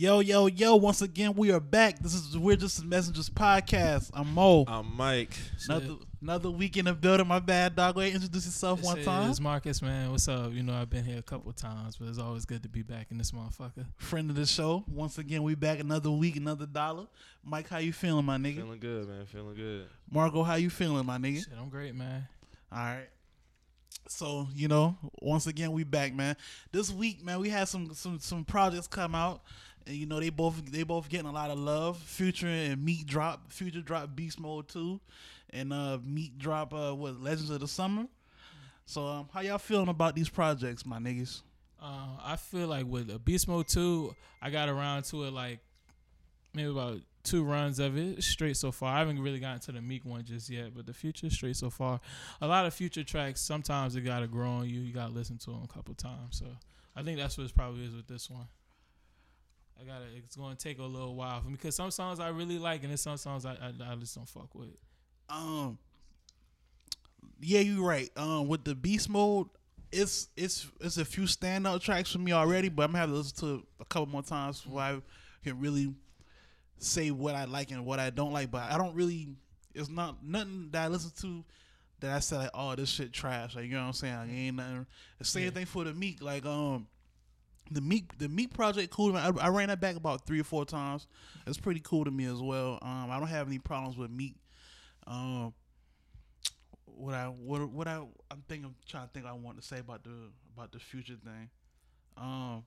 Yo, yo, yo, once again, we are back. This is We're Just Messengers podcast. I'm Mo. I'm Mike. Another, another week in the building. My bad, dog. Go ahead, introduce yourself one time. It's Marcus, man. What's up? You know, I've been here a couple times, but it's always good to be back in this motherfucker. Friend of the show. Once again, we back another week, another dollar. Mike, how you feeling, my nigga? Feeling good, man. Feeling good. Marco, how you feeling, my nigga? Shit, I'm great, man. All right. So you know, once again, we back, man. This week, man, we had some some some projects come out, and you know they both they both getting a lot of love. Future and Meek drop. Future drop Beast Mode two, and uh Meek drop uh what Legends of the Summer. So um, how y'all feeling about these projects, my niggas? Uh, I feel like with Beast Mode 2, I got around to it like maybe about two runs of it straight so far. I haven't really gotten to the Meek one just yet, but the Future straight so far. A lot of Future tracks, sometimes it gotta grow on you. You gotta listen to them a couple times. So I think that's what it probably is with this one. I gotta. It's gonna take a little while for me because some songs I really like, and there's some songs I, I I just don't fuck with. Um, yeah, you're right. Um, with the Beast Mode, it's it's it's a few standout tracks for me already, but I'm gonna have to listen to it a couple more times before I can really say what I like and what I don't like. But I don't really. It's not nothing that I listen to that I said like, oh, this shit trash. Like you know what I'm saying? Like, ain't nothing. The same Yeah. thing for the Meek. Like um. The meat the Meek project, cool. I, I ran that back about three or four times. It's pretty cool to me as well. Um, I don't have any problems with meat. Um, what I what what I I'm thinking I'm trying to think I want to say about the about the future thing. Um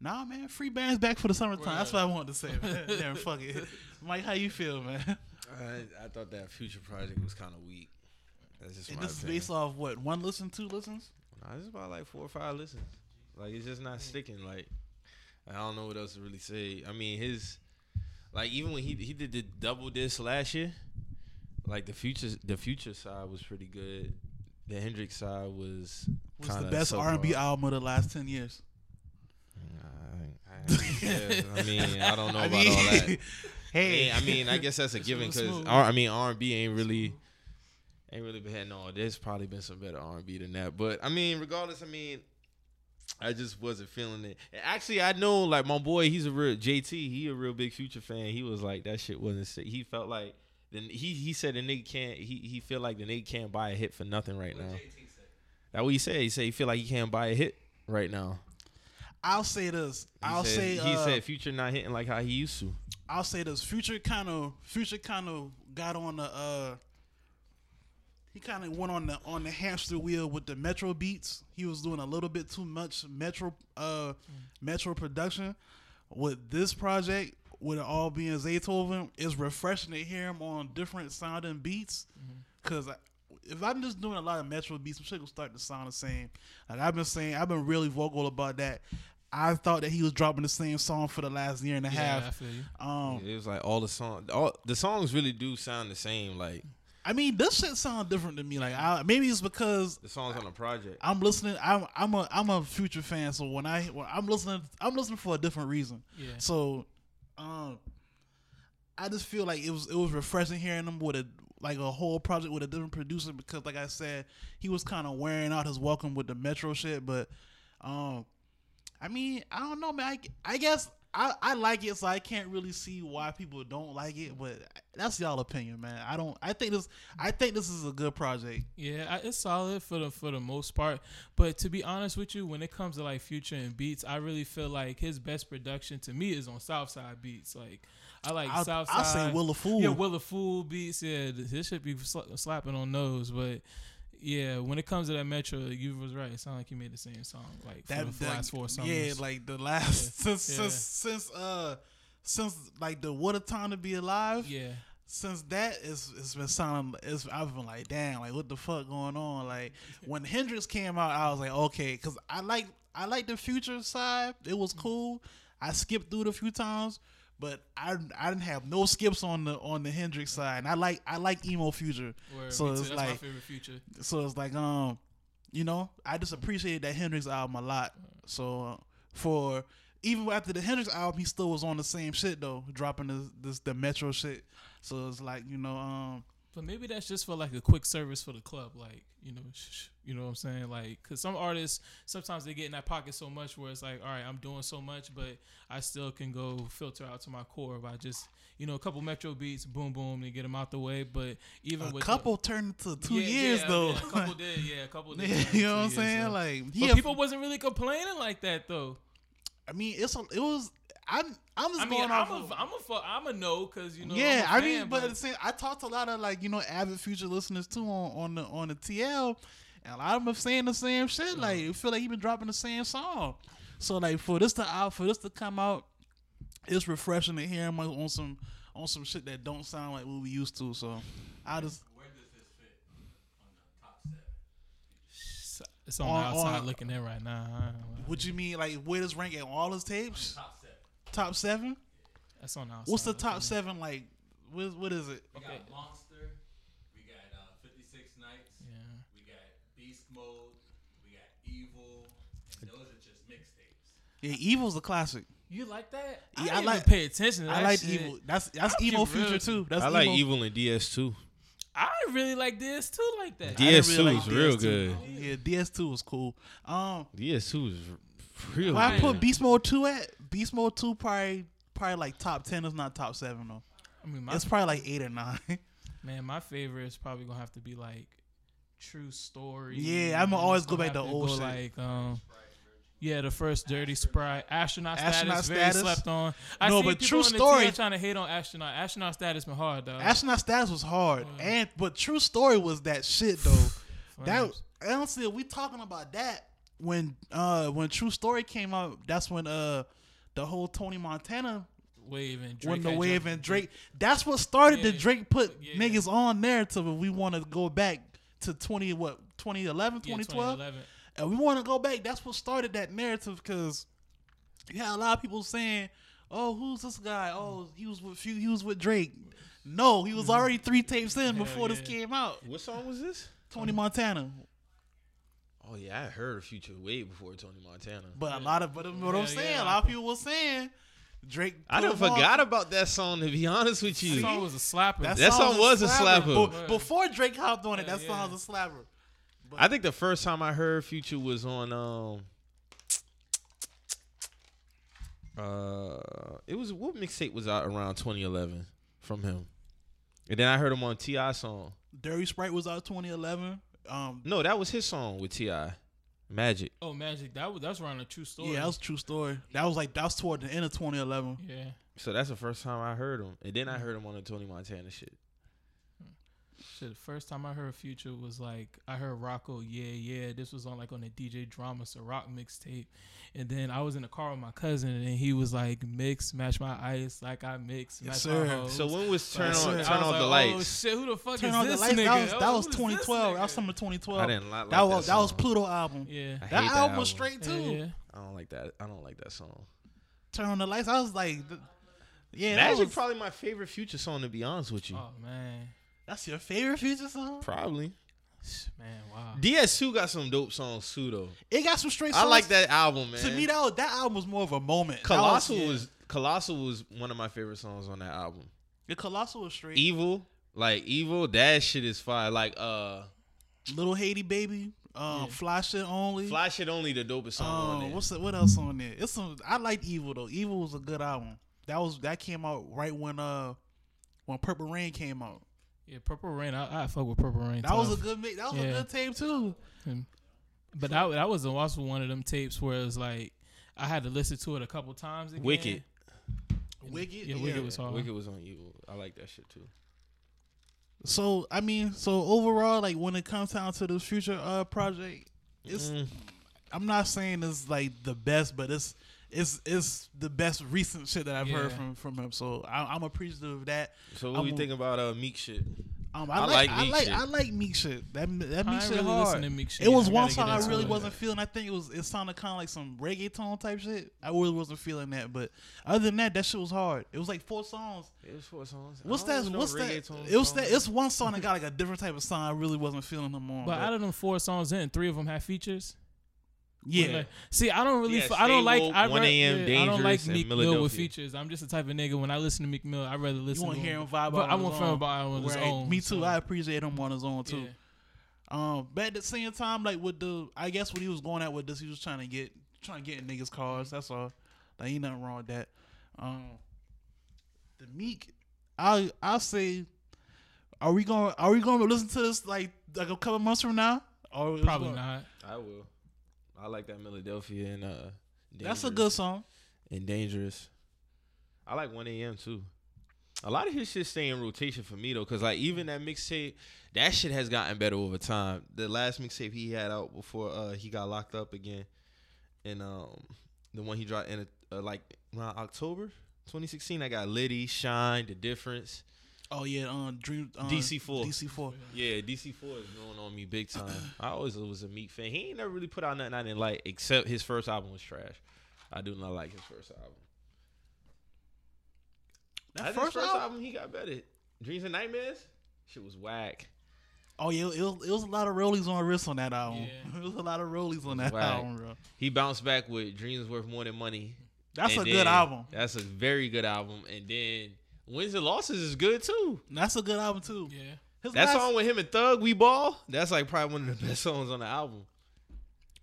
Nah man, free bands back for the summertime. That's what I wanted to say, man. Damn, fuck it. Mike, how you feel, man? I, I thought that future project was kind of weak. That's just And my this is based off what, one listen, two listens? Nah, it's about like four or five listens. Like it's just not sticking. Like I don't know what else to really say. I mean, his like even when he he did the double disc last year, like the future the future side was pretty good. The Hendrix side was Was the best R and B album of the last ten years. I, I, I mean, I don't know I about mean, all that. Hey, I mean, I guess that's a given because. I mean R and B ain't really ain't really been no. There's probably been some better R and B than that, but I mean, regardless, I mean, I just wasn't feeling it. And Actually, I know like my boy, he's a real JT. He a real big Future fan. He was like that shit wasn't. sick. He felt like then he he said the nigga can't. He he feel like the nigga can't buy a hit for nothing right now. That what he said. He said he feel like he can't buy a hit right now. I'll say this. He I'll said, say he uh, said Future not hitting like how he used to. I'll say this: Future kind of Future kind of got on the uh he kind of went on the on the hamster wheel with the Metro beats. He was doing a little bit too much Metro uh Metro production. With this project, with it all being Zaytoven, it's refreshing to hear him on different sounding beats. Cause I, if I'm just doing a lot of Metro beats, some shit will start to sound the same. Like I've been saying, I've been really vocal about that. I thought that he was dropping the same song for the last year and a Yeah, I half. feel you. Um, It was like all the songs, all the songs really do sound the same. Like I mean, this shit sound different to me. Like, I, maybe it's because the songs on the project. I'm listening. I'm I'm a I'm a future fan. So when I when I'm listening, I'm listening for a different reason. Yeah. So, um, I just feel like it was it was refreshing hearing him with a like a whole project with a different producer because, like I said, he was kind of wearing out his welcome with the Metro shit. But, um, I mean, I don't know, man. I, I guess I, I like it, so I can't really see why people don't like it. But that's y'all opinion, man. I don't. I think this. I think this is a good project. Yeah, it's solid for the for the most part. But to be honest with you, when it comes to like Future and beats, I really feel like his best production to me is on Southside beats. Like I like I'll, Southside. I'll say Will a Fool. Yeah, Will a Fool beats. Yeah, this should be sla- slapping on those. But yeah, when it comes to that Metro, you was right. It sounded like you made the same song like for that, the last four summers. Yeah, like the last since Yeah. since since uh since like the what a time to be alive. yeah, Since that is it's been sounding it's I've been like damn like what the fuck going on like when Hendrix came out I was like okay because I like I like the future side it was cool I skipped through it a few times but I I didn't have no skips on the on the Hendrix side. And I like I like emo future. Word, so it's like favorite Future. so it's like um you know i just appreciated that hendrix album a lot. So uh, for even after the hendrix album he still was on the same shit though dropping this, this the metro shit. So it's like you know um But maybe that's just for like a quick service for the club, like you know, sh- you know what I'm saying, like because some artists sometimes they get in that pocket so much where it's like, all right, I'm doing so much, but I still can go filter out to my core by just you know a couple metro beats, boom boom, and get them out the way. But even with A with couple turned into the, two Yeah, years yeah, though. yeah, a couple did, yeah, a couple did. You know what I'm saying? though. Like, but yeah, people wasn't really complaining like that though. I mean, it's a, it was. I'm I'm just I mean, going I'm off. a, of- I'm a, fu- I'm a no because you know. yeah, I'm I a mean, fan, but at the same, I talked to a lot of like you know avid future listeners too on on the on the TL, and a lot of them are saying the same shit. Like, uh-huh. you feel like he been dropping the same song. So like for this to out for this to come out, it's refreshing to hear him on on some on some shit that don't sound like what we used to. So I just Where does this fit on the top seven? it's on, on- the outside on- looking in right now. I ain't gonna what you mean like where does rank at all his tapes? Top seven. That's on outside. What's the top in. seven like? What what is it? We Okay. got Monster. We got uh, 56 Nights. Yeah. We got Beast Mode. We got Evil. And those are just mixtapes. Yeah, Evil's a classic. You like that? Yeah, I I, like- even pay attention. To that I like shit. Evil. That's that's I'll Evil keep real Future too. That's I like Emo. Evil and DS too. I really like this too, like that. DS2 really is real DS2. good. Yeah, DS2 was cool. Um, DS2 is real where I put Beast Mode 2 at? Beast Mode 2 probably probably like top 10 is not top 7 though. I mean, my It's probably like 8 or 9. man, my favorite is probably gonna have to be like True Story. Yeah, I'ma always go gonna back to old shit. Like, um, yeah, the first Dirty Sprite, Astronaut, Astronaut Status, very Status? slept on. I No, see but people True in the Story- TL trying to hate on Astronaut. Astronaut Status been hard though. Astronaut Status was hard. Yeah. And but True Story was that shit though. that Flames. honestly, we talking about that when uh when True Story came out, that's when uh the whole Tony Montana wave and Drake when the wave and Drake. That's what started the Drake put Yeah. niggas on narrative. If we want to go back to twenty what 2011, Yeah, 2012, 2011. and we want to go back. That's what started that narrative because you had a lot of people saying, "Oh, who's this guy? Oh, he was with. He was with Drake." No, he was already three tapes in Hell before this came out. What song was this? Tony Montana, Oh yeah, I heard Future way before Tony Montana. but a lot of but what I'm saying, yeah. a lot of people were saying Drake. I put done him on- forgot about that song. To be honest with you, That song was a slapper. That song was a slapper. Be- Before Drake hopped on it, Yeah, that song yeah. was a slapper. I think the first time I heard Future was on um uh it was what mixtape was out around 2011 from him. And then I heard him on T.I. song. Dirty Sprite was out 2011. Um, No, that was his song with Ti. Magic. oh, Magic. That was that's around a true story. yeah, that was a true story. That was like that was toward the end of 2011. yeah. So that's the first time I heard him. And then I heard him on the Tony Montana shit. Shit, the first time I heard Future was like I heard Rocko, yeah, yeah. This was on like on the DJ Drama So Rock mixtape, and then I was in the car with my cousin, and he was like, "Mix, match my ice, like I mix, Yes, match my sir. hoes." So when was turn Yes, on sir. turn I was off like, the Oh lights? shit, who the fuck Turn is on the this lights. nigga? That was Oh, that was 2012. That was summer 2012. I didn't like, like that was that was. Pluto album. Yeah, I That hate album was album. straight yeah, too. yeah. I don't like that. I don't like that song. Turn on the lights. I was like, th- yeah, that was, probably my favorite Future song to be honest with you. Oh man, that's your favorite Future song. Probably. man, wow. DS2 got some dope songs too though. It got some straight. Songs. I like that album, man. To me, that was, that album was more of a moment. That Colossal yeah. was Colossal was one of my favorite songs on that album. the Colossal was straight. Evil, like Evil, that shit is fire. Like uh Little Haiti baby. Um, Yeah. Fly shit only. Fly Shit Only the dopest song on Um, there. what's the, what else on there? It's some. I like Evil though. Evil was a good album. That was that came out right when uh when Purple Reign came out. Yeah, Purple Reign. I, I fuck with Purple Reign. That was a good ma- that was Yeah. a good tape too. But that that was also one of them tapes where it was like I had to listen to it a couple times. Again. Wicked. And- Wicked? Yeah, Yeah. Wicked was hard. Wicked was on Evil. I like that shit too. So I mean, so overall, like when it comes down to this future uh project, it's Mm. I'm not saying it's like the best, but it's it's it's the best recent shit that I've heard from from him. So I, I'm appreciative of that. So what I'm we think about uh Meek shit? Um, I, I like, like I Meek like shit. I like Meek shit. That that Meek ain't shit really hard. to Meek shit It was one song I really wasn't feeling. I think it was it sounded kind of like some reggaeton type shit. I really wasn't feeling that. But other than that, that shit was hard. It was like four songs. It was four songs. What's that? What's that? reggaeton It was that. It's one song that got like a different type of song. I really wasn't feeling them on. But out of them four songs in, three of them had features. Yeah. Like, see, I don't really. Yeah, f- I don't like. Woke, I 1 a.m. yeah, I don't like Dangerous, and Meek Mill with features. I'm just the type of nigga when I listen to Meek Mill, I'd rather You listen. want to to hear him him. vibe But on I want him vibe on his Right. own. Me too. so, I appreciate him on his own too. yeah. Um, but at the same time, like with the, I guess what he was going at with this, he was trying to get, trying to get in niggas' cars. That's all. Like ain't nothing wrong with that. Um, the Meek, I I'll say, are we going, are we going to listen to this like like a couple months from now? Or Probably gonna- not. I will. I like that Millidelphia and uh. That's a good song. and dangerous. I like 1 a.m. too. A lot of his shit stay in rotation for me though, cause like even that mixtape, that shit has gotten better over time. The last mixtape he had out before uh he got locked up again, and um the one he dropped in uh, like around October 2016, I got Litty, Shine, The Difference. Oh yeah, um, Dream um, DC4. DC four. Yeah, DC4 is growing on me big time. I always was a Meek fan. He ain't never really put out nothing I didn't like, except his first album was trash. I do not like his first album. That That first, first, album. album he got better. Dreams and Nightmares, shit was whack. Oh yeah, it was, it was a lot of rollies on wrist on that album. Yeah. it was a lot of rollies on that Whack. album, bro. He bounced back with Dreams Worth More Than Money. That's And a good album. That's a very good album. And then Wins and Losses is good too. That's a good album too. Yeah. His That last- song with him and Thug, We Ball, that's like probably one of the best songs on the album.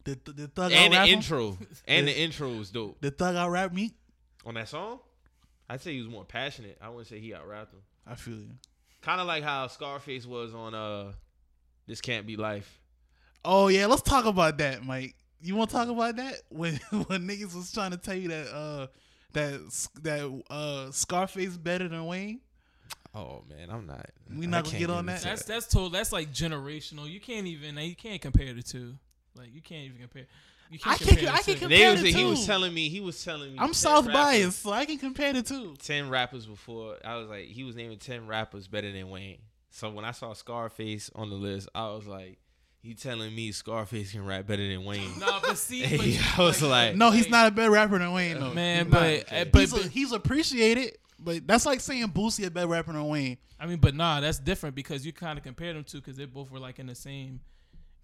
The, did, did Thug And out rap the him? intro. And the intro was dope. Did Thug out rap me? On that song, I'd say he was more passionate. I wouldn't say he out rapped him. I feel you. Kind of like how Scarface was on uh This Can't Be Life. Oh yeah, let's talk about that, Mike. You want to talk about that when when niggas was trying to tell you that uh that that uh Scarface better than Wayne? Oh man, I'm not. We I not gonna get on that? That's that's total. That's like generational. You can't even. You can't compare the two. Like you can't even compare. You I can't can't- compare I the can't two. compare- They was, the he was telling me. He was telling me. I'm South rappers- biased, so I can compare the two. Ten rappers before I was like, he was naming ten rappers better than Wayne. So when I saw Scarface on the list, I was like, he telling me Scarface can rap better than Wayne. Nah, but see, but Hey, I was like- No, he's not a better rapper than Wayne though. Man, He's not. but- uh, but- he's, a- but- he's appreciated. But that's like saying Boosie a better rapper than Wayne. I mean, but nah, that's different because you kind of compare them two because they both were like in the same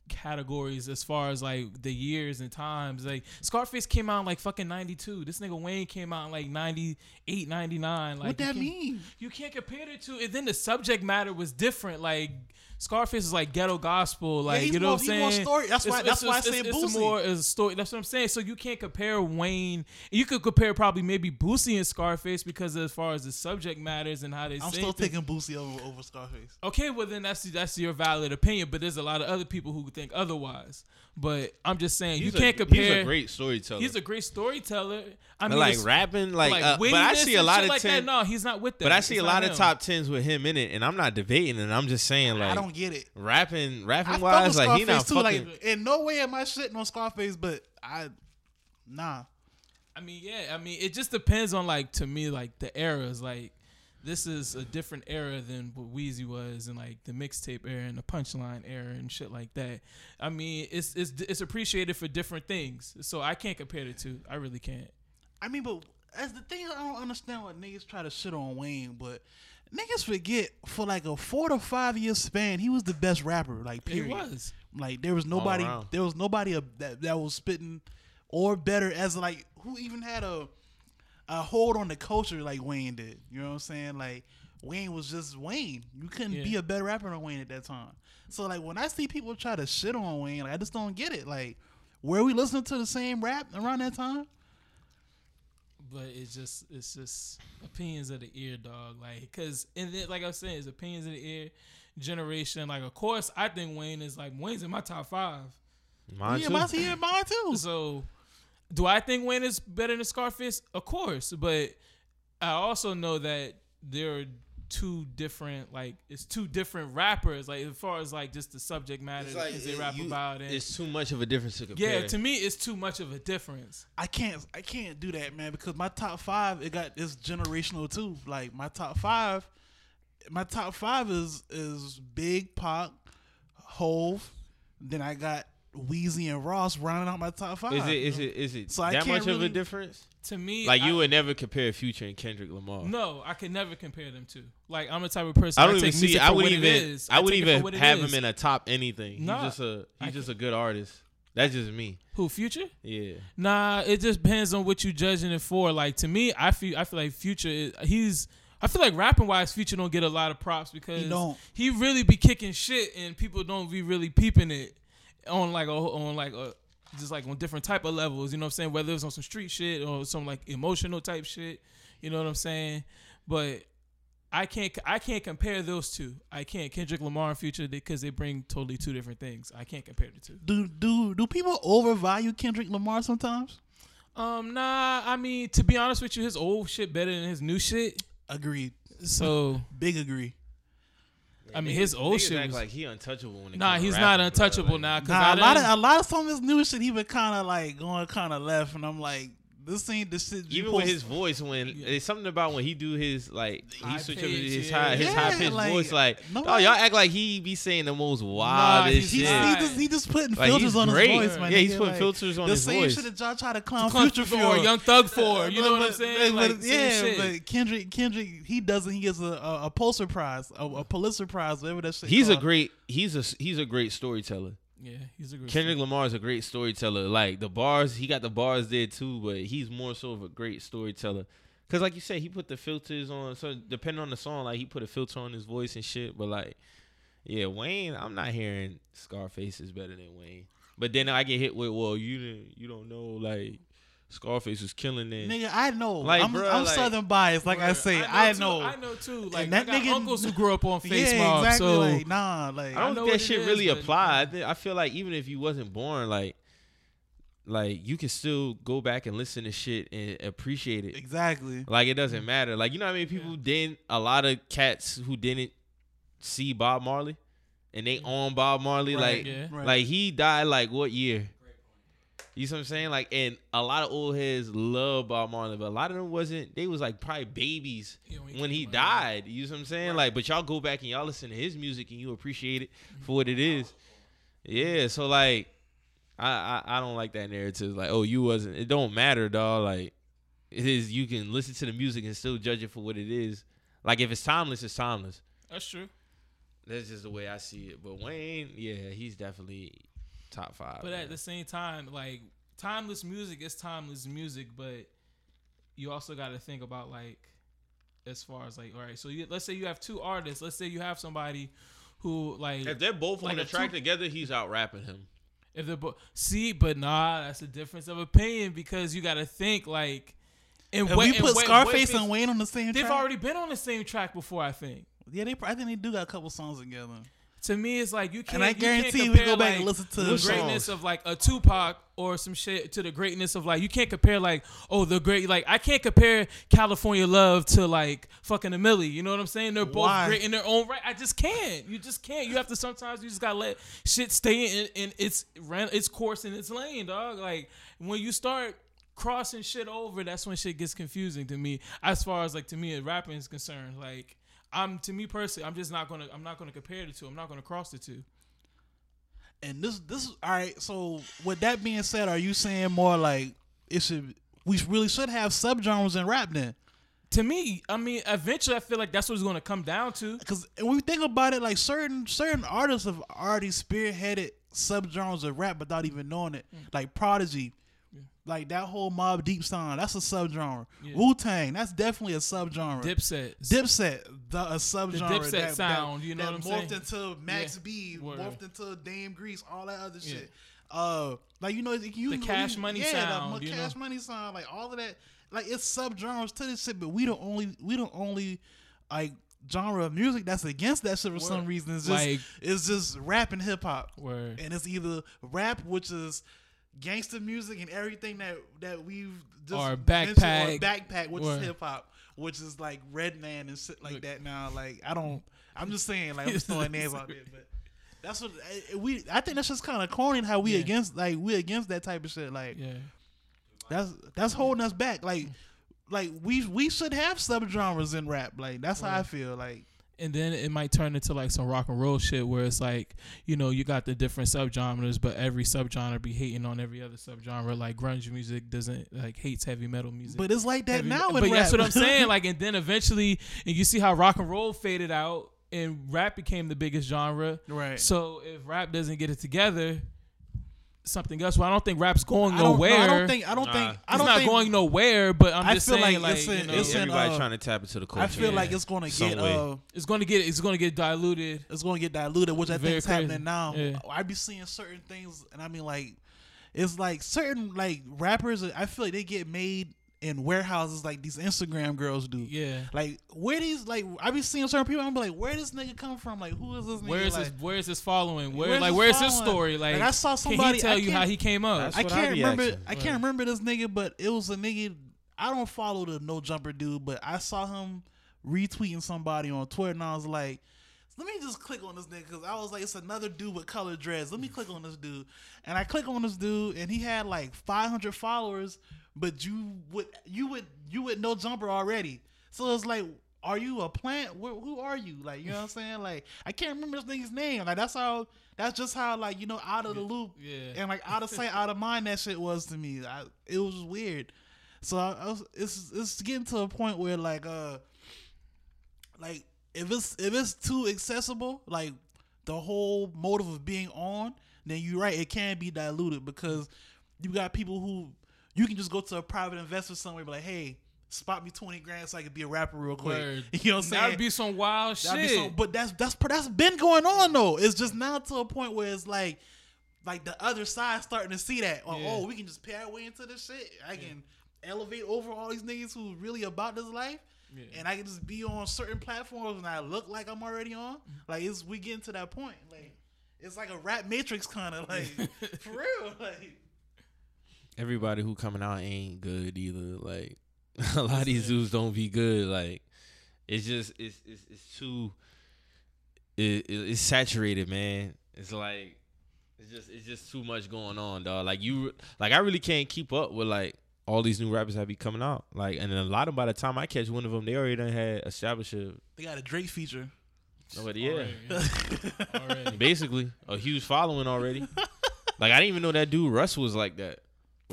categories as far as like the years and times. Like Scarface came out in like fucking 92. This nigga Wayne came out in like 98, 99. Like what that can't- mean? You can't compare the two. And then the subject matter was different. Like Scarface is like ghetto gospel. Like he's you know more- what I'm saying? story. That's why- that's why I say it's, Boosie. a more is a story. That's what I'm saying. So you can't compare Wayne. You could compare probably maybe Boosie and Scarface because as far as the subject matters and how they I'm say still things. taking Boosie over over Scarface. Okay, well then that's that's your valid opinion, but there's a lot of other people who think otherwise. But I'm just saying He's you can't a, compare. He's a great storyteller. He's a great storyteller. I But mean, like rapping, like, like uh, but I see a lot shit of like ten. that. No, he's not with that. But I see It's a not lot of him. top tens with him in it, and I'm not debating, and I'm just saying like I don't get it. rapping, rapping fuck wise, with like he not too. fucking. Like in no way am I shitting on Scarface, but I nah. I mean, yeah. I mean, it just depends on like to me like the eras. Like this is a different era than what Weezy was, and like the mixtape era and the punchline era and shit like that. I mean, it's it's it's appreciated for different things. So I can't compare the two. I really can't. I mean, but as the thing, I don't understand what niggas try to shit on Wayne, but niggas forget for like a four to five year span, he was the best rapper. Like He period. was. Like there was nobody, around. there was nobody that that was spitting or better as like who even had a a hold on the culture like Wayne did. You know what I'm saying? Like Wayne was just Wayne. You couldn't be a better rapper than Wayne at that time. So like when I see people try to shit on Wayne, like I just don't get it. Like were we listening to the same rap around that time? But it's just it's just opinions of the ear, dog. Like, cause and then like I was saying, it's opinions of the ear generation. Like, of course, I think Wayne is like Wayne's in my top five. Mine yeah, too. mine, yeah, mine too. So, do I think Wayne is better than Scarface? Of course, but I also know that there are two different like it's two different rappers. Like as far as like just the subject matter It's like that they it- rap you- about and. It's too much of a difference to compare. yeah, to me, it's too much of a difference. I can't I can't do that, man, because my top five it got it's generational too. Like my top five, my top five is is Big Pop, Hove, then I got Weezy and Ross rounding out my top five. is it is it is it So I that can't much of a difference? To me, Like I- you would never compare Future and Kendrick Lamar. No, I can never compare them two. Like I'm a type of person I don't I even take see. I would what even. it is. I would take even have is. him in a top anything. He's just a. He's just a good artist. That's just me. Who Future? Yeah. Nah, it just depends on what you judging it for. Like to me, I feel I feel like Future is he's I feel like rapping wise, Future don't get a lot of props because He don't. he really be kicking shit and people don't be really peeping it on like a on like a just like on different type of levels. You know what I'm saying? Whether it's on some street shit or some like emotional type shit. You know what I'm saying? But I can't I can't compare those two. I can't Kendrick Lamar and Future because they bring totally two different things. I can't compare the two. Do do do people overvalue Kendrick Lamar sometimes? Um, nah. I mean, to be honest with you, his old shit better than his new shit. Agreed. So Big agree. I mean, his old niggas shit act was- like he untouchable when it nah, he's rapping, not bro. untouchable Like, now. Cause Nah, I a lot of a lot of some of his new shit he been kind of like going kind of left, and I'm like, this ain't the shit. you Even with his voice, when Yeah. it's something about when he do his like High he switch up his yeah. high his Yeah, high pitched like, voice, like no oh one- y'all act like he be saying the most Nah, wildest he's He's, shit. he just he just putting Like, filters on great. his voice, man. Yeah, he's putting like, filters on his voice. the same voice. shit that y'all try to clown Clump Future for, for. Young Thug for. You know what I'm saying? but- Like, same yeah, shit. but Kendrick, Kendrick, he doesn't. He gets a, a, a Pulitzer Prize, a, a Pulitzer Prize, whatever that shit. He's a great he's a he's a great storyteller. Yeah, he's a good. Kendrick Lamar is a great storyteller. Like the bars, he got the bars there too, but he's more so of a great storyteller. Cause like you said, he put the filters on. So depending on the song, like he put a filter on his voice and shit. But like, yeah, Wayne, I'm not hearing Scarface is better than Wayne. But then I get hit with, well, you didn't, you don't know, like Scarface was killing it. Nigga, I know. Like, I'm, bruh, I'm like- southern biased, like I say. I know. Too, I know too. Like that I got nigga- uncles who grew up on Face yeah, Mob, exactly. so like, nah, like I don't know think that shit is, really but- apply. I, I feel like even if you wasn't born, like, like you can still go back and listen to shit and appreciate it. exactly. Like it doesn't matter. Like you know how many people didn't a lot of cats who didn't see Bob Marley and they mm. own Bob Marley Right, like yeah. Right. like he died like what year? You know what I'm saying? Like and a lot of old heads love Bob Marley, but a lot of them wasn't they was like probably babies Yeah, when he when he came out. died. You know what I'm saying? Like but y'all go back and y'all listen to his music and you appreciate it for what it is. Yeah, so like I, I I don't like that narrative. Like, oh, you wasn't. It don't matter, dog. Like, it is. You can listen to the music and still judge it for what it is. Like, if it's timeless, it's timeless. that's true. That's just the way I see it. But Wayne, yeah, he's definitely top five. But man. at the same time, like timeless music is timeless music, but you also got to think about like as far as like all right. So you, let's say you have two artists. Let's say you have somebody who like if they're both like on the track two- together, he's out rapping him. if they're both see, but nah, that's a difference of opinion because you got to think like. And If we and put what- Scarface what and Wayne on the same track. they've track, already been on the same track before. I think. yeah, they. I think they do got a couple songs together. To me, it's like you can't. And I you can't guarantee we compare, go back like, and listen to the greatness songs. of like a Tupac or some shit to the greatness of like you can't compare like oh the great like I can't compare California Love to like fucking a Milli. You know what I'm saying? They're both Why? great in their own right. I just can't. You just can't. You have to sometimes you just gotta let shit stay in, in its ran its course in its lane, dog. Like when you start crossing shit over, that's when shit gets confusing to me. As far as like to me, a rapping is concerned, like. I'm to me personally, I'm just not gonna I'm not gonna compare the two. I'm not gonna cross the two. And this, this, all right. So with that being said, are you saying more like it should? We really should have subgenres in rap then. To me, I mean, eventually, I feel like that's what it's going to come down to. Because when we think about it, like certain certain artists have already spearheaded subgenres of rap without even knowing it. Mm. Like Prodigy, like that whole Mobb Deep song, that's a subgenre. Yeah. Wu Tang, that's definitely a subgenre. Dipset, Dipset, the a subgenre. Dipset that, sound, that, you know that what I'm morphed saying? into Max Yeah. B, Word. morphed into Dame Grease, all that other Yeah. shit. Uh, like you know, you The Cash you- Money yeah, sound, the you Cash know? Money sound, like all of that. Like it's subgenres to this shit, but we don't only we don't only like genre of music that's against that shit for some reason. It's just Like- it's just rap and hip hop, Word. and it's either rap, which is gangster music and everything that that we've just Or backpack. or backpack, which Word. is hip hop, which is like Redman and shit like that. Now, like I don't, I'm just saying, like I'm throwing names out there, but that's what eh, we. I think that's just kind of corny how we Yeah. against like we against that type of shit. Like Yeah. that's that's holding us back. Like like we we should have subgenres in rap. Like that's how I feel. Like And then it might turn into like some rock and roll shit where it's like, you know, you got the different subgenres, but every subgenre be hating on every other subgenre. Like grunge music doesn't like hates heavy metal music. but it's like that Heavy now. but that's what I'm saying. Like, and then eventually, and you see how rock and roll faded out, and rap became the biggest genre. right. So if rap doesn't get it together, something else. Well, I don't think rap's going I don't, nowhere. no, I don't think. I don't Nah. think. I it's don't not think, going nowhere. But I'm I just feel saying, like like, it's you know, it's Everybody uh, trying to tap into the culture. I feel Yeah. like it's going to get. Uh, it's going to get it's going to get diluted. it's going to get diluted, which I Very think is happening now. Yeah. I be seeing certain things, and I mean, like, it's like certain like rappers. I feel like they get made in warehouses, like these Instagram girls do. Yeah. Like where these like I be seeing certain people. I'm be like, where this nigga come from? Like who is this nigga? Where is like, his Where is his following? Where Where's like Where's his story? Like, Like, I saw Can somebody- he tell I you how he came up? I can't be remember. asking. I can't remember this nigga, but it was a nigga. I don't follow the no jumper dude, but I saw him retweeting somebody on Twitter, and I was like, let me just click on this nigga because I was like, it's another dude with colored dreads. Let me click on this dude, and I click on this dude, and he had like 500 followers, but you would you would you would no jumper already. So it's like. Are you a plant? Wh- who are you? Like, you know what I'm saying? Like, I can't remember this nigga's name. Like, that's how. That's just how, like, you know, out of the loop Yeah. and like out of sight, out of mind. That shit was to me. I, it was weird. So I, I was, it's it's getting to a point where like uh, like if it's if it's too accessible, like the whole motive of being on, then you're right. It can be diluted because you got people who you can just go to a private investor somewhere, and be like, hey. Spot me twenty grand so I could be a rapper real quick. Word. You know what I'm saying? That'd be some wild That'd be shit. so- but that's that's that's been going on though. It's just now to a point where it's like, like the other side starting to see that. Oh, Yeah. oh, we can just pay our way into this shit. I can elevate over all these niggas who really about this life, Yeah. and I can just be on certain platforms and I look like I'm already on. Mm-hmm. Like it's we getting to that point. Like it's like a rap matrix kind of like for real. Like everybody who coming out ain't good either. Like a lot of these dudes don't be good. Like it's just it's it's, it's too it, it, it's saturated, man. It's like it's just it's just too much going on, dog. Like you like I really can't keep up with like all these new rappers that be coming out. Like and a lot of by the time I catch one of them, they already done had established a they got a Drake feature. nobody yeah. Already, yeah. Already. Basically, a huge following already. like I didn't even know that dude Russ was like that.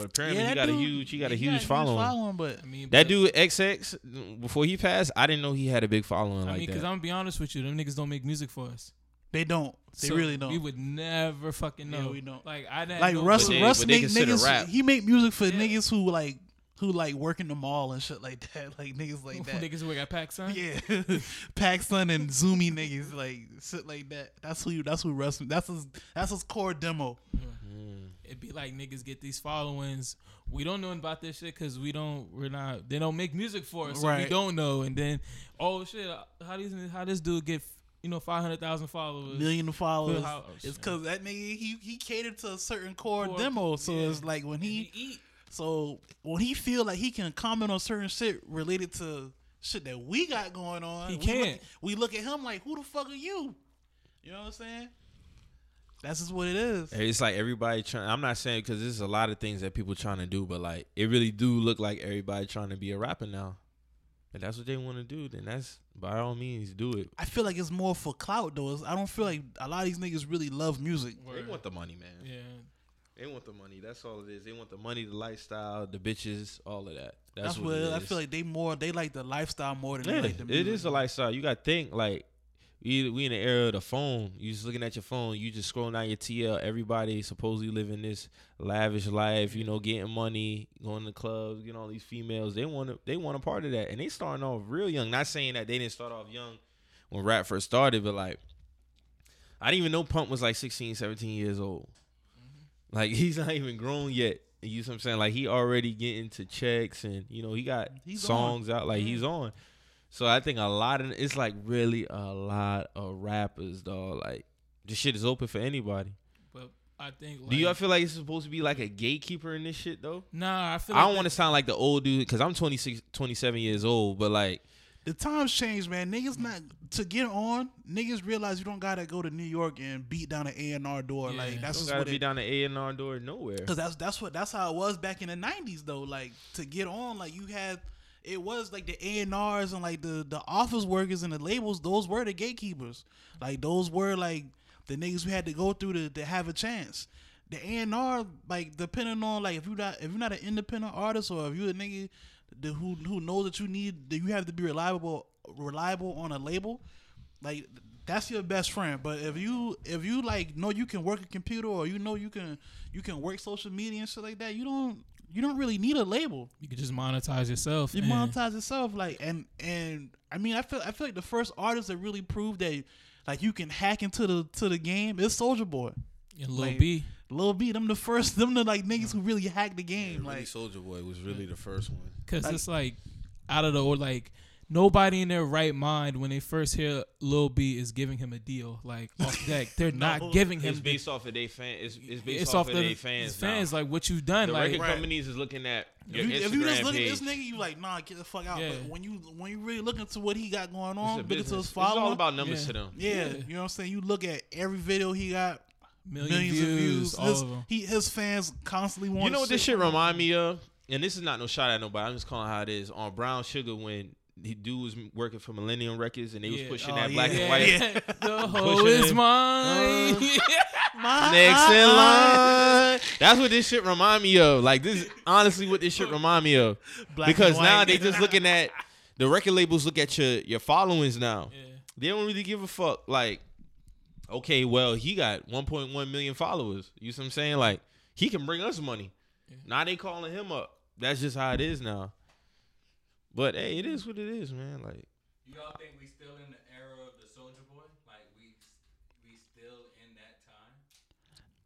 But apparently he that got a huge he got a he huge following. but I mean, That but- dude XX before he passed, I didn't know he had a big following I like mean, because. I'm gonna be honest with you, them niggas don't make music for us. they don't. They So really don't. We would never fucking Yeah, know. we don't. Like I didn't like know Russ, But they- Russ but they make niggas. rap. He make music for Yeah. niggas who like who like work in the mall and shit like that. Like niggas like that. niggas who got packed, son. Yeah, PacSun and Zumiez niggas like shit like that. That's who. You, that's who Russ. That's his. That's his core demo. Mm. It'd be like niggas get these followings. We don't know about this shit because we don't. We're not. They don't make music for us, so we don't know. And then, oh shit, how these how this dude get you know five hundred thousand followers? Million followers. How- It's because that nigga he he catered to a certain core, Core- demo. So yeah. it's like when And he eat. So when he feel like he can comment on certain shit related to shit that we got going on, He we can't. Look, we look at him like, who the fuck are you? You know what I'm saying? That's just what it is. It's like everybody trying. I'm not saying because there's a lot of things that people trying to do, but like it really do look like everybody trying to be a rapper now. If that's what they want to do, then that's by all means do it. I feel like it's more for clout though. It's- I don't feel like a lot of these niggas really love music. They want the money, man. Yeah. They want the money. That's all it is. They want the money, the lifestyle, the bitches, all of that. That's, That's, what, what it is. I feel like they more they like the lifestyle more than Yeah, they like the it music. is a lifestyle. You got to think like we we in the era of the phone. You just looking at your phone. You just scrolling down your TL. Everybody supposedly living this lavish life. You know, getting money, going to clubs, getting all these females. They want to they want a part of that, and they starting off real young. Not saying that they didn't start off young when rap first started, but like I didn't even know Pump was like 16, 17 years old. Like he's not even grown yet. You know what I'm saying? Like he already getting to checks and you know he got He's songs out. Like he's on. So I think a lot of it's like really a lot of rappers, dog. Like this shit is open for anybody. But I think. Like, Do y'all feel like it's supposed to be like a gatekeeper in this shit though? Nah, I feel. I don't want to sound like the old dude because I'm 26, 27 years old, but like the times change, man. Niggas not to get on. Niggas realize you don't gotta go to New York and beat down an A and R door. Yeah. Like that's don't gotta what be it. down the A and R door nowhere. Cause that's that's what that's how it was back in the nineties though. Like to get on, like you had it was like the A and R's and like the the office workers and the labels. Those were the gatekeepers. Like those were like the niggas we had to go through to, to have a chance. The A and R, like depending on like if you not if you're not an independent artist or if you a nigga the, who who knows that you need that you have to be reliable reliable on a label. Like that's your best friend. But if you if you like know you can work a computer or you know you can you can work social media and shit like that, you don't you don't really need a label. You can just monetize yourself. You monetize yourself, like and and I mean I feel I feel like the first artist that really proved that like you can hack into the to the game is Soulja Boy. and Lil like, B. Lil B, them the first them the like niggas who really hacked the game. Really like Soulja Boy was really the first one. Cause Like- it's like out of the or like nobody in their right mind when they first hear Lil B is giving him a deal like off deck. They're No. not giving him. It's based off of their fan. It's, it's based it's off, off of their fans. fans now. like what you've done. the like record Right. companies is looking at your if you, Instagram if you just look page. at this nigga, you like, nah, get the fuck out. Yeah. But when you when you really look into what he got going It's on, a look into business. his It's all about numbers Yeah. to them. yeah, Yeah. you know what I'm saying. You look at every video he got, million millions views, of views. all His, of them. he his fans constantly want. You know what this shit remind me of? And this is not no shot at nobody. I'm just calling how it is. On Brown Sugar when he dude was working for Millennium Records and they was pushing Oh, that yeah. black and white. Yeah. the hoe is it. mine. My Next in line. That's what this shit remind me of. Like this, honestly, what this shit remind me of. Black because now they just looking at the record labels look at your your followings now. Yeah. They don't really give a fuck. Like, okay, well, he got 1.1 million followers. You see what I'm saying? Like, he can bring us money. Now they calling him up. That's just how it is now. But hey, it is what it is, man. Like, You all think we still in the era of the Soulja Boy? Like we we still in that time?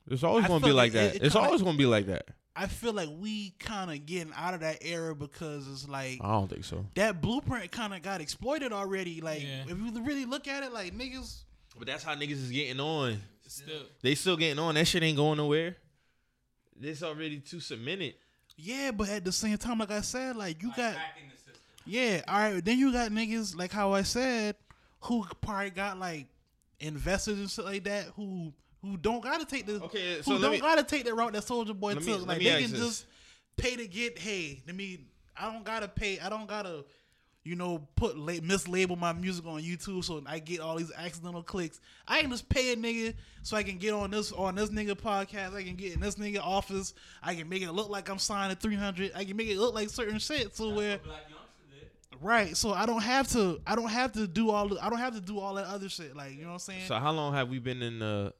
it's always I gonna be feel like like it- that. it it's kinda- always gonna be like that. I feel like we kind of getting out of that era because it's like I don't think so. that blueprint kind of got exploited already. Like Yeah. if you really look at it, like niggas. But that's how niggas is getting on. Still, They still getting on. That shit ain't going nowhere. This already too cemented. Yeah, but at the same time, like I said, like you Like got hacking the system. Yeah, all right. Then you got niggas like how I said, who probably got like investors and shit like that, who who don't gotta take the Okay, who so let don't me- gotta take the route that Soulja Boy Let me- took. like they can this. just pay to get. Hey, let me. I don't gotta pay. I don't gotta. You know, put la- mislabel my music on YouTube so I get all these accidental clicks. I can just pay a nigga so I can get on this on this nigga podcast. I can get in this nigga office. I can make it look like I'm signing 300. I can make it look like certain shit. So where What Black Right. So I don't have to. I don't have to do all. The, I don't have to do all that other shit. Like you know what I'm saying? So how long have we been in the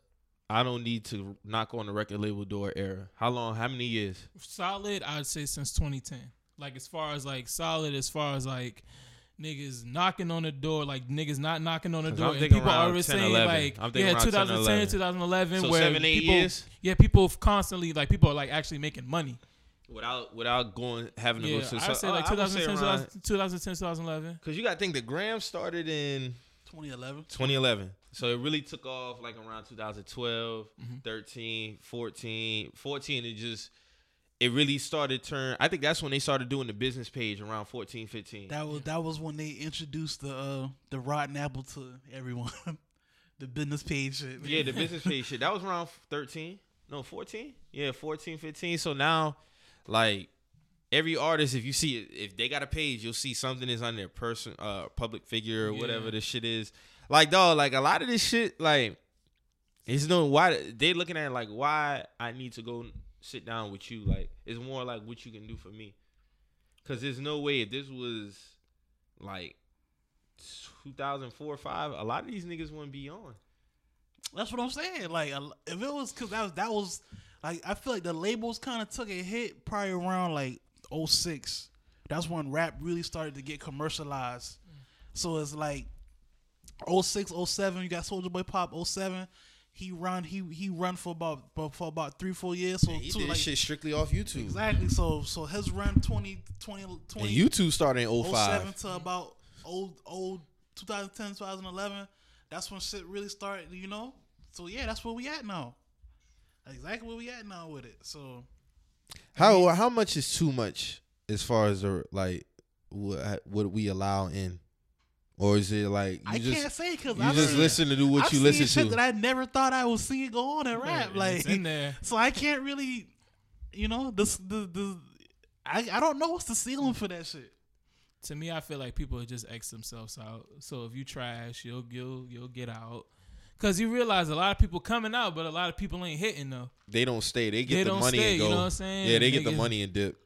I don't need to knock on the record label door era? How long? How many years? solid. I'd say since 2010. Like as far as like solid, as far as like niggas knocking on the door, like niggas not knocking on the door, I'm and people are always 10, saying 11. like, I'm yeah, around 10, 2010, 2011, So where seven, eight people, years? yeah, people constantly like people are like actually making money. Without without going having to Yeah, go to I'd say like I would say 2010, around- 2010, 2011. Cause you gotta think the gram started in 2011. 2011. So it really took off like around 2012, Mm-hmm. 13, 14, 14. It just it really started turn. I think that's when they started doing the business page around 14, 15. That was that was when they introduced the uh, the rotten apple to everyone. the business page shit. yeah, the business page shit. That was around 13. No, 14. Yeah, 14, 15. So now, like every artist, if you see it, if they got a page, you'll see something is on their person, uh, public figure or whatever the shit is. Like dog, like a lot of this shit, like it's no why they looking at like why I need to go sit down with you. Like it's more like what you can do for me. Cause there's no way if this was like 2004 or five, a lot of these niggas wouldn't be on. That's what I'm saying. Like if it was because that was that was like I feel like the labels kind of took a hit probably around like 06. That's when rap really started to get commercialized. So it's like 06, 07, you got Soulja Boy Pop 07. He run he he run for about for about three four years. So He two, did like, shit strictly off YouTube. exactly. So so his run 20 20 And 20 YouTube started in 07 to about old old 2010 2011 that's when shit really started you know so yeah that's where we at now exactly where we at now with it so How how much is too much as far as the like what what we allow in, or is it like you i just can't say because you I just listen to do what I've you listen shit to? that i never thought i would see it go on in rap Yeah, like in there. so i can't really you know this the the I, I don't know what's the ceiling for that shit To me, I feel like people just X themselves out. So if you trash, you'll you'll you'll get out. Cause you realize a lot of people coming out, but a lot of people ain't hitting though. they don't stay. They get They the money stay, and you know what I'm saying? Yeah, they get the money and dip.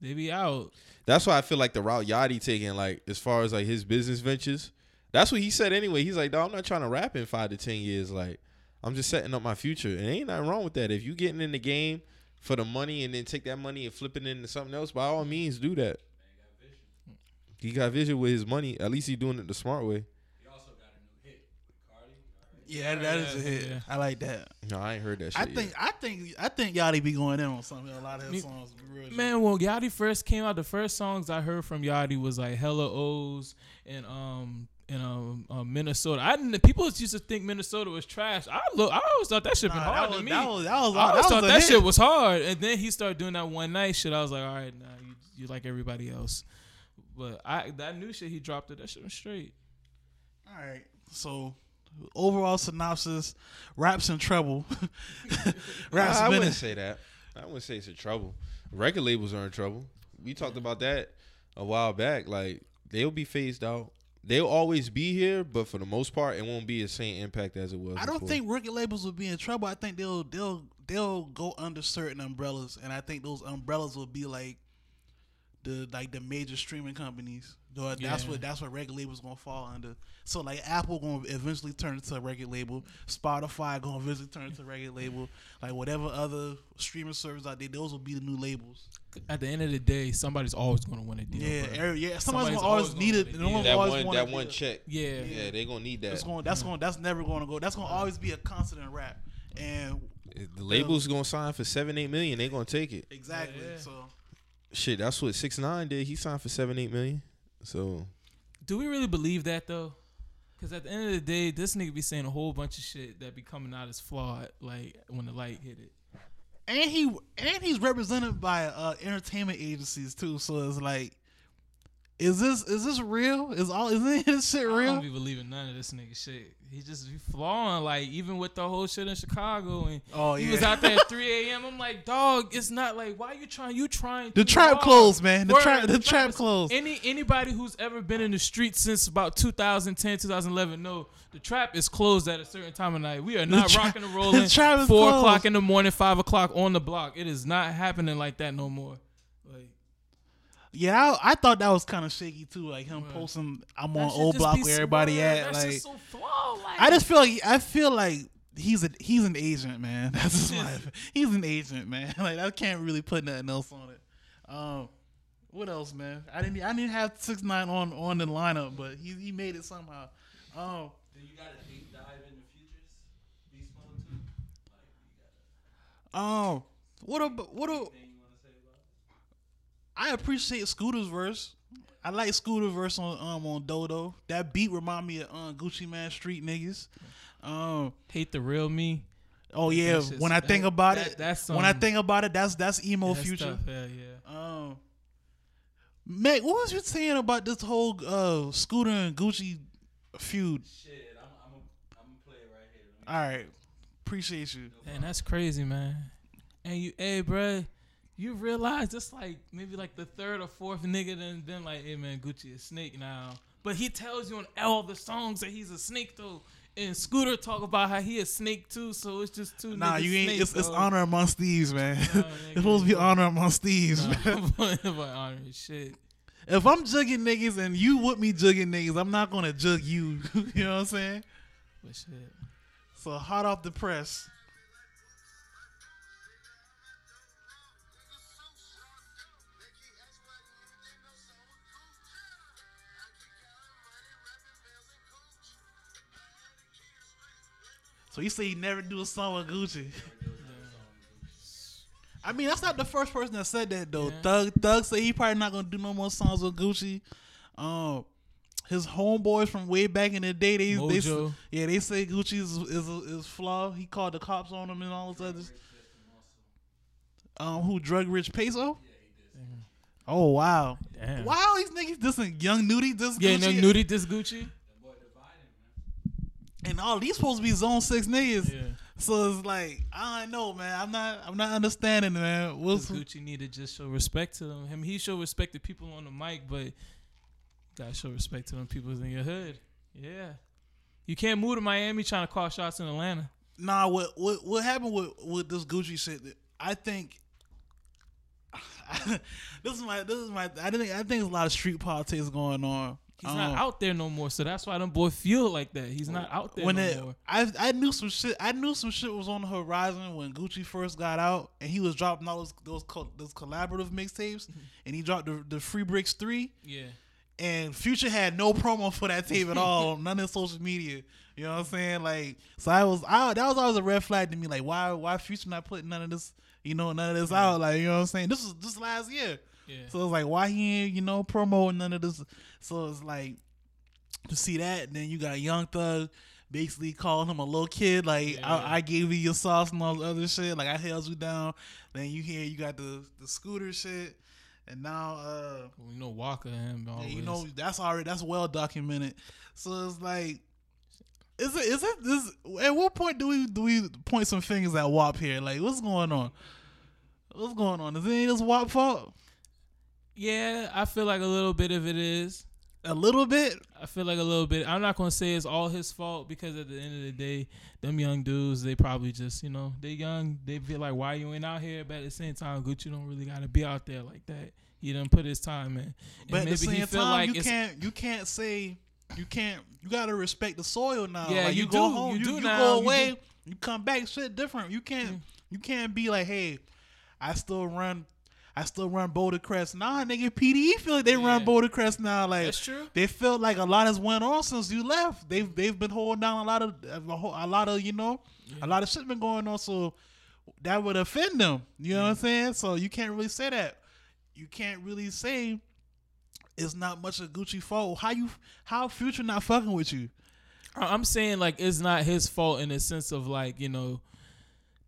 They be out. That's why I feel like the route Yachty taking, like as far as like his business ventures, That's what he said anyway. He's like, I'm not trying to rap in five to ten years. Like, I'm just setting up my future. And ain't nothing wrong with that. If you getting in the game for the money and then take that money and flip it into something else, by all means do that. He got vision with his money. At least he doing it the smart way. He also got a new hit with Cardi. Alright. Yeah, that is a hit. yeah. I like that. No, I ain't heard that shit. I yet. think I think I think Yachty be going in on something. A lot of his Me- songs. be real shit. Man, when Yachty first came out, the first songs I heard from Yachty was like Hella O's and um and um uh, Minnesota. I didn't. People used to think Minnesota was trash. I look. I always thought that shit been hard was, to me. That was that was, I always that thought was that hit. shit was hard, and then he started doing that one night shit. I was like, all right, nah, you you like everybody else. But I that new shit he dropped it. That shit was straight. All right. So overall synopsis: raps in trouble. raps Nah, I wouldn't say that. I wouldn't say it's in trouble. Record labels are in trouble. We talked about that a while back. Like they'll be phased out. They'll always be here, but for the most part, it won't be the same impact as it was. I don't before. think record labels will be in trouble. I think they'll they'll they'll go under certain umbrellas, and I think those umbrellas will be like the like the major streaming companies. Though That's Yeah. what that's what record labels gonna fall under. So like Apple gonna eventually turn into a record label. Spotify gonna eventually turn into a record label. Like whatever other streaming service out there, those will be the new labels. At the end of the day, somebody's always gonna win a deal. Yeah, bro. every, yeah. Somebody's, Somebody's gonna always always need gonna it. no one Yeah, that always one that one check. yeah. Yeah, they gonna need that. That's going. That's going. That's never going to go. That's going to always be a constant in rap. And the label's gonna sign for seven, eight million. They gonna take it. exactly. Yeah. So Shit, that's what six nine did. He signed for seven, eight million. So Do we really believe that though? Because at the end of the day, this nigga be saying a whole bunch of shit that be coming out as flawed. Like when the light hit it. and he and he's represented by uh, entertainment agencies too. So it's like, is this is this real? Is all is this shit real? I don't be believing none of this nigga shit. He just he flawing like even with the whole shit in Chicago and Oh he yeah. was out there at 3 a.m. I'm like, dog, it's not like why you trying you trying the trap closed, man. The trap the trap is- closed. Any anybody who's ever been in the streets since about 2010, 2011, no, the trap is closed at a certain time of night. We are not tra- rocking and rolling. the trap is Four closed. o'clock in the morning, five o'clock on the block. It is not happening like that no more. Like Yeah, I, I thought that was kind of shaky too. Like him Right. posting, I'm that on old block be where everybody word, at. that Like so flawed. Like I just feel like I feel like he's a he's an agent, man. That's just my he's an agent, man. Like I can't really put nothing else on it. Um, what else, man? I didn't I didn't have six nine on on the lineup, but he he made it somehow. Um, Then you got a deep dive into futures, Beast Mode too. Like you got um, what a what a anything you want to say about it? I appreciate Scooter's verse. I like Scooter's verse on um on Dodo. That beat remind me of um, Gucci Mane Street niggas. Um, hate the real me. oh yeah, just- when I think that- about that- it, that's when I think about it, that's that's emo That future. stuff, yeah, yeah. Um, Meg, what was you saying about this whole uh Scooter and Gucci feud? Shit, I'm I'm a, I'm gonna play it right here. All right, appreciate you. Man, that's crazy, man. And you, hey, bruh, you realize it's like maybe like the third or fourth nigga then been like, hey, man, Gucci is a snake now. But he tells you on all the songs that he's a snake though. And Scooter talk about how he a snake too, so it's just two. Nah, you ain't. snake, It's, it's honor amongst thieves, man. Nah, it's supposed to be honor amongst thieves. man. Nah, but honor shit. If I'm jugging niggas and you with me jugging niggas, I'm not gonna jug you. you know what I'm saying? But shit. So hot off the press. So you say you never do a song with Gucci? I mean, that's not the first person that said that though. Yeah. Thug Thug said he probably not gonna do no more songs with Gucci. Um, his homeboys from way back in the day, they, they yeah, they say Gucci is is is flaw. He called the cops on him and all this others. Um, who drug rich peso? Oh wow! Damn. Why all these niggas dissing Young Nudy? This Yeah, Gucci? no Nudy this Gucci. And all these supposed to be Zone Six niggas. Yeah. So it's like I don't know, man. I'm not I'm not understanding, man. What's Gucci need to just show respect to them. Him, he show respect to people on the mic, but gotta show respect to them people in your hood. Yeah, you can't move to Miami trying to call shots in Atlanta. Nah, what what what happened with with this Gucci shit? I think this is my this is my I think I think there's a lot of street politics going on. He's not Um, out there no more, so that's why them boy feel like that. He's not out there when no it, more. I I knew some shit. I knew some shit was on the horizon when Gucci first got out, and he was dropping all those those, co- those collaborative mixtapes, and he dropped the the Free Bricks three, Yeah, and Future had no promo for that tape at all, none of social media. You know what I'm saying? Like, so I was, I that was always a red flag to me. Like, why why Future not putting none of this, you know, none of this out? Like, you know what I'm saying? This was just last year. Yeah. So it's like, why he ain't, you know, promo and none of this? So it's like, to see that, and then you got Young Thug basically calling him a little kid, like, Yeah. I, I gave you your sauce and all the other shit, like, I held you down. Then you hear you got the, the scooter shit, and now, uh, Well, you know Walker him yeah, you know, that's already, that's well documented. So it's like, is it, is it, this, at what point do we, do we point some fingers at Wop here? Like, what's going on? What's going on? Is it any this Wop fault? Yeah, I feel like a little bit of it is. A little bit? I feel like a little bit. I'm not gonna say it's all his fault because at the end of the day, them young dudes, they probably just, you know, they young. They feel like why you ain't out here, but at the same time, Gucci don't really gotta be out there like that. He done put his time in. And But at the same time, like you can't you can't say you can't you gotta respect the soil now. Yeah, like, you go do, home, you you, do you now, go you away, you, come back, shit different. You can't you can't be like, hey, I still run I still run Boulder Crest. Nah, nigga, PDE feel like they run Yeah. Boulder Crest now. Like That's true. They felt like a lot has went on since you left. They've they've been holding down a lot of a lot of you know a lot of shit been going on. So that would offend them. You know what I'm saying? So you can't really say that. You can't really say it's not much of Gucci fault. How you how Future not fucking with you? I'm saying like it's not his fault in the sense of like you know,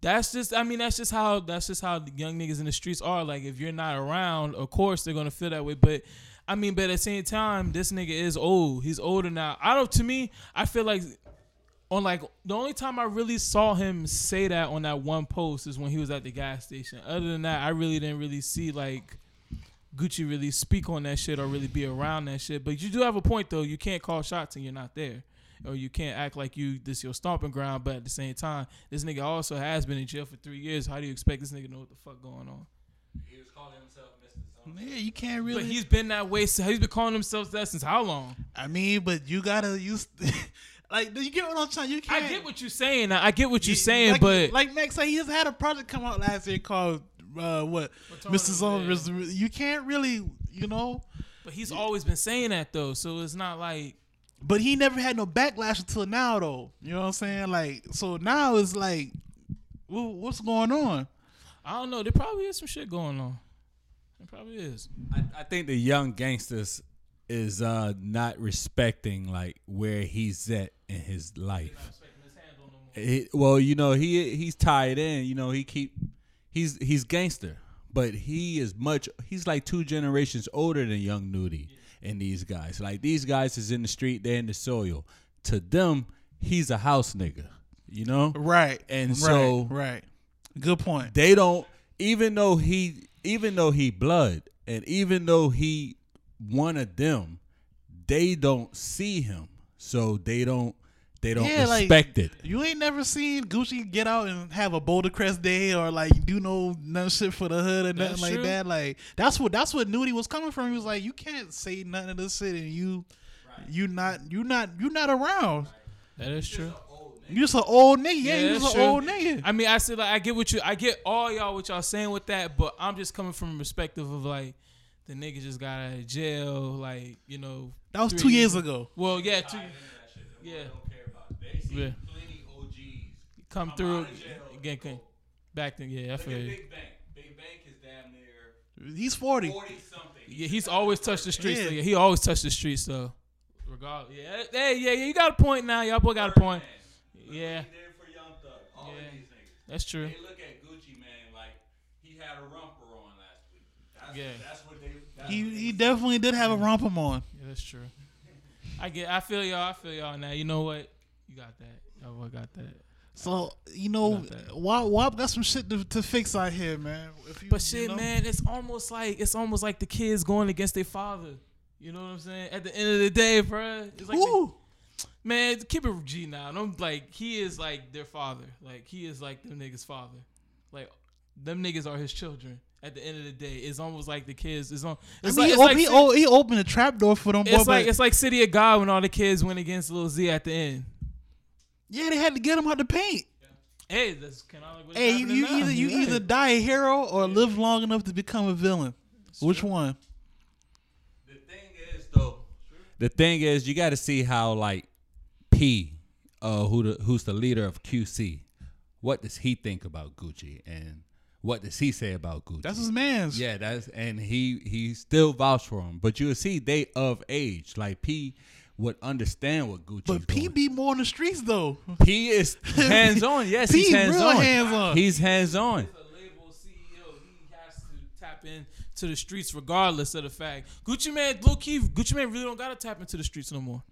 that's just I mean that's just how that's just how the young niggas in the streets are. Like if you're not around, of course they're gonna feel that way. But I mean, but at the same time, this nigga is old. He's older now. I don't. To me, I feel like on like the only time I really saw him say that on that one post is when he was at the gas station. Other than that, I really didn't really see like. Gucci really speak on that shit or really be around that shit. But you do have a point though. You can't call shots and you're not there. Or you can't act like you this your stomping ground, but at the same time, this nigga also has been in jail for three years. How do you expect this nigga to know what the fuck going on? He was calling himself Mr. Something. Yeah, you can't really. But he's been that way. So he's been calling himself that since how long? I mean, but you gotta use like do you get what I'm saying. You can't. I get what you're saying. I get what you're saying, like, but like Max said, he just had a project come out last year called uh, what Mr. Zone. You can't really, you know. but he's always been saying that though. So it's not like But he never had no backlash until now, though. You know what I'm saying? Like, so now it's like, wha- what's going on? I don't know. There probably is some shit going on. There probably is. I, I think the young gangsters is uh not respecting like where he's at in his life. He- well, you know he he's tied in. You know he keep he's he's gangster, but he is much. He's like two generations older than Young Nudy and these guys. Like these guys is in the street, they're in the soil. To them, he's a house nigga. You know, Right. And right, so- right. Good point. they don't even though he even though he blood and even though he one of them they don't see him so they don't they don't Yeah, like- respect it You ain't never seen Gucci get out and have a Boulder Crest day or like do no none shit for the hood or nothing That's like true. that. Like that's what that's what Nudy was coming from. He was like, you can't say nothing of the city. and you you not you not you not around. That is true. You just an old nigga. Yeah, Yeah, you just an old nigga. I mean, I said like I get what you, I get all y'all what y'all saying with that, but I'm just coming from a perspective of like the nigga just got out of jail, like you know. That was three two years ago. Well, yeah, two, yeah, Yeah. plenty OGs. come I'm through out of again, can, back then. Yeah, I Look feel at you. Big Bank. Big Bank is damn near He's forty. 40 something. Yeah, he's always touched the streets. Yeah. though. Yeah, he always touched the streets though. Regardless, yeah, hey, yeah, yeah, you got a point now. Y'all boy got a point. Yeah, He did for Young Thug. All Yeah. of these niggas. that's true. They look at Gucci Mane like he had a romper on last week. That's, Yeah. that's what they. That's He what they he see. definitely did have a romper on. Yeah, that's true. I get, I feel y'all. I feel y'all now. You know what? You got that. Y'all boy got that. So you know. Wop, Wop got some shit to, to fix out here, man. If you, But you shit, know? man, it's almost like it's almost like the kids going against their father. You know what I'm saying? At the end of the day, bro, it's like the- man, keep it G now. I'm like he is like their father. Like he is like them niggas' father. Like them niggas are his children. At the end of the day, it's almost like the kids. It's on. I It's mean, like he, it's op- like, he, opened a trap door for them. boy, it's like but- it's like City of God when all the kids went against Lil Z at the end. Yeah, they had to get him out the paint. Hey, that's kind of like what's Hey, you, happening you now. either you You're either right. die a hero or live long enough to become a villain. Which one? The thing is though, the thing is you got to see how like P, uh, who the who's the leader of QC, what does he think about Gucci and what does he say about Gucci? That's his man's. yeah, that's and he he still vouch for him, but you'll see they of age. Like P would understand what Gucci. But P be more in the streets though. P is hands on. Yes, P he's hands real on. hands-on. He's hands on. As a label CEO, he has to tap in to the streets regardless of the fact. Gucci Mane, low key, Gucci Mane really don't gotta tap into the streets no more.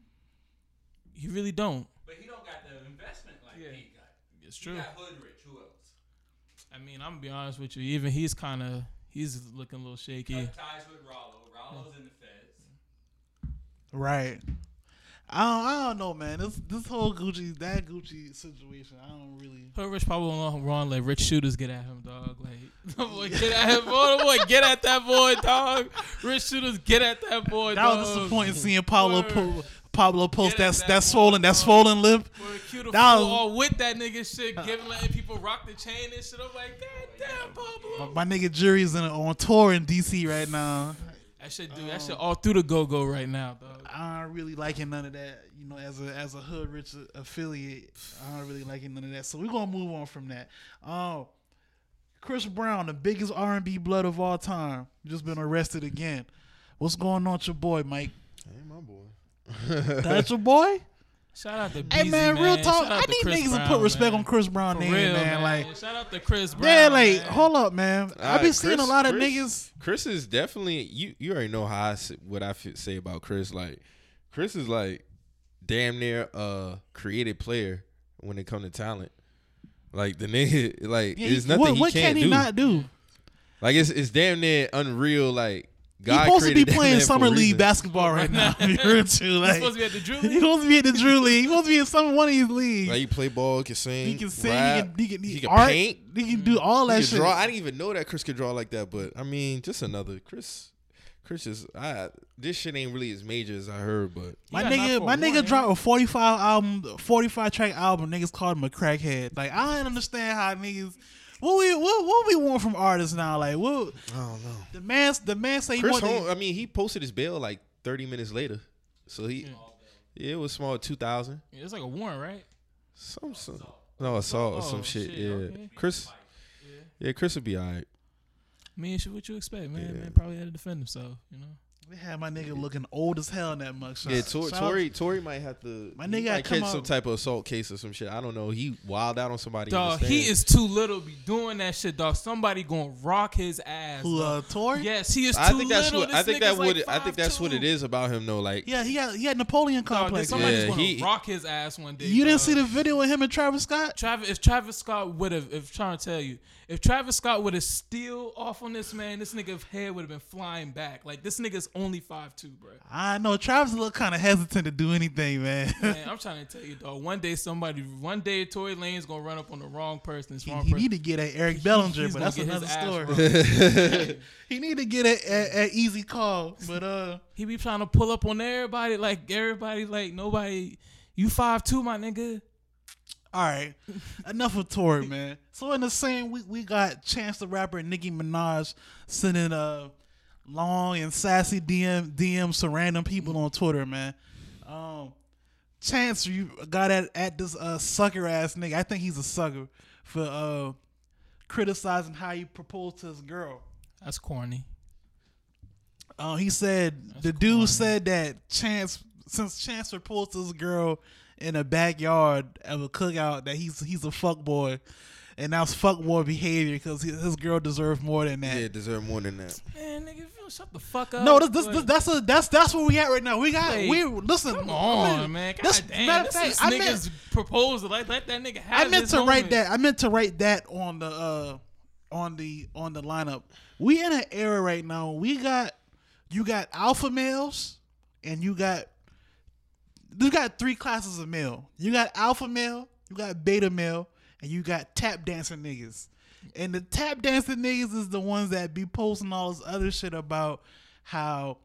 He really don't. But he don't got the investment like Yeah. he got. It's He true. got hood rich. Who else? I mean, I'm gonna be honest with you. Even he's kind of he's looking a little shaky. Cut ties with Rollo. Rollo's in the feds. Right. I don't, I don't know, man. This this whole Gucci that Gucci situation, I don't really. Her Rich probably won't wrong. Let rich shooters get at him, dog. Like, boy, get at him, boy. Boy, get at that boy, dog. Rich shooters, get at that boy, That dog. was disappointing seeing Pablo po- Pablo post that that that swollen that swollen lip. That was- all with that nigga shit, uh. giving letting people rock the chain and shit. I'm like, God damn, Pablo. My, my nigga Jury's in, on tour in DC right now. That shit, do that shit all through the go go right now, dog. I don't really liking none of that. You know, as a as a hood rich affiliate, I don't really liking none of that. So we're gonna move on from that. Um, Chris Brown, the biggest R and B blood of all time, just been arrested again. What's going on with your boy, Mike? Hey, my boy. That's your boy. Shout out to Hey Beezy, man, real talk. Shout out I to need Chris niggas to Brown, put respect man. on Chris Brown For name, real, man. Like, shout out to Chris Brown. yeah, like, man. hold up, man. I be Alright, seeing a Chris- lot of Chris- niggas. Chris is definitely you. You already know how I s- what I f- say about Chris. Like Chris is like damn near a creative player when it comes to talent. Like the nigga, like Yeah, there's nothing what he what can't can he do. not do? Like it's it's damn near unreal. Like God He's supposed to be playing summer league basketball right now. You heard too, He's like supposed to be at the Drew he's supposed to be at the Drew League. He's supposed to be in some one of these leagues. Like he play ball, you can sing, he can sing, rap, he can, he can, he can art, paint, he can do all that he shit. draw. I didn't even know that Chris could draw like that. But I mean, just another Chris. Chris is I this shit ain't really as major as I heard, but my nigga, my a nigga warning. dropped a forty five album, forty five track album. Niggas called him a crackhead. Like I don't understand how niggas. What we what, what we want from artists now? Like what I don't know. the man the man say he Chris want to- Holmes, I mean, he posted his bail like 30 minutes later. So he, yeah, it was small 2000. Yeah, it's like a warrant, right? Some, some, no, assault or Oh, some shit. shit, yeah. okay. Chris, yeah, Chris would be all right. I mean, shit, what you expect, man? Yeah. Man probably had to defend himself, you know. They had my nigga looking old as hell in that mugshot. Yeah, Tor- Shout out- Tory, Tory might have to. My nigga might catch some type of assault case or some shit. I don't know. He wild out on somebody. in Dog, he is too little to be doing that shit, dog. Somebody gonna rock his ass. Who uh, dog. Tory? Yes, he is too I think that's little. what. This I think that would. like I think that's what it is about him though. Like, Yeah, he had he had Napoleon Dog, complex. somebody's Yeah, gonna he- rock his ass one day. you didn't see the video with him and Travis Scott? Travis, if Travis Scott would have, if trying to tell you, if Travis Scott would have steal off on this man, this nigga's head would have been flying back. Like this nigga's only five two, bro. I know Travis look kind of hesitant to do anything, man. Man, I'm trying to tell you, dog. One day somebody, one day Tory Lanez gonna run up on the wrong person. He, wrong he person. need to get at Eric Bellinger, he's but that's another story. he need to get at, at, at easy call, but uh, He be trying to pull up on everybody, like everybody, like nobody. You five two, my nigga. all right, enough of Tory, man. So in the same week, we got Chance the Rapper and Nicki Minaj sending uh long and sassy DM DMs to random people on Twitter, man. Um, Chance, you got at at this uh sucker ass nigga. I think he's a sucker for uh criticizing how he proposed to his girl. That's corny. Uh, he said the dude said that Chance, since Chance proposed to his girl in a backyard of a cookout, that he's he's a fuck boy, and that's fuck boy behavior because his, his girl deserves more than that. yeah, deserve more than that. Man, nigga, shut the fuck up. No, this, this, this that's a that's that's where we at right now. We got Wait, we listen. Come on, man. God this- damn. matter of fact, I nigga's meant- proposal. Like, let that nigga have I meant to write that. I meant to write that on the uh on the on the lineup. We in an era right now. We got you got alpha males and you got you got three classes of male. You got alpha male, you got beta male, and you got tap dancing niggas. And the tap dancing niggas is the ones that be posting all this other shit about how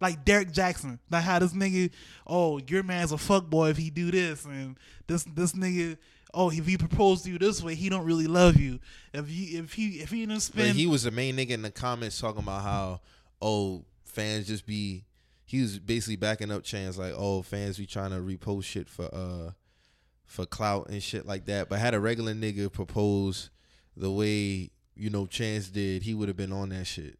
like Derek Jackson. Like how this nigga, oh, your man's a fuck boy if he do this and this this nigga Oh, if he proposed to you this way, he don't really love you. If you if he if he didn't spend, But he was the main nigga in the comments talking about how oh fans just be he was basically backing up Chance like oh fans be trying to repost shit for uh for clout and shit like that. But had a regular nigga propose the way you know Chance did, he would have been on that shit.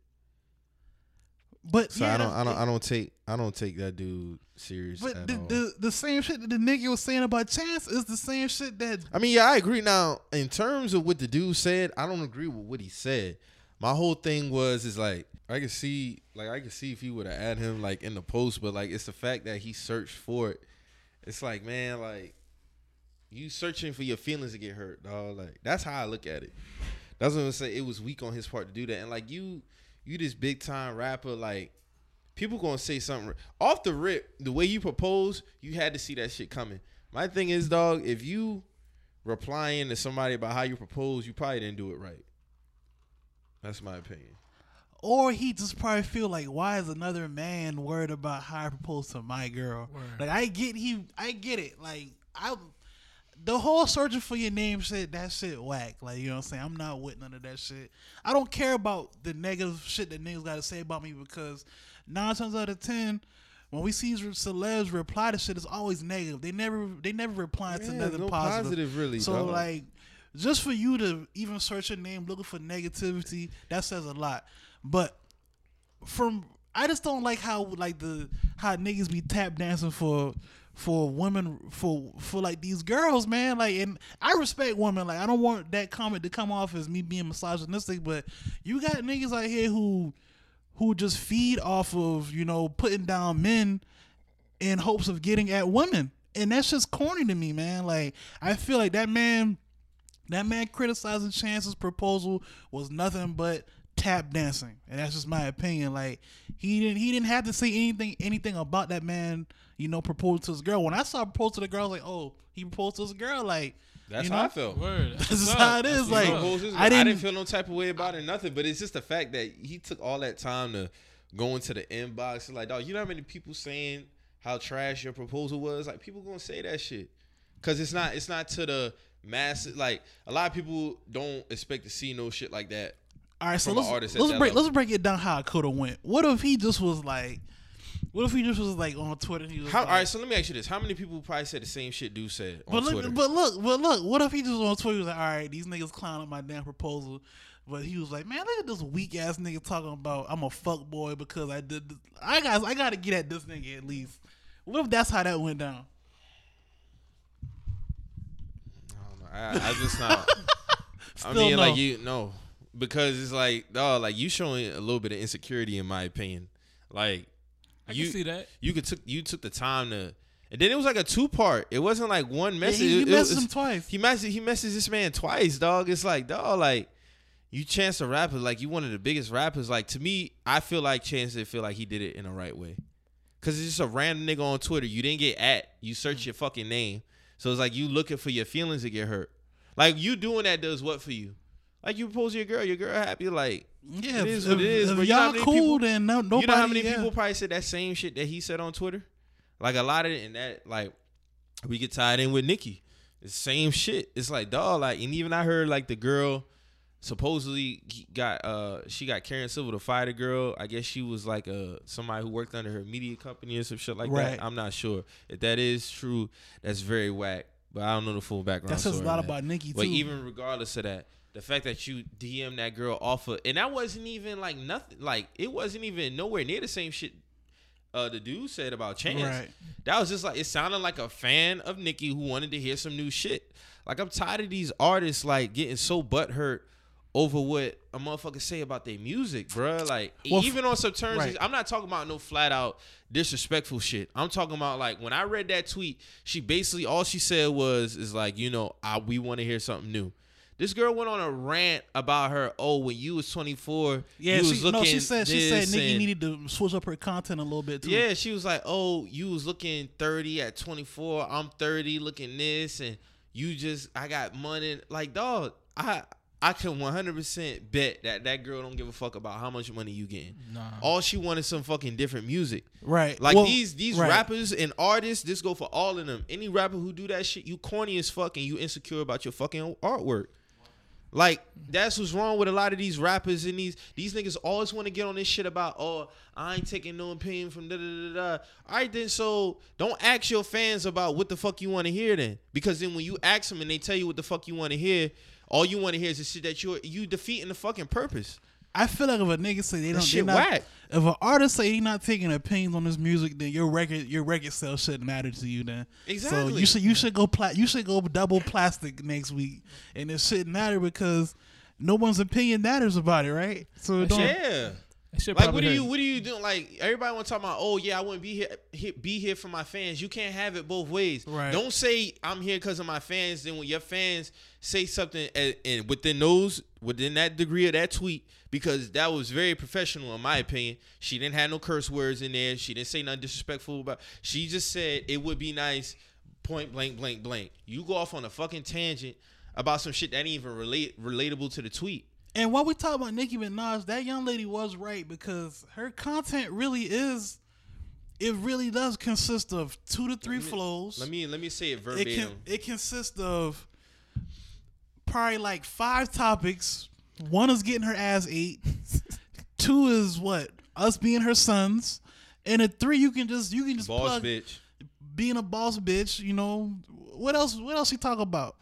but So yeah, I don't I don't I don't take I don't take that dude serious But the, the the same shit that the nigga was saying about Chance is the same shit that I mean, yeah, I agree. Now, in terms of what the dude said, I don't agree with what he said. My whole thing was is like I can see, like I can see if he would have added him like in the post, but like it's the fact that he searched for it. It's like, man, like you searching for your feelings to get hurt, dog. Like that's how I look at it. That's what I'm say. It was weak on his part to do that, and like you, you this big time rapper, like people gonna say something off the rip. The way you propose, you had to see that shit coming. My thing is, dog, if you replying to somebody about how you propose, you probably didn't do it right. That's my opinion. or he just probably feel like why is another man worried about how I propose to my girl? Word. Like I get he I get it. Like I the whole searching for your name shit, that shit whack. Like, you know what I'm saying? I'm not with none of that shit. I don't care about the negative shit that niggas gotta say about me because nine times out of ten, when we see celebs reply to shit, it's always negative. They never they never reply to nothing no positive. positive, really, So like just for you to even search your name looking for negativity, that says a lot. But from I just don't like how like the how niggas be tap dancing for for women for for like these girls, man. Like and I respect women. Like I don't want that comment to come off as me being misogynistic, but you got niggas out here who who just feed off of, you know, putting down men in hopes of getting at women. And that's just corny to me, man. Like I feel like that man that man criticizing Chance's proposal was nothing but tap dancing, and that's just my opinion. Like he didn't he didn't have to say anything anything about that man, you know, proposing to his girl. When I saw propose to the girl, I was like, oh, he proposed to his girl. Like That's you how? I felt. Word. This is how it is. Like I I didn't, didn't, feel no type of way about it, nothing. But it's just the fact that he took all that time to go into the inbox. It's like, dog, you know how many people saying how trash your proposal was? Like, people gonna say that shit because it's not, it's not to the mass. Like, a lot of people don't expect to see no shit like that. All right, so let's let's break level. let's break it down how it could have went. What if he just was like, what if he just was like on Twitter? He was How, like, all right, so let me ask you this: How many people probably said the same shit dude said on But look, Twitter? but look, but look. What if he just on Twitter was like, all right, these niggas clowning my damn proposal, but he was like, man, look at this weak ass nigga talking about I'm a fuck boy because I did. This. I got, I got to get at this nigga at least. What if that's how that went down? I don't know. I, I just not. I mean, no. like you no, because it's like, dog, like you showing a little bit of insecurity, in my opinion. Like I you, can see that. you could took you took the time to, and then it was like a two part. It wasn't like one Yeah, message. he, he it messaged him twice. He messaged he messaged this man twice, dog. It's like, dog, like you Chance the rapper, like you one of the biggest rappers. Like to me, I feel like Chance didn't feel like he did it in the right way. Cause it's just a random nigga on Twitter. You didn't get at. You search mm. your fucking name. So it's like you looking for your feelings to get hurt. Like you doing that does what for you? Like you propose to your girl, your girl happy. Like Yeah, it if, is what it if- If but you know how y'all cool, people- then no, nobody. you know how many yeah. people probably said that same shit that he said on Twitter? Like a lot of it, and that like we get tied in with Nicki. It's the same shit. It's like dog, like, and even I heard like the girl supposedly got uh she got Karen Civil to fire the girl. I guess she was like uh somebody who worked under her media company or some shit like Right. that. I'm not sure if that is true. That's very whack. But I don't know the full background. That says a lot about Nicki too. But even regardless of that, the fact that you DM that girl off of, and that wasn't even like nothing, like it wasn't even nowhere near the same shit. Uh, the dude said about Chance. Right. That was just like it sounded like a fan of Nicki who wanted to hear some new shit. Like I'm tired of these artists like getting so butthurt over what a motherfucker say about their music, bruh. Like Well, even on some terms, right. I'm not talking about no flat out disrespectful shit. I'm talking about like when I read that tweet, she basically all she said was is like, you know, I we want to hear something new. This girl went on a rant about her. Oh, when you was 24, yeah, you she, looking. no, she said she said and- needed to switch up her content a little bit too. yeah, she was like, "Oh, you was looking 30 at 24. I'm 30 looking this and you just I got money like dog. I I can 100% bet that that girl don't give a fuck about how much money you getting. Nah. All she wanted some fucking different music. Right. Like Well, these these right. rappers and artists, this go for all of them. Any rapper who do that shit, you corny as fuck and you insecure about your fucking artwork. Like that's what's wrong with a lot of these rappers and these these niggas always want to get on this shit about oh I ain't taking no opinion from da da da da. All right then, so don't ask your fans about what the fuck you want to hear then, because then when you ask them and they tell you what the fuck you want to hear, all you want to hear is the shit that you you defeating the fucking purpose. I feel like if a nigga say they don't, shit they not, whack. if an artist say he not taking opinions on his music, then your record your record sales shouldn't matter to you. Then exactly. So Exactly. you should you should go pla- you should go double plastic next week, and it shouldn't matter because no one's opinion matters about it, right? So don't. Yeah. Like what are you what are you doing? Like everybody want to talk about, oh yeah, I wouldn't be here, here be here for my fans. You can't have it both ways. Right. Don't say I'm here because of my fans. Then when your fans say something and, and within those within that degree of that tweet, because that was very professional in my opinion. She didn't have no curse words in there. She didn't say nothing disrespectful about. She just said it would be nice. Point blank blank blank. You go off on a fucking tangent about some shit that ain't even relate relatable to the tweet. And while we talk about Nicki Minaj, that young lady was right because her content really is. It really does consist of two to three flows. Let me let me say it it verbatim. can it consists of probably like five topics. One is getting her ass ate. Two is what us being her sons, and at three you can just you can just Boss plug bitch. being a boss bitch. You know what else? What else he talk about?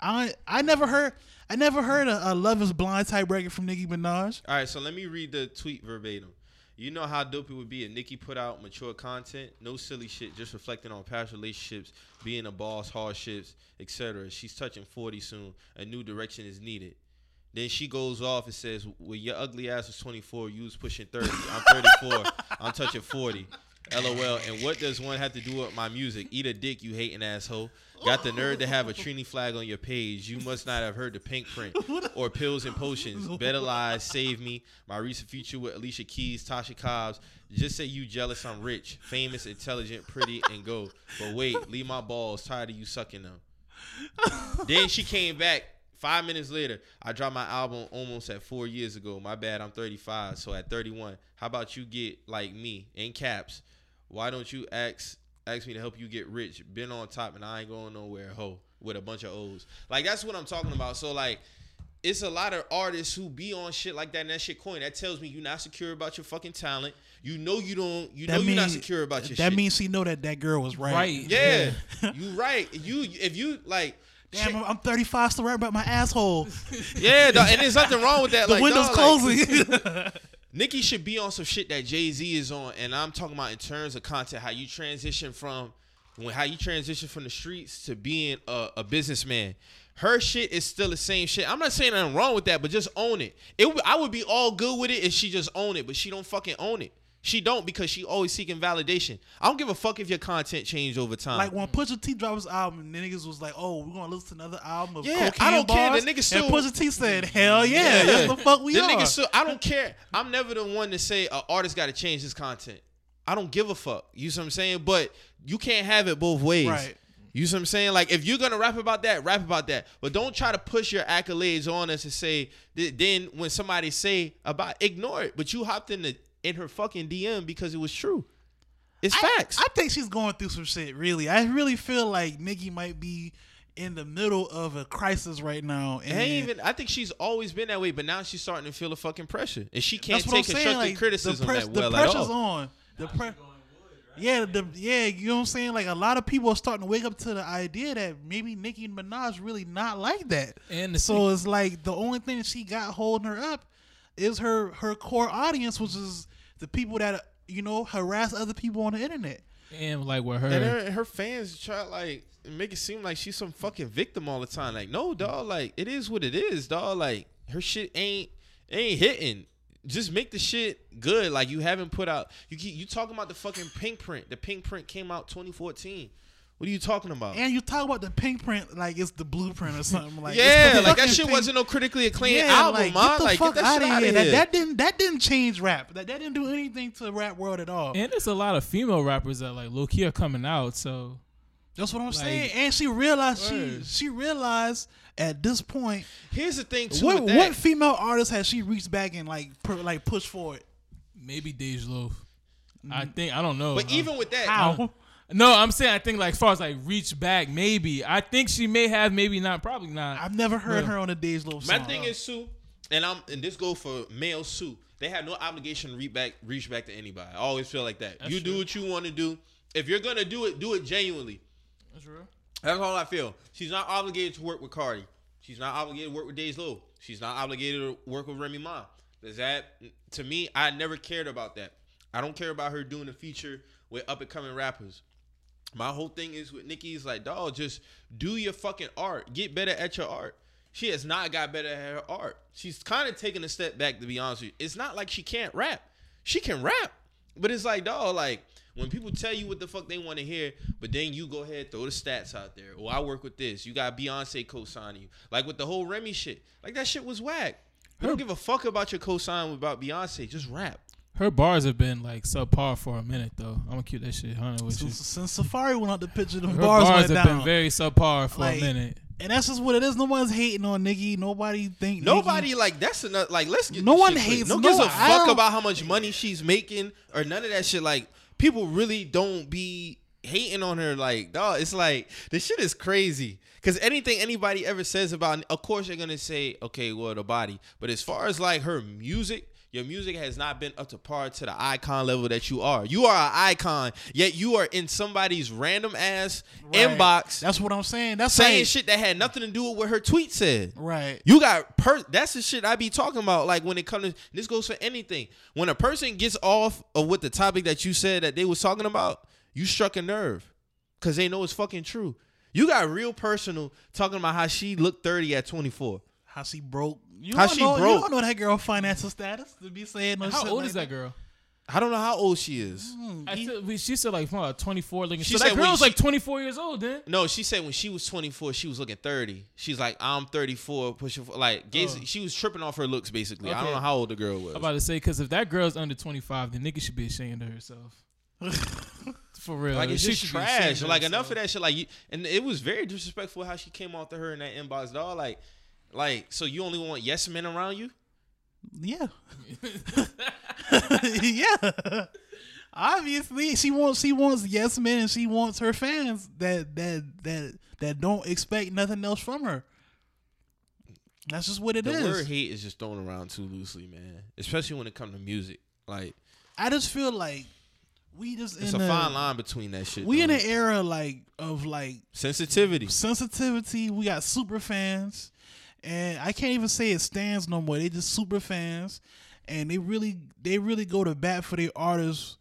I I never heard I never heard a, a Love Is Blind type record from Nicki Minaj. All right, so let me read the tweet verbatim. You know how dope it would be if Nicki put out mature content, no silly shit, just reflecting on past relationships, being a boss, hardships, etc. She's touching 40 soon. A new direction is needed. Then she goes off and says, "Well, your ugly ass was 24. You was pushing 30. I'm 34. I'm touching 40. LOL. And what does one have to do with my music? Eat a dick, you hating asshole. Got the nerve to have a Trini flag on your page. You must not have heard the pink print or pills and potions. Bed of Lies, save me. My recent feature with Alicia Keys, Tasha Cobbs. Just say you jealous I'm rich, famous, intelligent, pretty, and go. But wait, leave my balls. Tired of you sucking them. then she came back five minutes later. I dropped my album almost at four years ago. My bad, I'm 35. So at 31, how about you get like me in caps? Why don't you ask ask me to help you get rich? Been on top and I ain't going nowhere, ho, with a bunch of O's. Like that's what I'm talking about. So like. It's a lot of artists who be on shit like that and that shit coin. That tells me you're not secure about your fucking talent. You know you don't. You know you're not secure about your that shit. means she know that that girl was right. Right. yeah, you right. You if you like. Damn, shit- I'm- I'm 35, still right about my asshole. Yeah, dog, and there's nothing wrong with that. the like, window's dog, like, closing. Nicki should be on some shit that Jay Z is on, and I'm talking about in terms of content, how you transition from when how you transition from the streets to being a, a businessman. Her shit is still the same shit. I'm not saying nothing wrong with that, but just own it. It I would be all good with it if she just own it, but she don't fucking own it. She don't because she always seeking validation. I don't give a fuck if your content changed over time. like when Pusha T dropped his album, the niggas was like, "Oh, we're gonna listen to another album of Yeah, cocaine I don't care. The niggas still- and Pusha T said, "Hell yeah, that's the fuck we the are." niggas still, I don't care. I'm never the one to say an artist got to change his content. I don't give a fuck. You see what I'm saying? But you can't have it both ways. Right. You see what I'm saying? Like if you're gonna rap about that, rap about that. But don't try to push your accolades on us and say th- then when somebody say about ignore it. But you hopped in the in her fucking DM because it was true. It's I- facts. I, think she's going through some shit. Really, I really feel like Nicki might be in the middle of a crisis right now. And ain't even. I think she's always been that way, but now she's starting to feel the fucking pressure, and she can't that's what I'm take constructive Like criticism the, press, that the well at pressure's all. on. The pre- Yeah, the yeah, you know what I'm saying? Like a lot of people are starting to wake up to the idea that maybe Nicki Minaj really not like that. And the so it's like the only thing that she got holding her up is her her core audience, which is the people that you know harass other people on the internet. and like with her, And her, her fans try like make it seem like she's some fucking victim all the time. Like, no, dog. Like, it is what it is, dog. Like, her shit ain't ain't hitting. Just make the shit good. Like, you haven't put out. You keep you talking about the fucking pink print. The pink print came out 2014. What are you talking about? And you talk about the pink print like it's the blueprint or something like yeah, the like that shit thing. wasn't no critically acclaimed Yeah, album, like, man. get the Like, fuck get that shit outta out of That, here. that didn't that didn't change rap. That that didn't do anything to the rap world at all. and there's a lot of female rappers that like low key are coming out. So That's what I'm Like- saying. And she realized she Word. she realized at this point Here's the thing too. what that. what female artist has she reached back and like per, like pushed forward? Maybe Dej Loaf. I mm. think I don't know. but even with that, How? No, I'm saying I think like as far as like reach back, maybe I think she may have, maybe not, probably not. I've never heard Yeah. her on a Dej Loaf My song. thing is Sue, and I'm and this go for male Sue. They have no obligation to reach back, reach back to anybody. I always feel like that. That's you do what you want to do. If you're gonna do it, do it genuinely. That's real. That's all I feel. She's not obligated to work with Cardi. She's not obligated to work with Dej Loaf. She's not obligated to work with Remy Ma. Does that to me? I never cared about that. I don't care about her doing a feature with up and coming rappers. My whole thing is with Nicki is like, dog, just do your fucking art. Get better at your art. She has not got better at her art. She's kind of taking a step back, to be honest with you. It's not like she can't rap. She can rap. But it's like, dog, like when people tell you what the fuck they want to hear, but then you go ahead throw the stats out there. Oh, I work with this. You got Beyonce co-signing you. Like with the whole Remy shit. Like that shit was whack. You don't give a fuck about your co-sign about Beyonce. Just rap. Her bars have been like subpar for a minute though. I'm gonna keep that shit hundred with you. since, since Safaree went out the picture, them Her bars, bars, went have down. been very subpar for Like, a minute. and that's just what it is. No one's hating on Nicki. Nobody think Nobody Nicki, like that's enough. Like let's get No this one shit hates- No no, gives a fuck about how much money she's making or none of that shit. Like people really don't be hating on her. Like dog, it's like the shit is crazy. Cause anything anybody ever says about, of course they're gonna say, okay, well the body. But as far as like her music. Your music has not been up to par to the icon level that you are. You are an icon, yet you are in somebody's random ass Right. inbox That's what I'm saying. That's saying like, shit that had nothing to do with what her tweet said. Right. You got per that's the shit I be talking about. Like when it comes to this goes for anything. When a person gets off of what the topic that you said that they was talking about, you struck a nerve. Cause they know it's fucking true. You got real personal talking about how she looked 30 at 24. How she broke. You How she know, You broke. don't know that girl financial status to be saying no How shit old like is that girl? I don't know how old she is. Mm-hmm. I still, we, she said like what, 24. Looking, She so said that when girl's she- like 24 years old. Then No, she said when she was 24, she was looking 30. She's like, I'm 34, pushing for, like, basi- Oh. Uh. she was tripping off her looks basically. I don't know how old the girl was. I'm about to say because if that girl's under 25, then nigga should be ashamed of herself. For real, Like it's She just should be ashamed trash. of Like enough herself. of that shit. Like you, and it was very disrespectful how she came off to her in that inbox, dog. Like, like so you only want yes men around you? Yeah. yeah. Obviously, she wants she wants yes men and she wants her fans that that that that don't expect nothing else from her. That's just what it the is. word hate is just thrown around too loosely, man. Especially when it comes to music. Like I just feel like we just it's in a a, fine line between that shit. we in an era like of like sensitivity. sensitivity. We got super fans, and I can't even say it stands no more. They just super fans, and they really they really go to bat for their artists,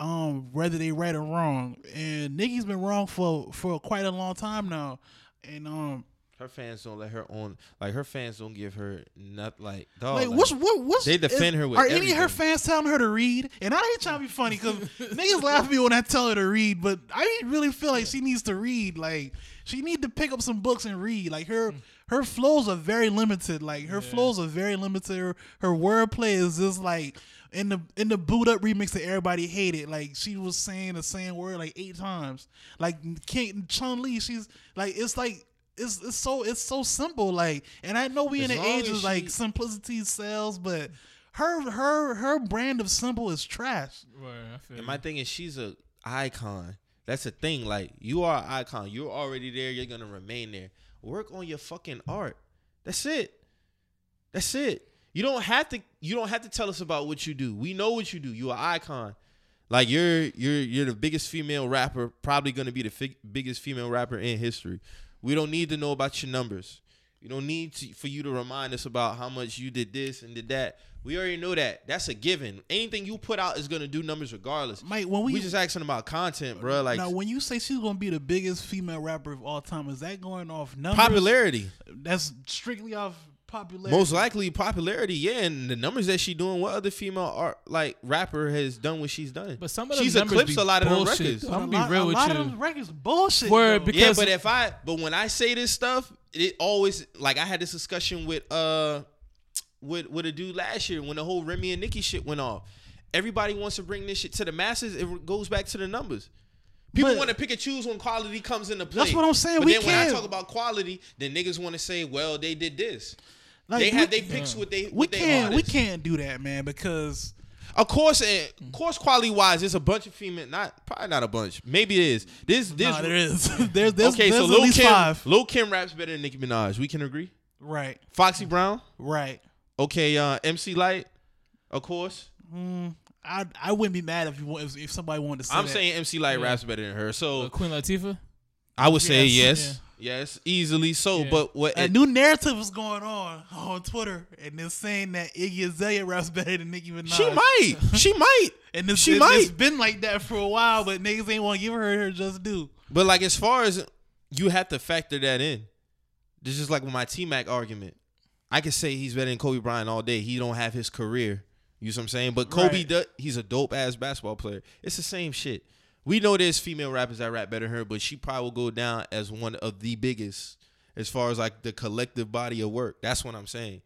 um, whether they right or wrong. And Nicki's been wrong for for quite a long time now, and um, Her fans don't let her on. Like her fans don't give her not like dog. like like, what's what what's They defend is- her with Are any of her fans telling her to read? And I ain't trying to be funny because niggas laugh at me when I tell her to read, but I really feel like she needs to read. Like she need to pick up some books and read. Like her her flows are very limited. Like her flows are very limited. Her, her wordplay is just like in the in the Boo'd Up remix that everybody hated. Like she was saying the same word like eight times. Like King Chun Li, she's like it's like. It's, it's so it's so simple like and I know we As in the long age as of like simplicity sells, but her her her brand of simple is trash. Word, I feel And my thing is, she's a icon. That's the thing. Like you are an icon. You're already there. You're gonna remain there. Work on your fucking art. That's it. That's it. You don't have to. You don't have to tell us about what you do. We know what you do. You're an icon. Like you're you're you're the biggest female rapper. Probably gonna be the fig- biggest female rapper in history. We don't need to know about your numbers. You don't need to, for you to remind us about how much you did this and did that. We already know that. That's a given. Anything you put out is gonna do numbers regardless. Mike, when we, We, just asking about content, bro. Like now when you say she's gonna be the biggest female rapper of all time, is that going off numbers? popularity. That's strictly off popularity. Most likely popularity, yeah. And the numbers that she doing, what other female art like rapper has done what she's done? But some of them she's numbers eclipsed be a lot of them bullshit, records. though. I'm a gonna lot, be real a lot you. of them records bullshit. Word, because- Yeah, but if I but when I say this stuff, it always like I had this discussion with uh with with a dude last year when the whole Remy and Nicki shit went off. Everybody wants to bring this shit to the masses. It goes back to the numbers. People want to pick and choose when quality comes into play. That's what I'm saying. But We then when I talk about quality, then niggas want to say, "Well, they did this." Like, they we- have they picks with they We with can't. We can't do that, man, because Of course, and of course, quality wise, there's a bunch of female. Not probably not a bunch. Maybe it is. This this nah, there is. there's there's, okay. there's so at Lil Kim, five. Lil Kim raps better than Nicki Minaj. We can agree. Right. Foxy Brown. Right. Okay. Uh, MC Lyte. Of course. I I wouldn't be mad if you want, if, if somebody wanted to say I'm that. saying MC Lyte Yeah. raps better than her. So Uh, Queen Latifah. I would say yes. Yes. Yes, easily so. Yeah. But what a new narrative is going on on Twitter, and they're saying that Iggy Azalea raps better than Nicki Minaj. she might, she might. and it's, she it, might. it's been like that for a while, but niggas ain't want to give her her just due. But like as far as you have to factor that in. This is like with my T Mac argument. I could say he's better than Kobe Bryant all day. He don't have his career. You know what I'm saying? But Kobe Right. does he's a dope ass basketball player. It's the same shit. We know there's female rappers that rap better than her, but she probably will go down as one of the biggest as far as like the collective body of work. That's what I'm saying.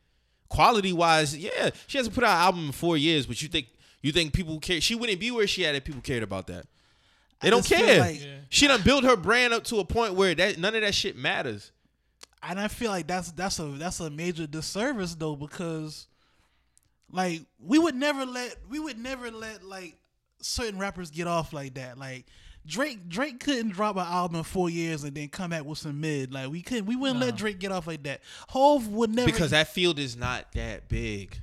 Quality wise, yeah, she hasn't put out an album in four years, but you think you think people care? She wouldn't be where she at if people cared about that. They I don't care. like- Yeah. She done built her brand up to a point where that none of that shit matters. and I feel like that's that's a that's a major disservice though because like we would never let we would never let like certain rappers get off like that. Like Drake Drake couldn't drop an album in four years and then come back with some mid. Like we couldn't we wouldn't let Drake get off like that. Hove would never Because that field is not that big.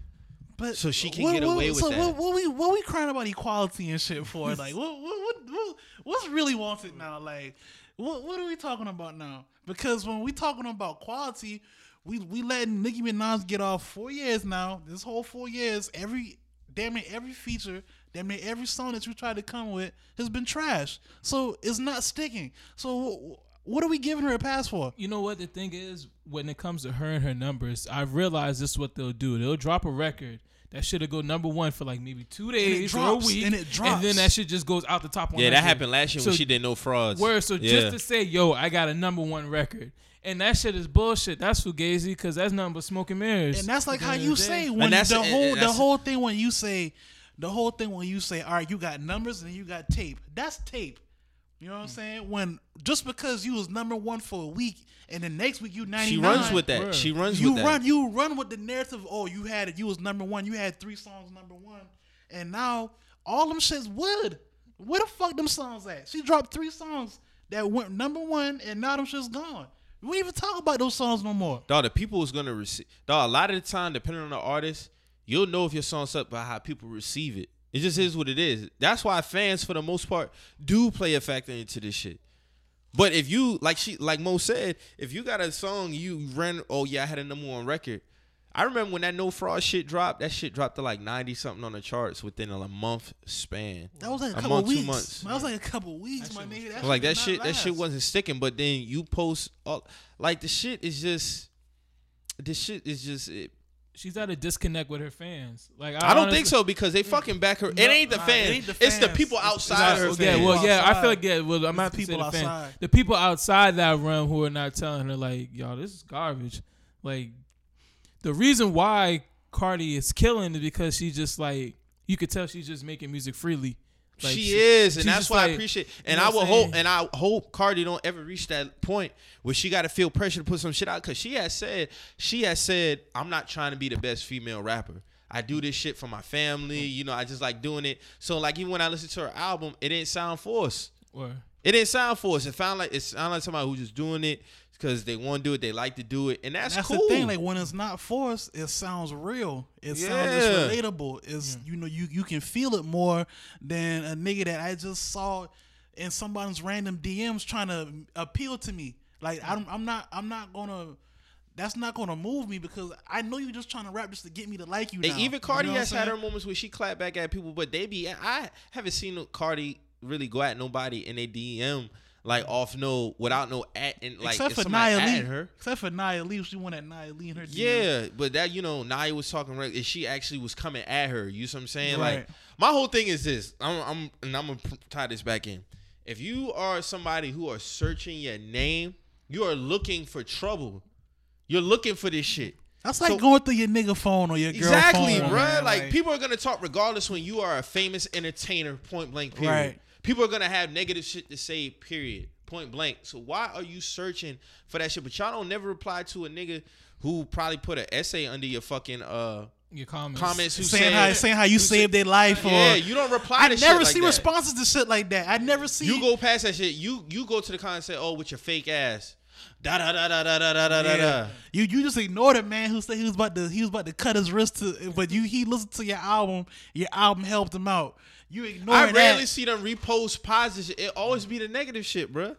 but so she can get away with so that. What, what we what we crying about equality and shit for? Like what what, what what what's really wanted now? Like what what are we talking about now? Because when we talking about quality we we letting Nicki Minaj get off four years now. This whole four years every damn near every feature damn near every song that you tried to come with has been trash so it's not sticking so what are we giving her a pass for You know what the thing is when it comes to her and her numbers, I've realized this is what they'll do. They'll drop a record that should have go number one for like maybe two days drops, or a week, and it drops. then that shit just goes out the top. Yeah, 100. that happened last year when she did no frauds. Word, so yeah. just to say, yo, I got a number one record. And that shit is bullshit. That's fugazi because that's nothing but smoke and mirrors. And that's like how you day. say when that's- the whole and the whole thing when you say the whole thing when you say all right you got numbers and you got tape. That's tape. You know what I'm mm. saying? When just because you was number one for a week and the next week you 99 she runs with that. Word. She runs you with that. run you run with the narrative oh you had it. You was number one. You had three songs number one. And now all them shits would. Where the fuck them songs at? She dropped three songs that went number one and now them shits gone. We don't even talk about those songs no more. Dog, the people is gonna receive. Dog, a lot of the time, depending on the artist, you'll know if your song's up by how people receive it. It just is what it is. That's why fans, for the most part, do play a factor into this shit. But if you like she like Mo said, if you got a song you ran, oh yeah, I had a number one record. I remember when that no fraud shit dropped. That shit dropped to like ninety something on the charts within a month span. That was like a A couple month, two weeks. months. That was like a couple weeks, my nigga. That like that not shit, that shit wasn't sticking. But then you post, all, like the shit is just, this shit is just. It, she's at a disconnect with her fans. Like I, don't honestly- think so because they fucking back her. it ain't the nah, it fans. ain't the It's the people outside it's her. Yeah, fans. well, yeah, I feel like yeah. Well, I'm not the people the fans. outside. The people outside that realm who are not telling her like, yo, this is garbage. Like, the reason why Cardi is killing is because she just like you could tell she's just making music freely. Like, she, is, and that's why I like- appreciate. you And know I will hope, and I hope Cardi don't ever reach that point where she got to feel pressure to put some shit out because she has said she has said I'm not trying to be the best female rapper. I do this shit for my family. Mm. You know, I just like doing it. So like even when I listen to her album, it didn't sound forced. Or, It didn't sound forced. It found like it sounded like somebody who's just doing it because they want to do it. They like to do it, and that's, That's cool. the thing. Like when it's not forced, it sounds real. It sounds Yeah. it's relatable. It's you know you you can feel it more than a nigga that I just saw in somebody's random DMs trying to appeal to me. Like I'm I'm not I'm not gonna. That's not gonna move me because I know you're just trying to rap just to get me to like you. And now. even You Cardi know has had her moments where she clapped back at people, but they be I haven't seen Cardi really go at nobody in a DM like off no without no at and like except for Nia Lee. her. Except for Nia Lee, she went at Nia Lee in her. Yeah, but that you know, Nia was talking right, and she actually was coming at her. You see what I'm saying? Like Right. my whole thing is this. I'm, I'm and I'm gonna tie this back in. If you are somebody who are searching your name, you are looking for trouble. You're looking for this shit. That's like So- going through your nigga phone or your girl Exactly, phone, bruh. man. Like, people are gonna talk regardless when you are a famous entertainer, point blank. Period. Right. People are gonna have negative shit to say. Period. Point blank. So why are you searching for that shit? But y'all don't never reply to a nigga who probably put an essay under your fucking uh Your comments. comments who saying said, how saying how you who saved said- their life. Or Yeah, you don't reply I to never shit like see that. responses to shit like that. I never see. You go past that shit. You you go to the comment and say, "Oh, with your fake ass." Da da da da da da da da da. You you just ignored a man who said he was about to he was about to cut his wrist to, but you he listened to your album. Your album helped him out. You ignore. I rarely that. see them repost positive. It always be the negative shit, bruh.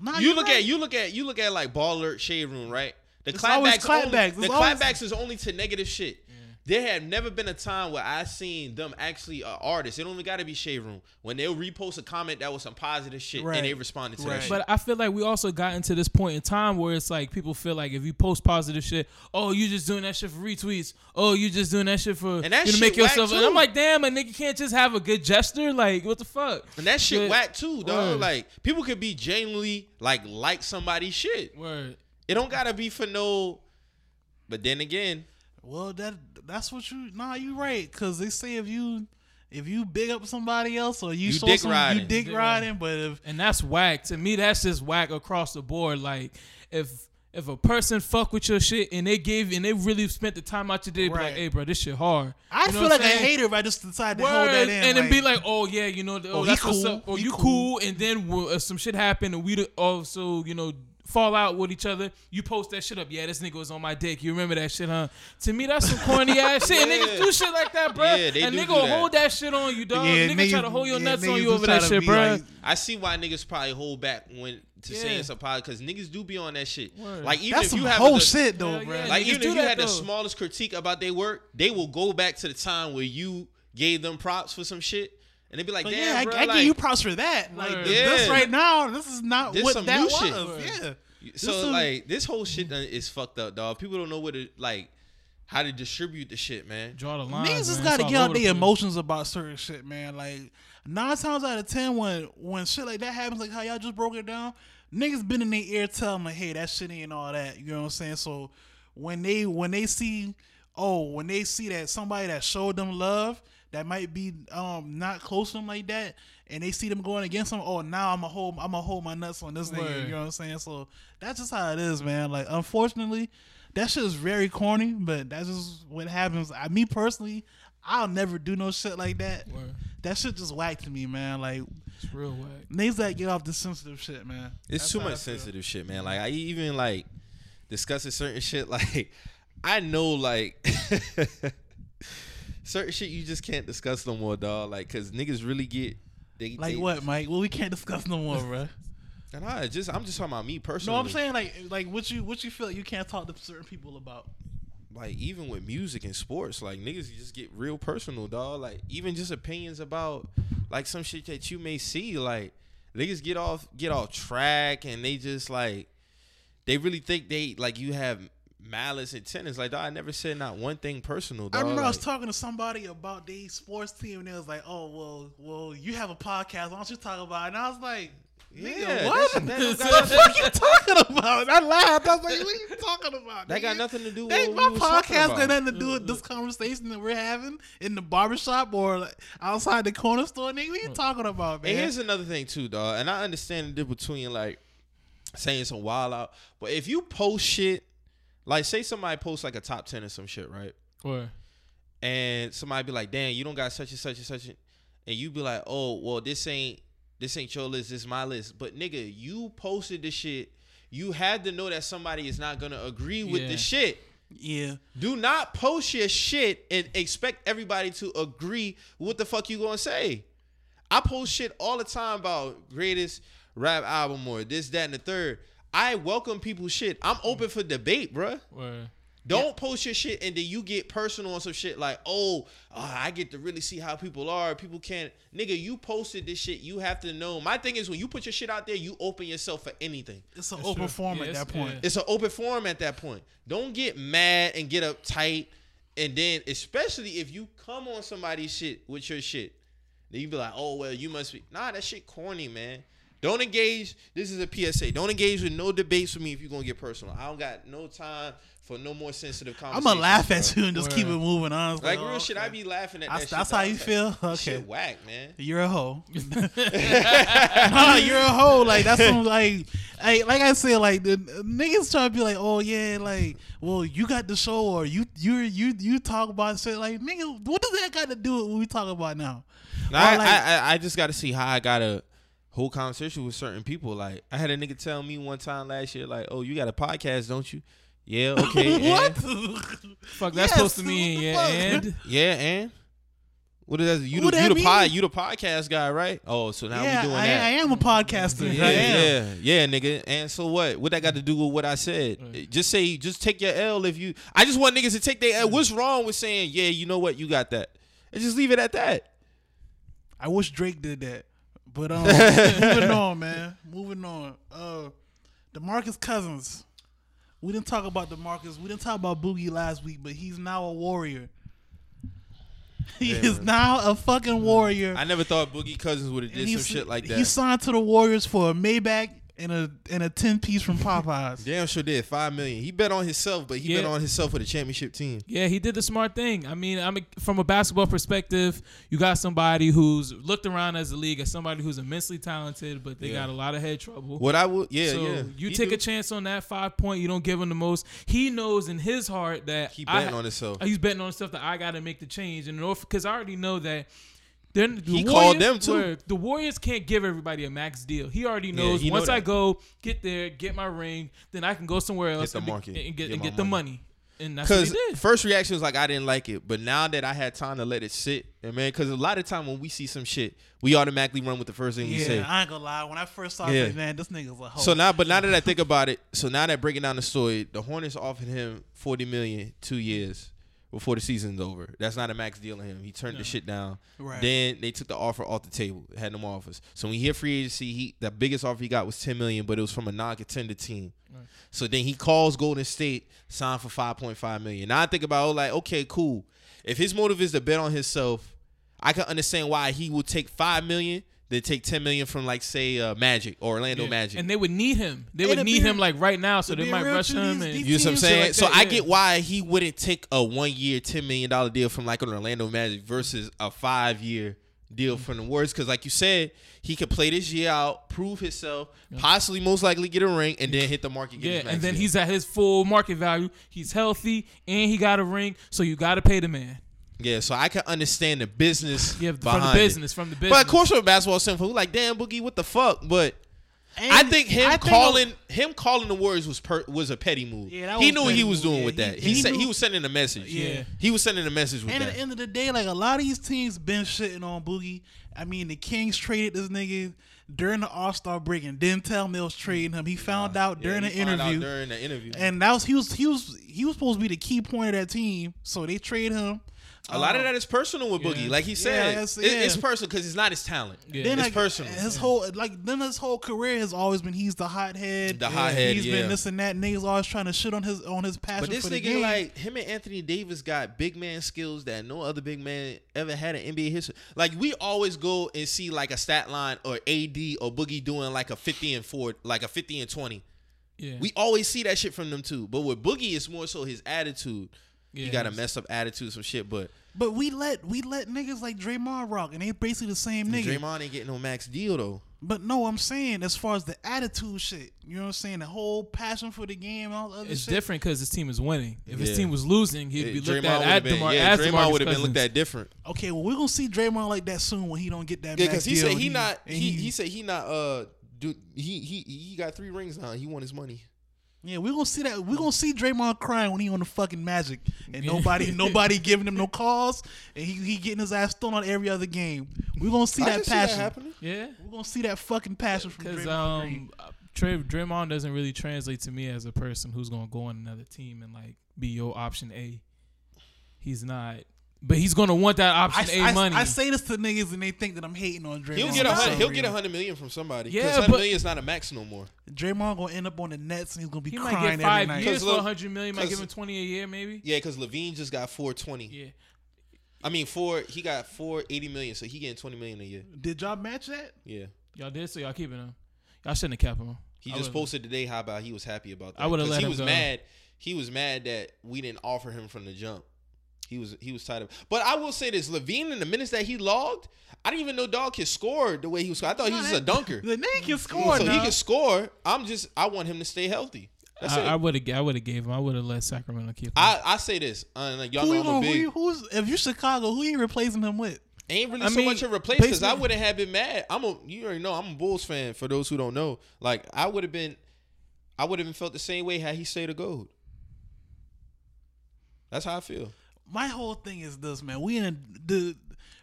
Nah, you look right. at you look at you look at like baller Shade Room, right? The always clapbacks, only, the always- clapbacks is only to negative shit. There have never been a time where I seen them actually uh, artists. It don't even got to be Shade Room when they'll repost a comment that was some positive shit Right. and they responded to that Right. shit. But I feel like we also gotten to this point in time where it's like people feel like if you post positive shit, oh, you just doing that shit for retweets. Oh, you just doing that shit for And that you to shit make yourself. And too. I'm like, damn, a nigga can't just have a good gesture. Like, what the fuck? and that shit But- whack too, dog. Word. Like people could be genuinely like like somebody's shit. Word. It don't gotta be for no. But then again, Well, that that's what you. Nah, you right. Cause they say if you if you big up somebody else or you, You show dick some, riding. you dick Dick riding. But if And that's whack. To me, that's just whack across the board. Like, if if a person fuck with your shit and they gave and they really spent the time out your day, to be Right. like, hey, bro, this shit hard. I You know feel like I'm a saying? hater if I just decide to Word, hold that in, and then be like, oh yeah, you know, oh, Oh, he that's what's cool. up. Oh, He you cool. cool. And then uh, some shit happened, and we also, you know, fall out with each other. You post that shit up. Yeah, this nigga was on my dick. You remember that shit, huh? To me, that's some corny ass shit. And niggas do shit like that, bro. Yeah, they and do nigga do will that. hold that shit on you, dog. Yeah, nigga niggas- try to hold your yeah, nuts on you over that shit, bro. like- I see why niggas probably hold back when to Yeah. saying some positive because niggas do be on that shit. Word. Like even that's if some you have whole a, shit though, Hell bro. yeah. Like even if you that, had the smallest critique about their work, they will go back to the time where you gave them props for some shit, and they'd be like, But "Damn, yeah, bro, I, I like, give you props for that. Like Word. th- this right now, this is not This what some that new was. shit. Yeah. So This like this whole shit done is fucked up, dog. People don't know what to like, how to distribute the shit, man. Draw the line. Niggas just gotta get out their emotions about certain shit, man. Like nine times out of ten, when when shit like that happens, like how y'all just broke it down, niggas been in their ear telling like, hey, that shit ain't all that. You know what I'm saying? So when they when they see, oh, when they see that somebody that showed them love that might be um not close to them like that, and they see them going against them, oh, now I'm a hold I'm a hold my nuts on this nigga. You know what I'm saying? So that's just how it is, man. Like unfortunately. That shit is very corny, but that's just what happens. I, me personally, I'll never do no shit like that. Word. That shit just whack to me, man. Like It's real whack. niggas that get off the sensitive shit, man. It's That's too much sensitive shit, man. Like I even like discussing certain shit. Like I know, like certain shit you just can't discuss no more, dog. Like because niggas really get they Like they- what, Mike? Well, we can't discuss no more, bro. And I just I'm just talking about me personally. No, I'm saying like like what you what you feel like you can't talk to certain people about. like even with music and sports, like niggas just get real personal, dog. Like even just opinions about like some shit that you may see, like niggas get off get off track and they just like they really think they like you have malice intent. It's like dog, I never said not one thing personal. Dog. I remember I was talking to somebody about the sports team, and they was like, "Oh, well, well, you have a podcast. Why don't you talk about?" it? And I was like, "Nigga, Yeah, what? that- that what the fuck you talking about?" I laughed. I was like, "What are you talking about?" that got nothing to do with They, what my we podcast got nothing to do with this conversation that we're having in the barbershop or like outside the corner store, nigga. What you mm. talking about, man? And here's another thing too, dog. And I understand the difference between like saying some wild out, but if you post shit, like say somebody posts like a top ten or some shit, right? Word. And somebody be like, "Damn, you don't got such and such and such," and you be like, "Oh, well, this ain't this ain't your list, this is my list." But nigga, you posted this shit. You had to know that somebody is not gonna agree with Yeah. the shit. yeah, Do not post your shit and expect everybody to agree what the fuck you gonna say. I post shit all the time about greatest rap album or this, that, and the third. I welcome people's shit. I'm open for debate, bruh. Word. Don't post your shit and then you get personal on some shit like, oh, uh, I get to really see how people are. People can't. Nigga, you posted this shit. You have to know. My thing is when you put your shit out there, you open yourself for anything. it's an That's open true. forum Yeah, at that point. yeah. It's an open forum at that point. Don't get mad and get uptight. And then, especially if you come on somebody's shit with your shit, then you be like, oh, well, you must be. Nah, that shit corny, man. Don't engage. This is a PSA. Don't engage with no debates with me if you're gonna get personal. I don't got no time for no more sensitive conversations. I'ma laugh bro. at you and just keep it moving on. It's Like oh, real shit. I be laughing at That's- that. that's shit, how dog. you It's feel? Okay. Shit, whack, man. You're a hoe. nah, you're a hoe. Like that's some like, hey, like I said, like the niggas try to be like, oh yeah, like, well, you got the show or you you you you talk about shit. Like, nigga, what does that got to do with what we talk about now? Nah, Or, I, like- I, I- I just got to see how I got a whole conversation with certain people. Like I had a nigga tell me one time last year, like, "Oh, you got a podcast, don't you?" Yeah, okay. what? Fuck, that's Yes, supposed to mean yeah, fuck? and yeah, and what is that? You What the, you that the pod, mean? you the podcast guy, right? Oh, so now yeah, we doing I, that. I am a podcaster. Yeah, I am. yeah, yeah, nigga. And so what? What that got to do with what I said? Right. Just say, just take your L if you. I just want niggas to take their L. Mm. What's wrong with saying, yeah, you know what, you got that, and just leave it at that. I wish Drake did that. But um, moving on, man. Moving on. Uh, Demarcus Cousins. We didn't talk about Demarcus. We didn't talk about Boogie last week, but he's now a warrior. He Yeah, is man. now a fucking warrior. I never thought Boogie Cousins would have did some shit like that. He signed to the Warriors for a Maybach and a and a ten piece from Popeyes. Damn sure did five million. He bet on himself, but he bet on himself for the championship team. Yeah, he did the smart thing. I mean, I mean, from a basketball perspective, you got somebody who's looked around as a league as somebody who's immensely talented, but they Yeah. got a lot of head trouble. What I would, yeah, so yeah. you He take do. a chance on that five point. You don't give him the most. He knows in his heart that He betting ha- on himself. He's betting on stuff that I got to make the change, and because I already know that. Then the He Warriors, called them, too. were- The Warriors can't give everybody a max deal. He already Yeah, knows. he know once I go get there, get my ring, then I can go somewhere else the and, be- market, and get, get and my get the money. money. And that's what he Because did. first reaction was like I didn't like it, but now that I had time to let it sit, and man, because a lot of time when we see some shit, we automatically run with the first thing we Yeah, say. I ain't gonna lie. When I first saw Yeah. it, man, this nigga's a hoe. So now, but now that I think about it, so now that breaking down the story, the Hornets offered him forty million two years before the season's over. That's not a max deal on him. He turned the shit down. Right. Then they took the offer off the table. Had no more offers. So when he hit free agency, he the biggest offer he got was ten million, but it was from a non-contender team. Right. So then he calls Golden State, signed for five point five million. Now I think about oh, like, okay, cool. If his motive is to bet on himself, I can understand why he would take five million, then take ten million from like say uh, Magic or Orlando Yeah. Magic. And they would need him. They And would need be- him like right now, so they might rush him. these- and these You know what I'm saying? like so that, I yeah. get why he wouldn't take a one year, ten million dollar deal from like an Orlando Magic versus a five year deal from the Warriors. Because like you said, he could play this year out, prove himself, possibly most likely get a ring, and then hit the market. Get yeah, and then deal. he's at his full market value. He's healthy and he got a ring, so you got to pay the man. Yeah. So I can understand the business. Yeah, from behind the it. business, from the business. But of course, from basketball simple, like damn Boogie, what the fuck? But And I think him I think- calling him calling the Warriors was per, was a petty move. Yeah, that he was knew what he was doing Yeah, with that. he He, said he was sending a message. Yeah. he was sending a message with And that. And at the end of the day, like a lot of these teams been shitting on Boogie. I mean, the Kings traded this nigga during the All Star break and didn't tell Mills trading him. He found out Yeah, during he the found out interview, during the interview. and that was he was he was he was supposed to be the key point of that team. So they trade him. A lot of Um, that is personal with Boogie. Yeah. Like he said, Yeah, it's- It- it's personal because it's not his talent. Yeah. Then it's like, personal. His whole like then his whole career has always been he's the hothead. The hothead, He's yeah. been this and that. Niggas always trying to shit on his on his passion But this for the nigga, game. like him and Anthony Davis, got big man skills that no other big man ever had in NBA history. Like we always go and see like a stat line or AD or Boogie doing like a fifty and four, like a fifty and twenty. yeah, We always see that shit from them too. But with Boogie, it's more so his attitude. Yeah, he got a he's- messed up attitude, some shit. But but we let we let niggas like Draymond rock, and they basically the same nigga. Draymond ain't getting no max deal though. But no, I'm saying as far as the attitude shit, you know what I'm saying? The whole passion for the game and all the other It's shit. different because his team is winning. If his Yeah. team was losing, he'd be Yeah, looked Draymond at would've at been, DeMar- yeah, as Draymond would have been looked Cousins. at different. Okay, well we're gonna see Draymond like that soon when he don't get that. Yeah, max because he deal said and he not and he, he said he not uh do he he he got three rings now. He won his money. Yeah, we're gonna see that. We're gonna see Draymond crying when he on the fucking Magic, and nobody, nobody giving him no calls, and he, he getting his ass thrown on every other game. We're gonna see I that can see passion. happening. Yeah, we're gonna see that fucking passion from because Draymond Green. um, uh, Draymond doesn't really translate to me as a person who's gonna go on another team and like be your option A. He's not, but he's gonna want that I, option A I- money. I say this to niggas and they think that I'm hating on Draymond. He'll get a for hundred. some He'll get a reason. hundred million from somebody. Yeah, Yeah, hundred but- million is not a max no more. Draymond gonna end up on the Nets and he's gonna be he crying might get every five night. years 'Cause for look- a hundred million. Might 'cause- give him twenty a year, maybe. Yeah, because LaVine just got four twenty. Yeah, I mean four. He got four eighty million, so he getting twenty million a year. Did y'all match that? Yeah. y'all did, so y'all keeping him. Y'all shouldn't have kept him. He I just would've- posted today how about he was happy about that. I would've 'Cause let he him was go. mad. He was mad that we didn't offer him from the jump. He was he was tired of. But I will say this: LaVine in the minutes that he logged, I didn't even know dog could score the way he was. I thought he was a dunker. The nigga can score. so he can score. I'm just I want him to stay healthy. That's I, would have. I would have gave him. I would have let Sacramento keep him. I, I say this, uh, like, y'all Who know I'm gonna, a who you, who's if you Chicago? Who you replacing him with? Ain't really I so mean, much a replace because I wouldn't have been mad. I'm a you already know I'm a Bulls fan. For those who don't know, like I would have been, I would have felt the same way had he stayed a gold. That's how I feel. My whole thing is this, man. We in the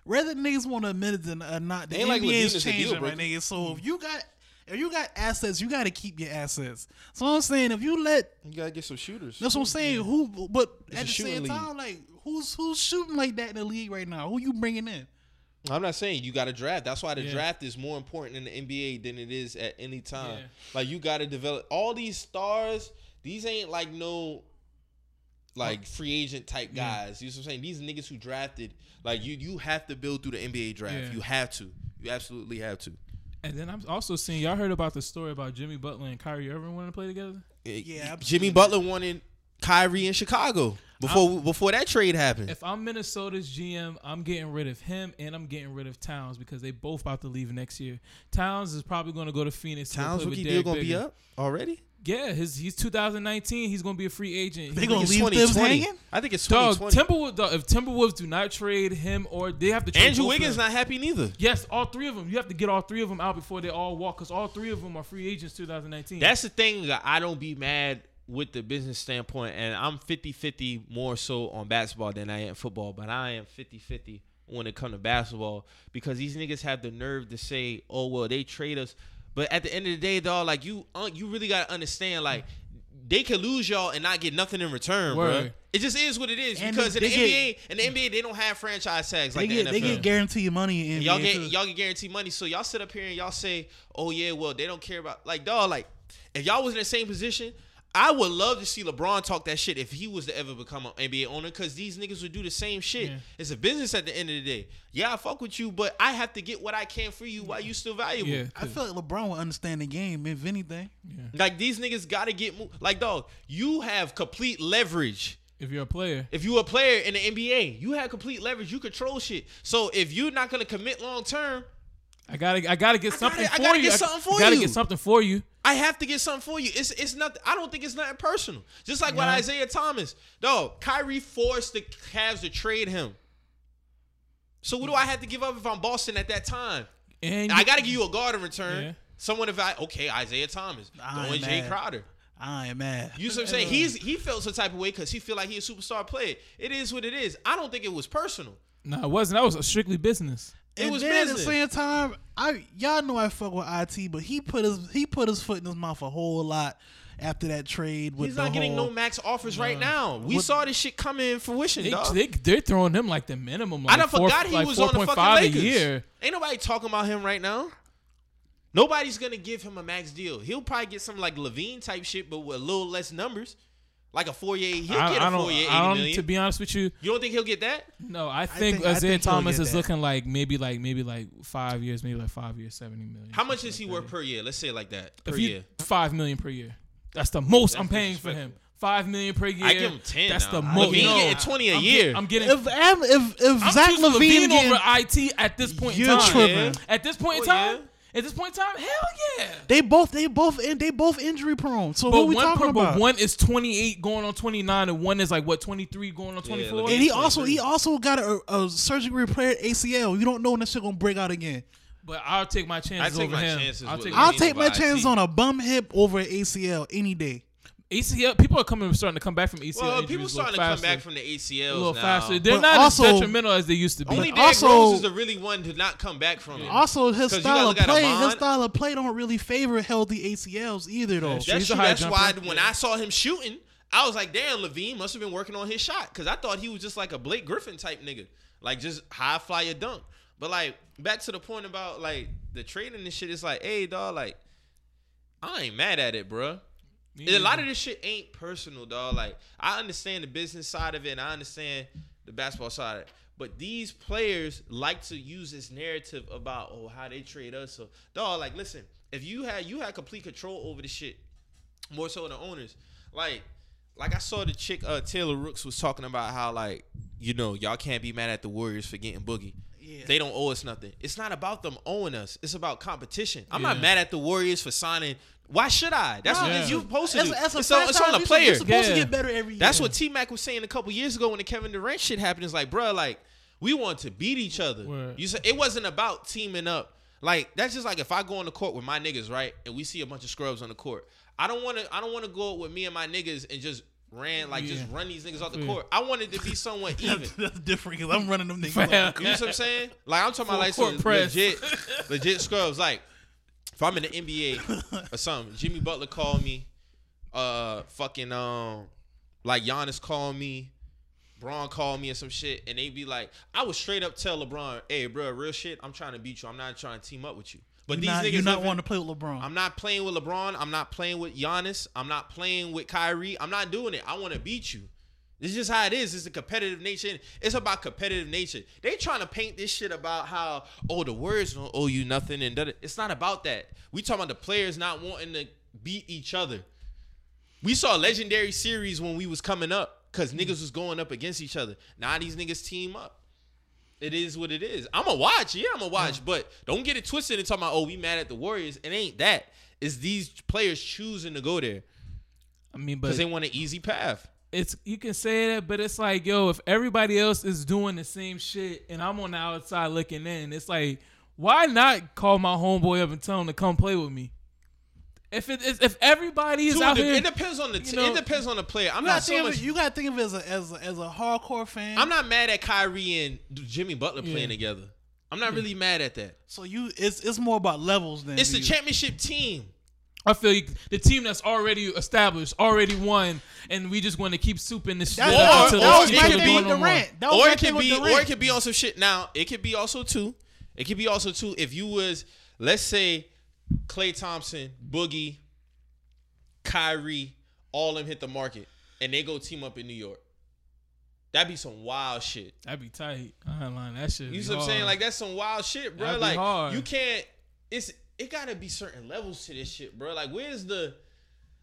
whether niggas want to admit it or uh, not, the Ain't like NBA is is a deal changing, my breaker. nigga. So if mm. you got if you got assets, you got to keep your assets. So I'm saying if you let You gotta get some shooters. that's what I'm saying. Who, but It's at the same league. time, like who's who's shooting like that in the league right now? Who you bringing in? I'm not saying you got to draft. That's why the Yeah. draft is more important in the NBA than it is at any time. Yeah. Like you got to develop all these stars. These ain't like no like free agent type Yeah. guys. You know what I'm saying? These niggas who drafted. Like you, you have to build through the NBA draft. Yeah. You have to. You absolutely have to. and then I'm also seeing y'all heard about the story about Jimmy Butler and Kyrie Irving wanting to play together. Eh, yeah, I've Jimmy Butler wanted Kyrie in Chicago before before that trade happened. If I'm Minnesota's GM, I'm getting rid of him and I'm getting rid of Towns because they both about to leave next year. Towns is probably going to go to Phoenix. Towns play rookie deal gonna be up already. Yeah, his he's 2019. He's going to be a free agent. They He- gonna leave Thibs hanging? I think it's Dog, 2020. Timberwolves. Dog, if Timberwolves do not trade him or they have to trade Andrew Wiggins not happy neither. Yes, all three of them. You have to get all three of them out before they all walk because all three of them are free agents 2019. That's the thing. that I don't be mad with the business standpoint, and I'm 50-50 more so on basketball than I am football, but I am 50-50 when it comes to basketball because these niggas have the nerve to say, "Oh well, they trade us," but at the end of the day, dog, like you, you really gotta understand, like. They could lose y'all and not get nothing in return, bro. It just is what it is And because in the they NBA, in the NBA, they don't have franchise tags They like get the they get guaranteed money in y'all get too. y'all get guaranteed money. So y'all sit up here and y'all say, "Oh yeah, well they don't care about like dog." Like if y'all was in the same position, I would love to see LeBron talk that shit if he was to ever become an NBA owner because these niggas would do the same shit. Yeah. It's a business at the end of the day. Yeah, I fuck with you, but I have to get what I can for you while you still valuable. yeah. I feel like LeBron would understand the game if anything. Yeah. Like these niggas gotta get mo- like dog. You have complete leverage. if you're a player. If you're a player in the NBA, you have complete leverage. You control shit. So if you're not gonna commit long term, I gotta, I gotta get something gotta- I for gotta you. get I- something for I gotta you. get something for you. I have to get something for you. It's it's nothing. I don't think it's nothing personal. Just like with Isaiah Thomas, dog. Kyrie forced the Cavs to trade him. So what do I have to give up if I'm Boston at that time? And I got to give you a guard in return. Yeah. Someone if I okay Isaiah Thomas, I throwing ain't Jay. Crowder. I ain't mad. You see what I'm saying? He's he felt some type of way because he feel like he a superstar player. It is what it is. I don't think it was personal. No, it wasn't. That was strictly business. It and was then business. at the same time, I y'all know I fuck with IT, but he put his he put his foot in his mouth a whole lot after that trade with He's not getting whole, no max offers right now. We What- saw this shit come in fruition, They, dog. they, they're throwing him like the minimum. Like I done four, forgot he like was on the 4.5 fucking a Lakers. year. Ain't nobody talking about him right now. Nobody's gonna give him a max deal. He'll probably get some like LaVine type shit, but with a little less numbers, like a four year. He'll I, get I a don't. four year, I don't. million. To be honest with you, you don't think he'll get that? no. I think, think- I Isaiah think Thomas is that. looking like maybe like maybe like five years, maybe like five years, seventy million. How much something is he like worth per year? Let's say like that per If you year. five million per year, that's the most I'm paying for him. Five million per year. I give him ten. That's now. the most. LaVine no, getting twenty a I'm year. Get, I'm getting. If Am- if if I'm Zach LaVine, LaVine getting, over IT at this point in You're time. tripping. At this point in time. yeah. At this point in time, hell yeah. they both they both and they both injury prone. So But what we one, talking per- but about? one is 28 going on 29, and one is like what 23 going on 24. LaVine- and he Twenty also he also got a, a surgically repaired ACL. You don't know when that shit gonna break out again. But I'll take my chances I take over my him. chances I'll take I'll take my over chance on a bum hip over an ACL any day. ACL. People are coming starting to come back from ACL. well, injuries people a little starting to come faster, back from the a little now. faster. They're But not also- as detrimental as they used to be. Only But Derrick also- Rose is the really one to not come back from it. Also, his 'Cause you style of play, his style of play don't really favor healthy ACLs either, though. That's That's He's a high That's why when I saw him shooting, I was like, damn, LaVine must have been working on his shot. Cause I thought he was just like a Blake Griffin type nigga. Like just high flyer dunk. But like back to the point about like the trading and shit, it's like, hey dog, like, I ain't mad at it, bruh. A lot of this shit ain't personal, dog. Like, I understand the business side of it and I understand the basketball side of it. But these players like to use this narrative about oh how they trade us. So dog, like listen, if you had you had complete control over the shit, more so the owners. Like, like I saw the chick uh, Taylor Rooks was talking about how like you know y'all can't be mad at the Warriors for getting Boogie. Yeah. They don't owe us nothing. It's not about them owing us. It's about competition. I'm not mad at the Warriors for signing. Why should I? That's what Yeah. you're supposed to As, do. as a it's on, it's on franchise, the you're player. supposed to get better every year. That's what T Mac was saying a couple years ago when the Kevin Durant shit happened. It's like, bruh, like we want to beat each other. Word. You said it wasn't about teaming up. Like that's just like if I go on the court with my niggas, right, and we see a bunch of scrubs on the court. I don't want to. I don't want to go with me and my niggas and just ran like just run these niggas off the Yeah. court. I wanted to be somewhat even. That's, that's different because I'm running them niggas. Fam. off the You know what I'm saying? Like I'm talking about like some press. legit, legit scrubs. Like if I'm in the NBA or something, Jimmy Butler called me, uh, fucking um, like Giannis called me, Bron called me or some shit, and they be like, I would straight up tell LeBron, hey, bro, real shit, I'm trying to beat you. I'm not trying to team up with you. But You're these not, niggas you're not wanting to play with LeBron. I'm not playing with LeBron. I'm not playing with Giannis. I'm not playing with Kyrie. I'm not doing it. I want to beat you. This is just how it is. It's a competitive nature. It's about competitive nature. They trying to paint this shit about how oh the Warriors don't owe you nothing and it's not about that. We talking about the players not wanting to beat each other. We saw a legendary series when we was coming up because mm-hmm. niggas was going up against each other. Now these niggas team up. It is what it is. I'm gonna watch. Yeah, I'm gonna watch. But don't get it twisted and talking about, oh, we mad at the Warriors. It ain't that. It's these players choosing to go there I mean, because but they want an easy path. It's you can say that, but it's like, yo, if everybody else is doing the same shit and I'm on the outside looking in, it's like, why not call my homeboy up and tell him to come play with me? If it is, if everybody is Too, out it, here, it depends on the you know- it depends on the player. I'm You gotta, not so much. it, you gotta think of it as a, as a as a hardcore fan. I'm not mad at Kyrie and Jimmy Butler Yeah. playing together. I'm not really mad at that. So you, it's it's more about levels than It's the championship team. I feel you, the team that's already established, already won, and we just want to keep souping this shit That's, Or- up until that or was the it could be- with no. Durant. Or it could be, Durant. or it could be on some shit. Now it could be also too. It could be also too if you was let's say Klay Thompson, Boogie, Kyrie, all them hit the market and they go team up in New York. That'd be some wild shit. That'd be tight. I ain't lying. That shit. You be see what I'm saying? Like that's some wild shit, bro. That'd be Like hard. you can't. It's it gotta be certain levels to this shit, bro. Like where's the,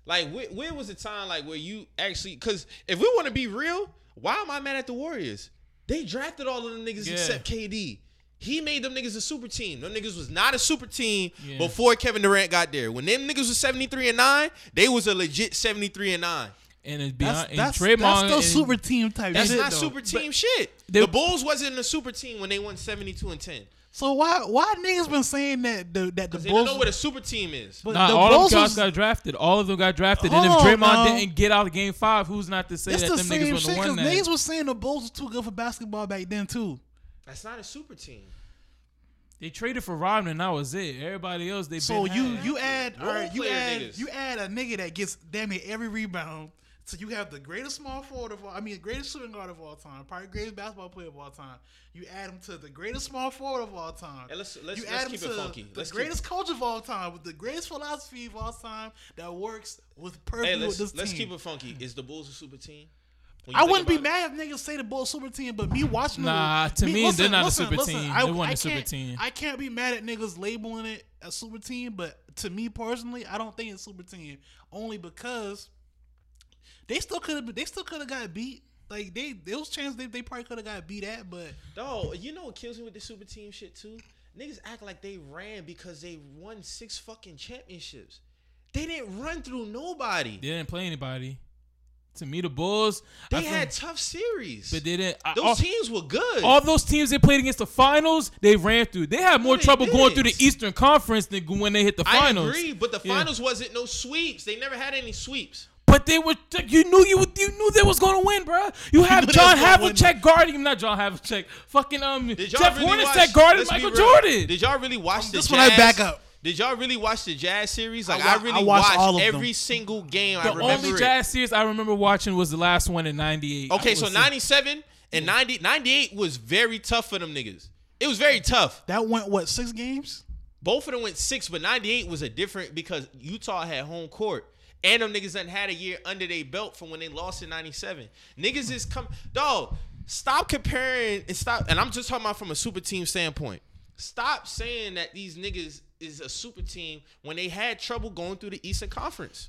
like where, where was the time like where you actually? Because if we want to be real, why am I mad at the Warriors? They drafted all of them niggas Yeah. except KD. He made them niggas a super team. Them niggas was not a super team Yeah. before Kevin Durant got there. When them niggas was 73 and 9, they was a legit 73 and 9. and it's That's beyond and that's, Draymond. that's still and- super team type That's shit. not though. super team shit. they- the Bulls wasn't a super team when they won 72 and 10. So why why niggas been saying that the that the Because they don't Bulls know where the super team is. but Nah, the all Bulls them guys was, got drafted. All of them got drafted. and if Hold Draymond now. didn't get out of Game Five, who's not to say it's that the them niggas same wouldn't have won that? niggas was saying the Bulls was too good for basketball back then too. That's not a super team. They traded for Rodman, and that was it. Everybody else, they So been you had. you add all right, you add niggas. you add a nigga that gets damn near every rebound. So you have the greatest small forward of all, I mean, the greatest shooting guard of all time, probably greatest basketball player of all time. You add him to the greatest small forward of all time. Hey, let's- let's- you let's add keep him it to funky. the Let's keep- greatest coach of all time with the greatest philosophy of all time that works with perfect Hey, let's this let's team. keep it funky. Is the Bulls a super team? I wouldn't be it? mad if niggas say the Bulls super team, but me watching Nah, them, to me, they're not a super listen, team. I, They weren't a super team. I can't be mad at niggas labeling it a super team, but to me personally, I don't think it's super team. Only because they still could have they still could have got beat. Like they there was chance they, they probably could have got beat at, but Dog, you know what kills me with the super team shit too? Niggas act like they ran because they won six fucking championships. They didn't run through nobody. They didn't play anybody. To me, the Bulls, They feel- had tough series. but they didn't. I- Those all, teams were good. all those teams they played against the finals, they ran through. They had more they trouble going through the. Eastern Conference than when they hit the finals. I finals. agree, but the Yeah. finals wasn't no sweeps. They never had any sweeps. But they were. You knew you. You knew they was gonna win, bro. You have knew they John was gonna win. Havlicek guarding him. Not John Havlicek. Fucking um. Did y'all Jeff really watch, Hornacek guarding let's be Michael real. Jordan. Did y'all really watch the Jazz? this Jazz? one I back up. Did y'all really watch the Jazz series? Like I I, wa- really I watched watched, all of them. every single game. I the remember only it. Jazz series I remember watching was the last one in '98. Okay, so 97 and 90, 98 was very tough for them niggas. It was very tough. that went what six games? Both of them went six, but 98 was a different because Utah had home court. And them niggas done had a year under their belt from when they lost in 97. Niggas is come dog. stop comparing and stop. And I'm just talking about from a super team standpoint. Stop saying that these niggas is a super team when they had trouble going through the Eastern Conference.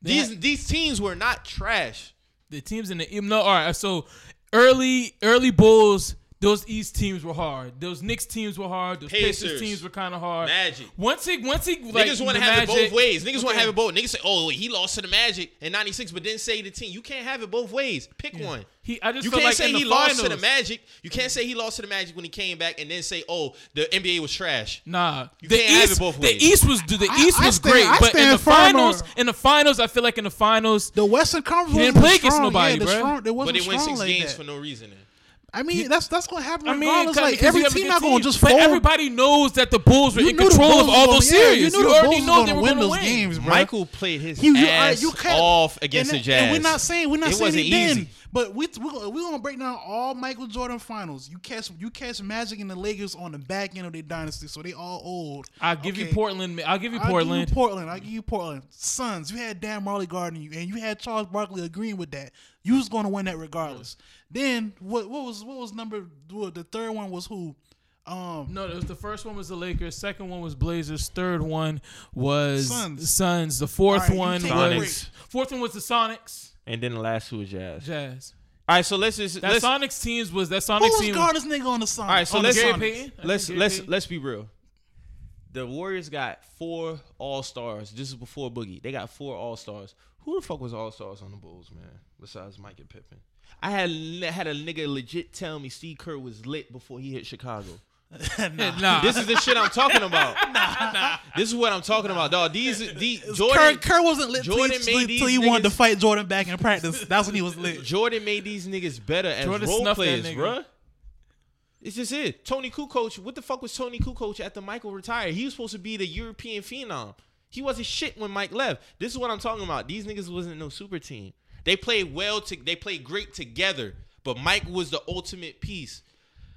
These had- these teams were not trash. the teams in the no. All right, so early early Bulls. Those East teams were hard. Those Knicks teams were hard. Those Pacers, Pacers. teams were kind of hard. Magic. Once he, once he, like, Niggas want to have it both ways. Niggas want to have it both. Niggas say, "Oh, he lost to the Magic in '96, but didn't say the team." You can't have it both ways. Pick one. He, I just You can't like say in the he lost to the Magic. You can't say he lost to the Magic when he came back, and then say, "Oh, the NBA was trash." Nah, You the can't have East, it both the. East was the East I was stand- great, I but in the firm on- finals, in the finals, I feel like in the finals, The Western Conference He didn't wasn't play against nobody, yeah, the bruh. strong, But they win strong six like games that. for no reason. Then. I mean, that's that's gonna happen I mean, regardless. like every you have team good not gonna team. just But everybody knows that the Bulls were You in control Bulls of all gonna- those yeah, series. you knew You the already Bulls know they gonna were win those win. games, bro. Michael played his You- you- uh, ass you can't- off against and, the Jazz. and we're not saying we're not It saying wasn't he didn't. But we we gonna, we gonna break down all Michael Jordan finals. You catch you catch Magic and the Lakers on the back end of their dynasty, so they all old. I'll give you Portland. I'll give you Portland. I'll give Portland. you Portland. I give you Portland. Suns. You had Dan Majerle guarding you, and you had Charles Barkley agreeing with that. You was going to win that regardless. Then what? What was what was number? What, the third one was who? Um, No, it was the first one was the Lakers. Second one was Blazers. Third one was Suns. Suns. The fourth All right, you one was break. fourth one was the Sonics. And then the last two was Jazz. Jazz. All right, so let's just That let's, Sonics teams was that Sonics who Sonics was team. guard this nigga on the Suns? All right, So on let's Gary Sonics? Payton? I think let's Gary let's Payton. let's be real. The Warriors got four All Stars. This is before Boogie. They got four All Stars. Who the fuck was All Stars on the Bulls, man? Besides Mike and Pippen. I had had a nigga legit tell me Steve Kerr was lit before he hit Chicago. Nah, This is the shit I'm talking about. nah, nah. This is what I'm talking about, dog. These, these Jordan, Kerr, Kerr wasn't lit till Jordan he, made till he these wanted to fight Jordan back in practice. That's when he was lit. Jordan made these niggas better as Jordan role players, nigga. bruh. It's just it. Toni Kukoc, what the fuck was Toni Kukoc after Michael retired? He was supposed to be the European phenom. He wasn't shit when Mike left. This is what I'm talking about. These niggas wasn't no super team. They played well. To, they played great together. But Mike was the ultimate piece.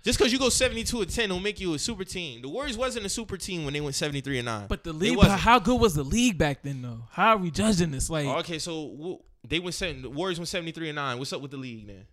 Just because you go 72 and 10 don't make you a super team. The Warriors wasn't a super team when they went 73 and 9. but the league. wasn't. How good was the league back then, though? How are we judging this? Like, okay, so they went seven, the Warriors went 73 and 9. What's up with the league then?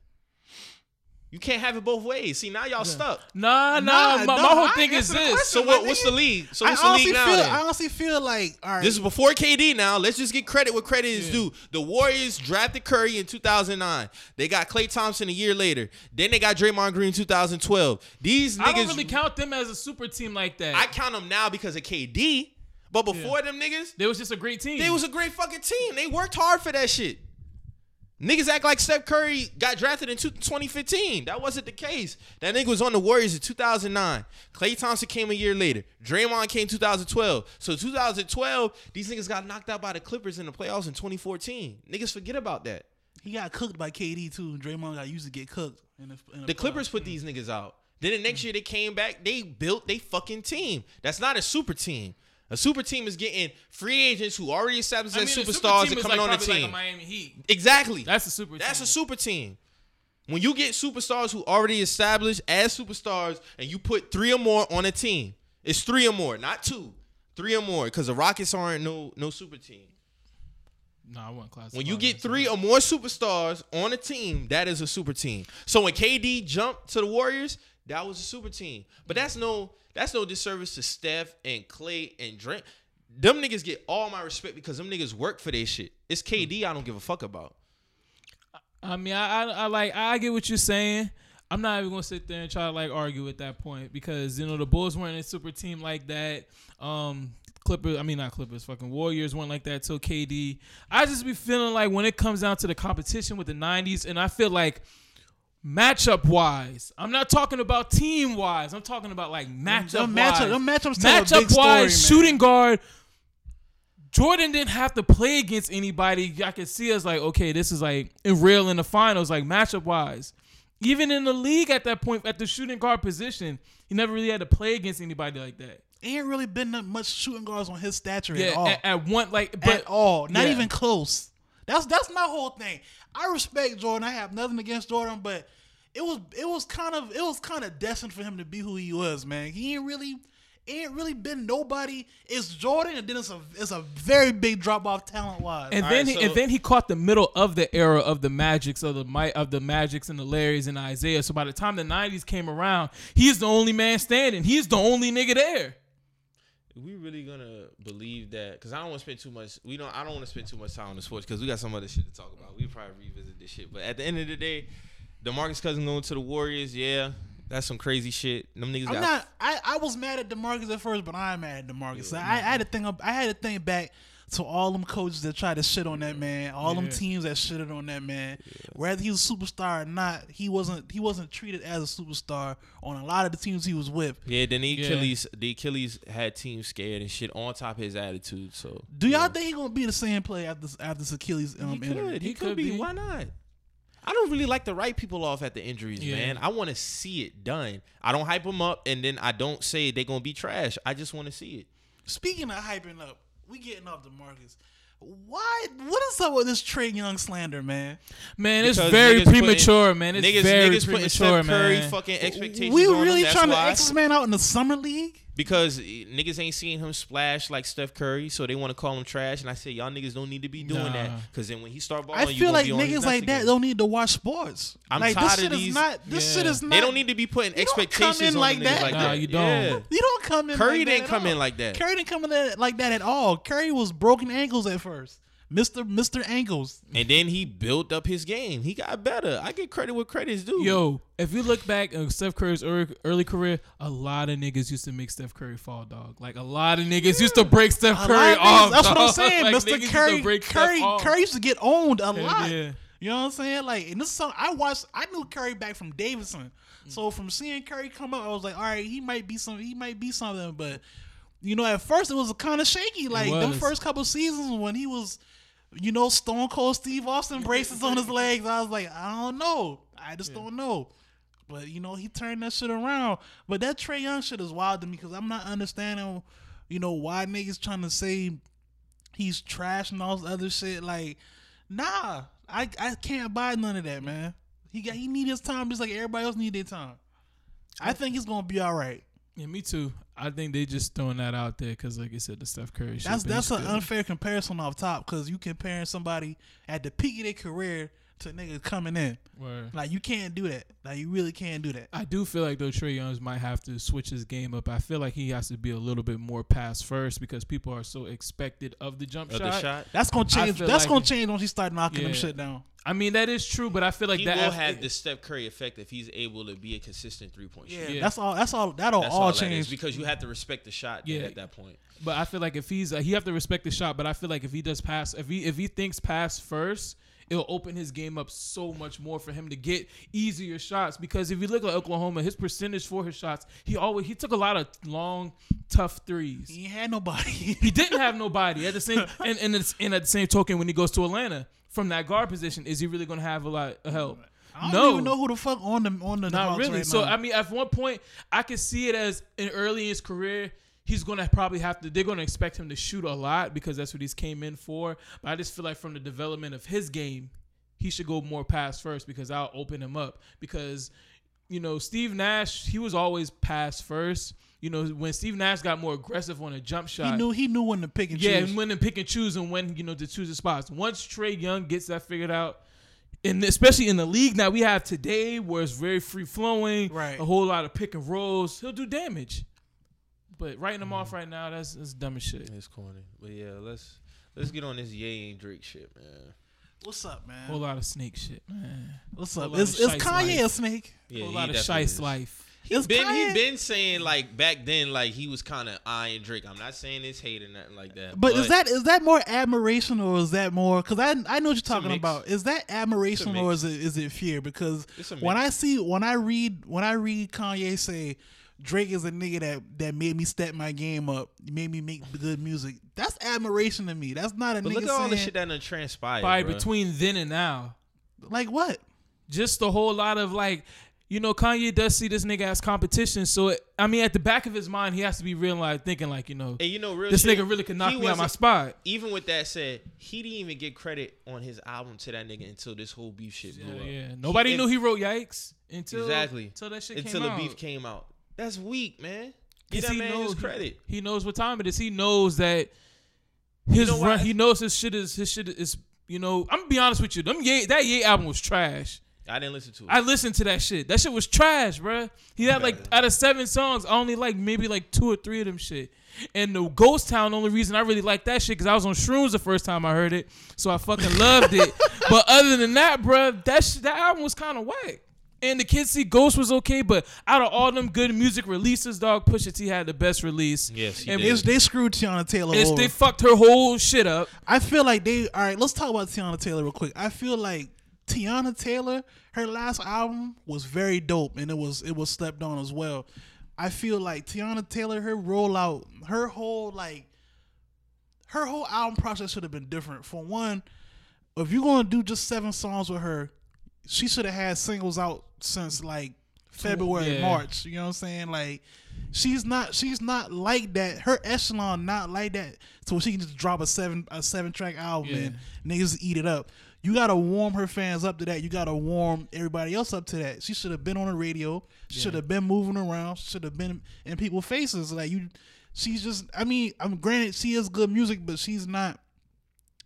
You can't have it both ways. See, now y'all stuck. nah, nah. Nah, my, no, my whole I thing is this. question. So what? What's the league? So I what's the honestly league now? feel. then? I honestly feel like all right. This is before KD. Now let's just get credit where credit is due. The Warriors drafted Curry in 2009. They got Klay Thompson a year later. Then they got Draymond Green in 2012. These niggas, I don't really count them as a super team like that. I count them now because of KD. But before them niggas, they was just a great team. they was a great fucking team. They worked hard for that shit. Niggas act like Steph Curry got drafted in 2015. That wasn't the case. That nigga was on the Warriors in 2009. Klay Thompson came a year later. Draymond came 2012. So 2012, these niggas got knocked out by the Clippers in the playoffs in 2014. Niggas forget about that. he got cooked by KD too. Draymond got used to get cooked. In the, in The Clippers put these niggas out. Then the next year they came back, they built they fucking team. That's not a super team. A super team is getting free agents who already established I mean, a super superstars and coming like on the team. Like Miami Heat. exactly. That's a super. That's team. a super team. When you get superstars who already established as superstars and you put three or more on a team, it's three or more, not two. Three or more, because the Rockets aren't no no super team. No, I wouldn't classify. When you get three or more superstars on a team, that is a super team. So when KD jumped to the Warriors, that was a super team. But that's no that's no disservice to Steph and Klay and Drake. Them niggas get all my respect because them niggas work for their shit. It's KD I don't give a fuck about. I mean, I, I, I like, I get what you're saying. I'm not even gonna sit there and try to like argue at that point because you know the Bulls weren't a super team like that. Um, Clippers, I mean not Clippers, fucking Warriors weren't like that till KD. I just be feeling like when it comes down to the competition with the '90s, and I feel like matchup wise, I'm not talking about team wise. I'm talking about like matchup wise. matchup- them matchups tell a big matchup story, man. wise, shooting guard. Jordan didn't have to play against anybody. I could see us like, okay, this is like real in the finals, like matchup wise. Even in the league at that point, at the shooting guard position, he never really had to play against anybody like that. ain't really been that much shooting guards on his stature at all. at, at one like, but at all. Not yeah. even close. That's that's my whole thing. I respect Jordan. I have nothing against Jordan, but it was it was kind of it was kind of destined for him to be who he was, man. He ain't really ain't really been nobody. It's Jordan, and then it's a it's a very big drop off talent wise. And All then right, he, so- and then he caught the middle of the era of the Magics of the Mi- of the Magics and the Larrys and Isiah. So by the time the '90s came around, he's the only man standing. He's the only nigga there. we really gonna believe that? Because I don't want to spend too much. We don't. I don't want to spend too much time on the sports because we got some other shit to talk about. We probably revisit this shit. But at the end of the day, Demarcus Cousins going to the Warriors. Yeah, that's some crazy shit. Them niggas I'm got. not. I, I was mad at Demarcus at first, but I'm mad at Demarcus. I, I had to think. Of, I had to think back to all them coaches that tried to shit on that man, all them teams that shitted on that man. Whether he was a superstar or not, he wasn't. He wasn't treated as a superstar on a lot of the teams he was with. yeah, then the Yeah. Achilles, the Achilles had teams scared and shit on top of his attitude. So Do y'all yeah. think he gonna be the same player after after this Achilles um, he injury? could. He, He could, could be. be. Why not? I don't really like to write people off at the injuries, Yeah. man. I want to see it done. I don't hype them up, and then I don't say they're gonna be trash. I just want to see it. Speaking of hyping up, we getting off Demarcus. Why? What is up with this Trae Young slander, man? Man, it's Because very niggas putting- premature, man. It's niggas, very niggas putting premature, Steph Curry man. fucking expectations We on really him. Trying to why. X Man out in the summer league? Because eh, niggas ain't seeing him splash like Steph Curry, so they want to call him trash. And I said, y'all niggas don't need to be doing Nah. that because then when he start balling, I you feel like be niggas nuts like that again. don't need to watch sports. I'm like tired this of shit is these- not. This Yeah. shit is not. They don't need to be putting You don't come expectations in on like niggas that. like Nah, that. you don't. Yeah. You don't come in. Curry like didn't at come all. in like that. Curry didn't come in like that at all. Curry was broken ankles at first. Mister Mister Ankles. And then he built up his game. He got better. I get credit where credit's due. Yo, if you look back at Steph Curry's early, early career, a lot of niggas used to make Steph Curry fall, dog. Like a lot of niggas used to break Steph Curry of niggas- off. That's what I'm saying. Like, niggas Mister used to Curry. Steph Curry. off. Curry used to get owned a lot. yeah. You know what I'm saying? Like, and this is something I watched. I knew Curry back from Davidson, so from seeing Curry come up, I was like, all right, he might be some. He might be something, but you know, at first it was kind of shaky. Like them was. first couple seasons when he was, you know, Stone Cold Steve Austin braces on his legs. I was like, I don't know. I just don't know. But you know, he turned that shit around. But that Trae Young shit is wild to me because I'm not understanding, you know, why niggas trying to say he's trash and all this other shit. Like, nah, I I can't buy none of that, man. He got he need his time just like everybody else need their time. I think he's gonna be all right. Yeah, me too. I think they just throwing that out there because, like I said, the Steph Curry. shit that's an unfair comparison off top because you comparing somebody at the peak of their career to niggas coming in. Word. Like you can't do that. Like you really can't do that. I do feel like though Trae Young's might have to switch his game up. I feel like he has to be a little bit more pass first because people are so expected of the jump Of shot. the shot. That's gonna change. That's like- gonna change once he start knocking them shit down. I mean that is true, but I feel like He that will have the Steph Curry effect if he's able to be a consistent three point Yeah, shooter. Yeah. that's all. That's all. That'll That's all, all, change. is because you have to respect the shot Yeah. at that point. But I feel like if he's uh, he have to respect the shot. But I feel like if he does pass, if he if he thinks pass first, it'll open his game up so much more for him to get easier shots. Because if you look at Oklahoma, his percentage for his shots, he always he took a lot of long, tough threes. he had nobody. He didn't have nobody at the same and and, it's, and at the same token when he goes to Atlanta from that guard position, is he really going to have a lot of help? I don't no, even know who the fuck on the on the not really. right so now. I mean, at one point, I could see it as in early in his career, he's gonna probably have to. They're gonna expect him to shoot a lot because that's what he's came in for. But I just feel like from the development of his game, he should go more pass first because I'll open him up because. You know, Steve Nash, he was always pass first. You know, when Steve Nash got more aggressive on a jump shot, he knew he knew when to pick and yeah, choose. and when to pick and choose and when you know to choose the spots. Once Trae Young gets that figured out, and especially in the league now we have today where it's very free flowing, Right. A whole lot of pick and rolls. He'll do damage. But writing him off mm-hmm. right now, that's that's dumb as shit. It's corny. But yeah, let's let's get on this Ye and Drake shit, man. What's up, man? Whole lot of snake shit, man. What's up? lot Is, is Kanye life. a snake? Yeah, Whole lot of definitely shice is. life. Is Been, Kanye- he been saying like back then, like he was kind of eyeing Drake. I'm not saying it's hate or nothing like that. But, is that is that more admiration or is that more? Because I I know what you're talking about. Is that admiration or is it is it fear? Because when. I see when I read when I read Kanye say Drake is a nigga that that made me step my game up, made me make good music. That's admiration to me. That's not a But nigga look at all the shit that done transpired. Probably bruh. between then and now. like what. just a whole lot of like you know kanye does see this nigga as competition so it, i mean at the back of his mind he has to be realized thinking like you know And you know, real this shit, nigga really could knock me out my spot Even with that said, he didn't even get credit on his album to that nigga until this whole beef shit blew yeah, up. yeah. nobody He- knew he wrote yikes until Exactly. until that shit until came the out beef came out. That's weak, man. Give 'Cause that man his knows- credit. He knows what time it is. He knows that his know run. He knows his shit is his shit is. You know, I'm gonna be honest with you. Them Ye, that Ye album was trash. I didn't listen to it. I listened to that shit. That shit was trash, bruh. He had like out of seven songs, I only like maybe like two or three of them shit. And the Ghost Town, the only reason I really like that shit because I was on shrooms the first time I heard it, so I fucking loved it. But other than that, bruh, that sh- that album was kind of whack. And the Kids See Ghost was okay, but out of all them good music releases, dog, Pusha T had the best release. Yes, and did. They screwed Teyana Taylor it's- over. they fucked her whole shit up. I feel like they. All right, let's talk about Teyana Taylor real quick. I feel like Teyana Taylor, her last album was very dope, and it was it was slept on as well. I feel like Teyana Taylor, her rollout, her whole like, her whole album process should have been different. For one, if you're gonna do just seven songs with her, she should have had singles out since like February, yeah. March. You know what I'm saying? Like, she's not she's not like that. Her echelon not like that. So she can just drop a seven a seven track album Yeah. and niggas eat it up. You gotta warm her fans up to that. You gotta warm everybody else up to that. She should have been on the radio. She should have been moving around. Should have been in people's faces. Like you, she's just. I mean, I'm granted she is good music, but she's not.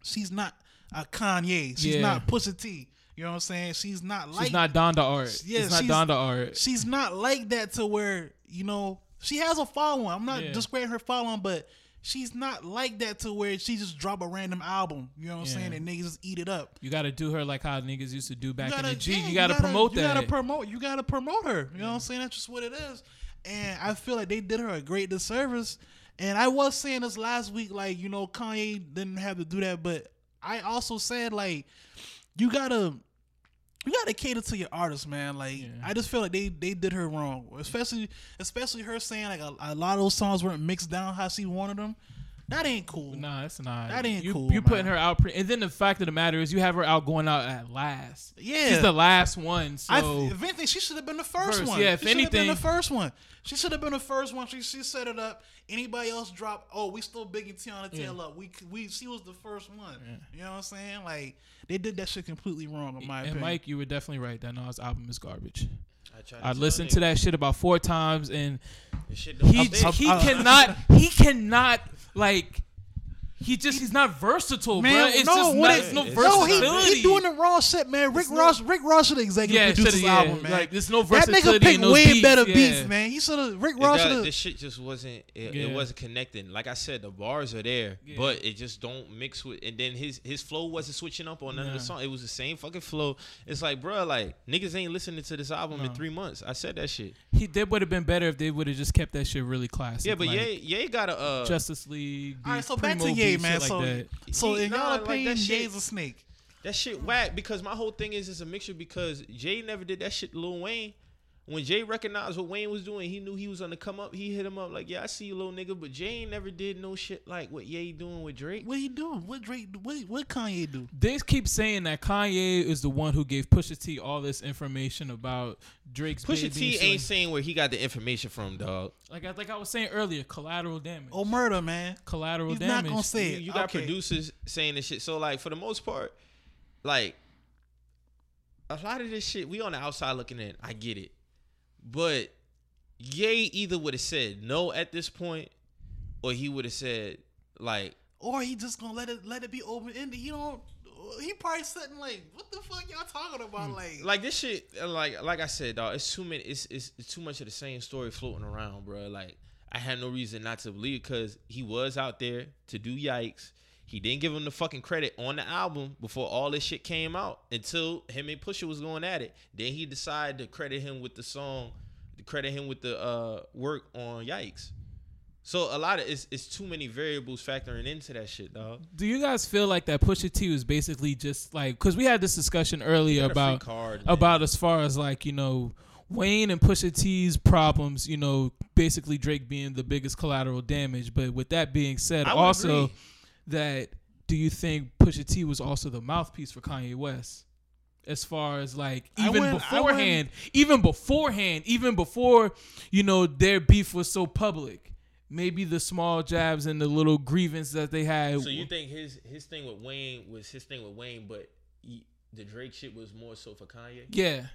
She's not a Kanye. She's not Pusha T. You know what I'm saying? She's not like She's not Donda Art. Yeah, it's not she's- Donda Art. she's not like that to where you know she has a following. I'm not Yeah. discrediting her following, but she's not like that to where she just drop a random album. You know what I'm saying? And niggas just eat it up. You got to do her like how niggas used to do back in gotta, the G. yeah, you got to promote you that. gotta promote. You gotta promote her. You know what I'm saying? That's just what it is. And I feel like they did her a great disservice. And I was saying this last week, like you know, Kanye didn't have to do that, but I also said like you gotta. You gotta cater to your artist, man. Like Yeah. I just feel like they they did her wrong, especially especially her saying like a, a lot of those songs weren't mixed down how she wanted them. That ain't cool. Nah, that's not. That ain't you, cool, You're putting her out, pre- and then the fact of the matter is, you have her out going out at last. Yeah. she's the last one. So I, if anything, she should have been the first, First, one. yeah, if she should have been anything- the first one. She should have been the first one. She she set it up. Anybody else drop? Oh, we still bigging Teyana Taylor up. We we she was the first one. You know what I'm saying? Like they did that shit completely wrong in my and opinion. Mike, you were definitely right. That Nas album is garbage. I, I tell listened to that shit about four times, and shit don't he he cannot he cannot like he just he's not versatile, Man, bro. It's no, just what not, it- it's no it's- no, he, he doing the wrong shit, man. Rick no- Ross, Rick Ross should executive Yeah, produced shoulda, this yeah. album, man. Like, there's no versatility. that nigga versatility picked way beats, better yeah. beats, man. He should have. Rick Ross does- this shit just wasn't it, Yeah. it wasn't connecting. Like I said, the bars are there, Yeah. but it just don't mix with. And then his his flow wasn't switching up on none of the song. It was the same fucking flow. It's like, bro, like niggas ain't listening to this album in three months. I said that shit. He that would have been better if they would have just kept that shit really classic. Yeah, but like Ye Ye got a uh, Justice League. All right, so back to Primo Ye, beats, man. shit So, like that. so He- in nah, y'all like, opinion, that shit- a snake. That shit whack because my whole thing is it's a mixture because Jay never did that shit to Lil Wayne. When Jay recognized what Wayne was doing, he knew he was gonna come up. He hit him up like, "Yeah, I see you, little nigga." But Jay ain't never did no shit like what Ye doing with Drake. What he doing? What Drake? What what Kanye do? They keep saying that Kanye is the one who gave Pusha T all this information about Drake's Pusha baby T and ain't like- saying where he got the information from, dog. like I like I was saying earlier, collateral damage. Oh, murder, man. collateral He's damage. not gonna say You, it. you got Okay. producers saying this shit. So like for the most part, like a lot of this shit, we on the outside looking in. I get it, but Ye either would have said no at this point, or he would have said like or he just gonna let it let it be open ended. He don't. He probably sitting like, what the fuck y'all talking about? Hmm. Like, like this shit like like I said, dog, it's too many it's, it's it's too much of the same story floating around, bro. Like I had no reason not to believe because he was out there to do yikes. He didn't give him the fucking credit on the album before all this shit came out until him and Pusha was going at it. Then he decided to credit him with the song, to credit him with the uh work on Yikes. So a lot of it's it's too many variables factoring into that shit, dog. Do you guys feel like that Pusha T was basically just like because we had this discussion earlier about card, man. about as far as like you know Wayne and Pusha T's problems, you know, basically Drake being the biggest collateral damage. But with that being said, also agree. That do you think Pusha T was also the mouthpiece for Kanye West? As far as like even wouldn't- I beforehand, even beforehand, even before you know their beef was so public, maybe the small jabs and the little grievance that they had. So you think his his thing with Wayne was his thing with Wayne, but he, the Drake shit was more so for Kanye? yeah,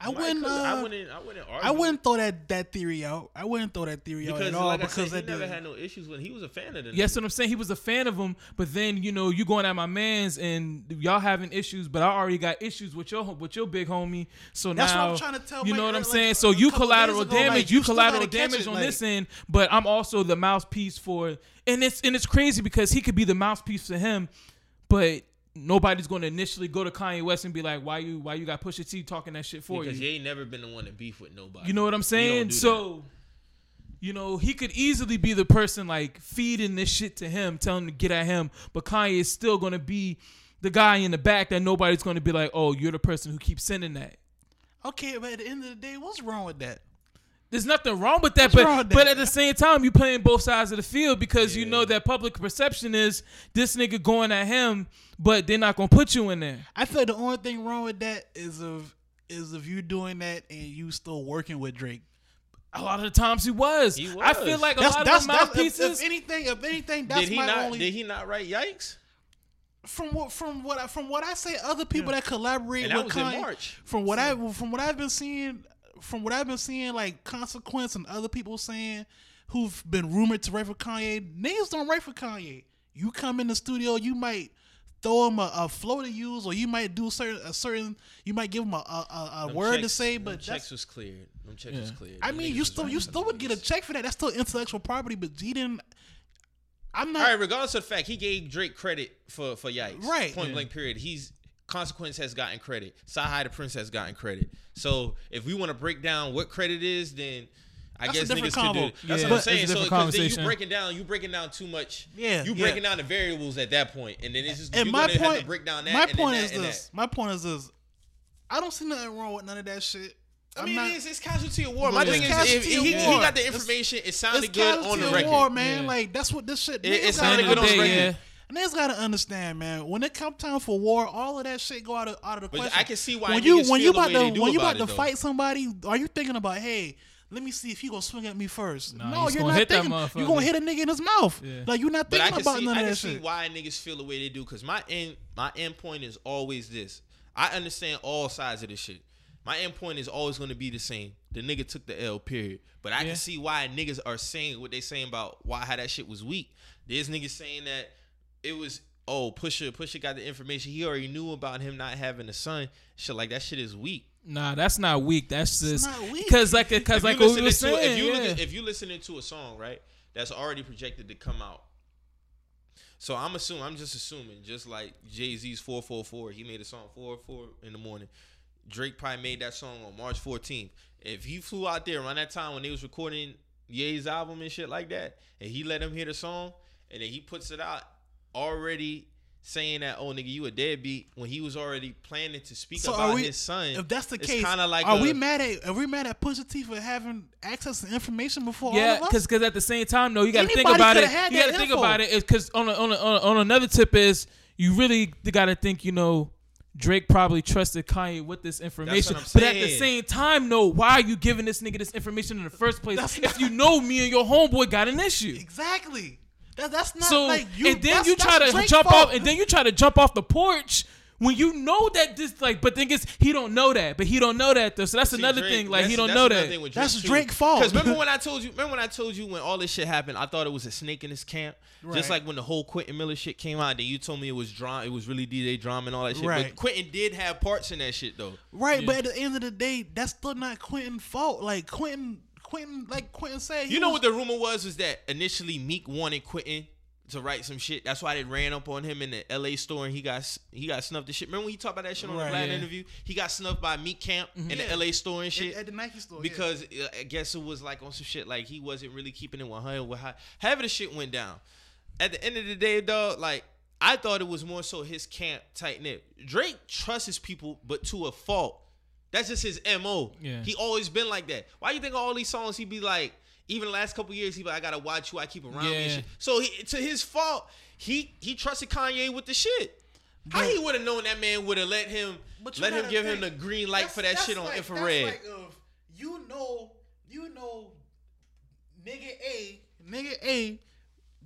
I wouldn't. Uh, I wouldn't. I wouldn't argue. I wouldn't throw that that theory out. I wouldn't throw that theory out because, at all like I because said, he never dude- had no issues when he was a fan of them. Yes, what I'm saying. He was a fan of them, but then you know you going at my man's and y'all having issues, but I already got issues with your with your big homie. So That's what I'm trying to tell you know what I'm like, saying. So you collateral ago, damage, you you collateral damage it, on this end, but I'm also the mouthpiece for, and it's and it's crazy because he could be the mouthpiece for him, but. Nobody's going to initially go to Kanye West and be like, "Why you, why you got Pusha T talking that shit for you? because you?" he ain't never been the one to beef with nobody. You know what I'm saying? do So, you know, he could easily be the person like feeding this shit to him, telling him to get at him, but Kanye is still gonna be the guy in the back that nobody's gonna be like, oh, you're the person who keeps sending that. Okay, but at the end of the day, what's wrong with that? There's nothing wrong with that, What's but but that? at the same time, you playing both sides of the field because you know that public perception is this nigga going at him, but they're not gonna put you in there. I feel the only thing wrong with that is if is if you doing that and you still working with Drake. A lot of the times he was. He I feel was. like a That's lot that's, of the that's if, if anything, if anything, that. that's Did he my not? only. Did he not write Yikes? from what from what I, from what I say, other people that collaborate And that with was in Kanye. March. From what I from what I've been seeing, from what I've been seeing, like consequence and other people saying who've been rumored to write for Kanye, niggas don't write for Kanye. You come in the studio, you might throw him a, a flow to use, or you might do certain a certain, you might give him a a, a, a Them word to say, but checks was cleared. Them checks was cleared. I Them mean, you still you still would get a check for that. That's still intellectual property, but he didn't. I'm not. All right, regardless of the fact, he gave Drake credit for for Yikes. Right. Point Yeah. blank. Period. He's Consequence has gotten credit. CyHi the Prynce has gotten credit. So if we want to break down what credit is, then I That's guess different niggas could do. That's Yeah, what I'm it's a saying. So because then you conversation. breaking down, you breaking down too much. Yeah, You yeah. breaking down the variables at that point, and then it's just and you my gonna have point, to break down that. my and point that is and this. that. My point is this. I don't see nothing wrong with none of that shit. I mean, not- it's, it's casualty of war. But My it's thing is, if casualty he, he got the It's- information, it It's sounded good on the record. war, man. Yeah. Like that's what this shit. It- it sounded good on the record. Niggas gotta understand, man. When it come time for war, all of that shit go out of out of the But question. I can see why when you when you about to they do when you about about it, to though. fight somebody, are you thinking about hey? Let me see if he gonna swing at me first. Nah, no, you're gonna not hit that thinking. You motherfucker. gonna hit a nigga in his mouth. Yeah. Like you're not thinking can about see, none I of can that see shit. why niggas feel the way they do. Cause my end, my end point is always this. I understand all sides of this shit. My end point is always going to be the same. The nigga took the L. Period. But I Yeah. can see why niggas are saying what they saying about why how that shit was weak. There's niggas saying that it was oh Pusha Pusha got the information. He already knew about him not having a son. Shit like that shit is weak. Nah, that's not weak. That's just not weak. because like because If like you what we listening were to- saying. if you yeah. look if you listening to a song right that's already projected to come out. So I'm assuming I'm just assuming just like Jay Z's 444, he made a song 404 in the morning. Drake probably made that song on March 14th. If he flew out there around that time when they was recording Ye's album and shit like that, and he let him hear the song, and then he puts it out already saying that, oh nigga, you a deadbeat when he was already planning to speak So about are we? his son. If that's the it's case, kinda like are a- we mad at? Are we mad at Pusha T for having access to information before Yeah, because because at the same time, though, you got to think about it. You got to think about it because on a, on, a, on a- on another tip is you really got to think. You know, Drake probably trusted Kanye with this information, I'm but at the same time, no, why are you giving this nigga this information in the first place if you know me and your homeboy got an issue? exactly. That, that's not So like you. and then you try to jump fault. off, and then you try to jump off the porch. When you know that this like, but thing is, he don't know that, but he don't know that though. So that's See, another Drake- thing. Like he don't know that. thing with That's too. Drake's fault. Because remember when I told you? Remember when I told you when all this shit happened? I thought it was a snake in his camp. Just like when the whole Quentin Miller shit came out, then you told me it was drama. It was really DJ drama and all that shit. Right. But Quentin did have parts in that shit though. right, but at the end of the day, that's still not Quentin's fault. Like Quentin, Quentin, like Quentin said, You know was- what the rumor was? Was that initially Meek wanted Quentin to write some shit. That's why they ran up on him in the L.A. store and he got he got snuffed. The shit. Remember when you talked about that shit on Right, the Vlad yeah. interview? He got snuffed by Meek Camp in the Yeah. L.A. store and shit. at, at the Nike store because uh, I guess it was like on some shit like he wasn't really keeping it 100 with how however the shit went down. At the end of the day, dog, like I thought it was more so his camp tight knit. Drake trusts his people, but to a fault. That's just his mo. Yeah. He always been like that. Why you think all these songs he be like? Even the last couple years, he be like, I gotta watch who I keep around me. And shit. So he, to his fault, he he trusted Kanye with the shit. How he would have known that man would have let him let him gotta give him the green light for that that's shit on like- that's infrared. like of, you know, you know, nigga A, nigga A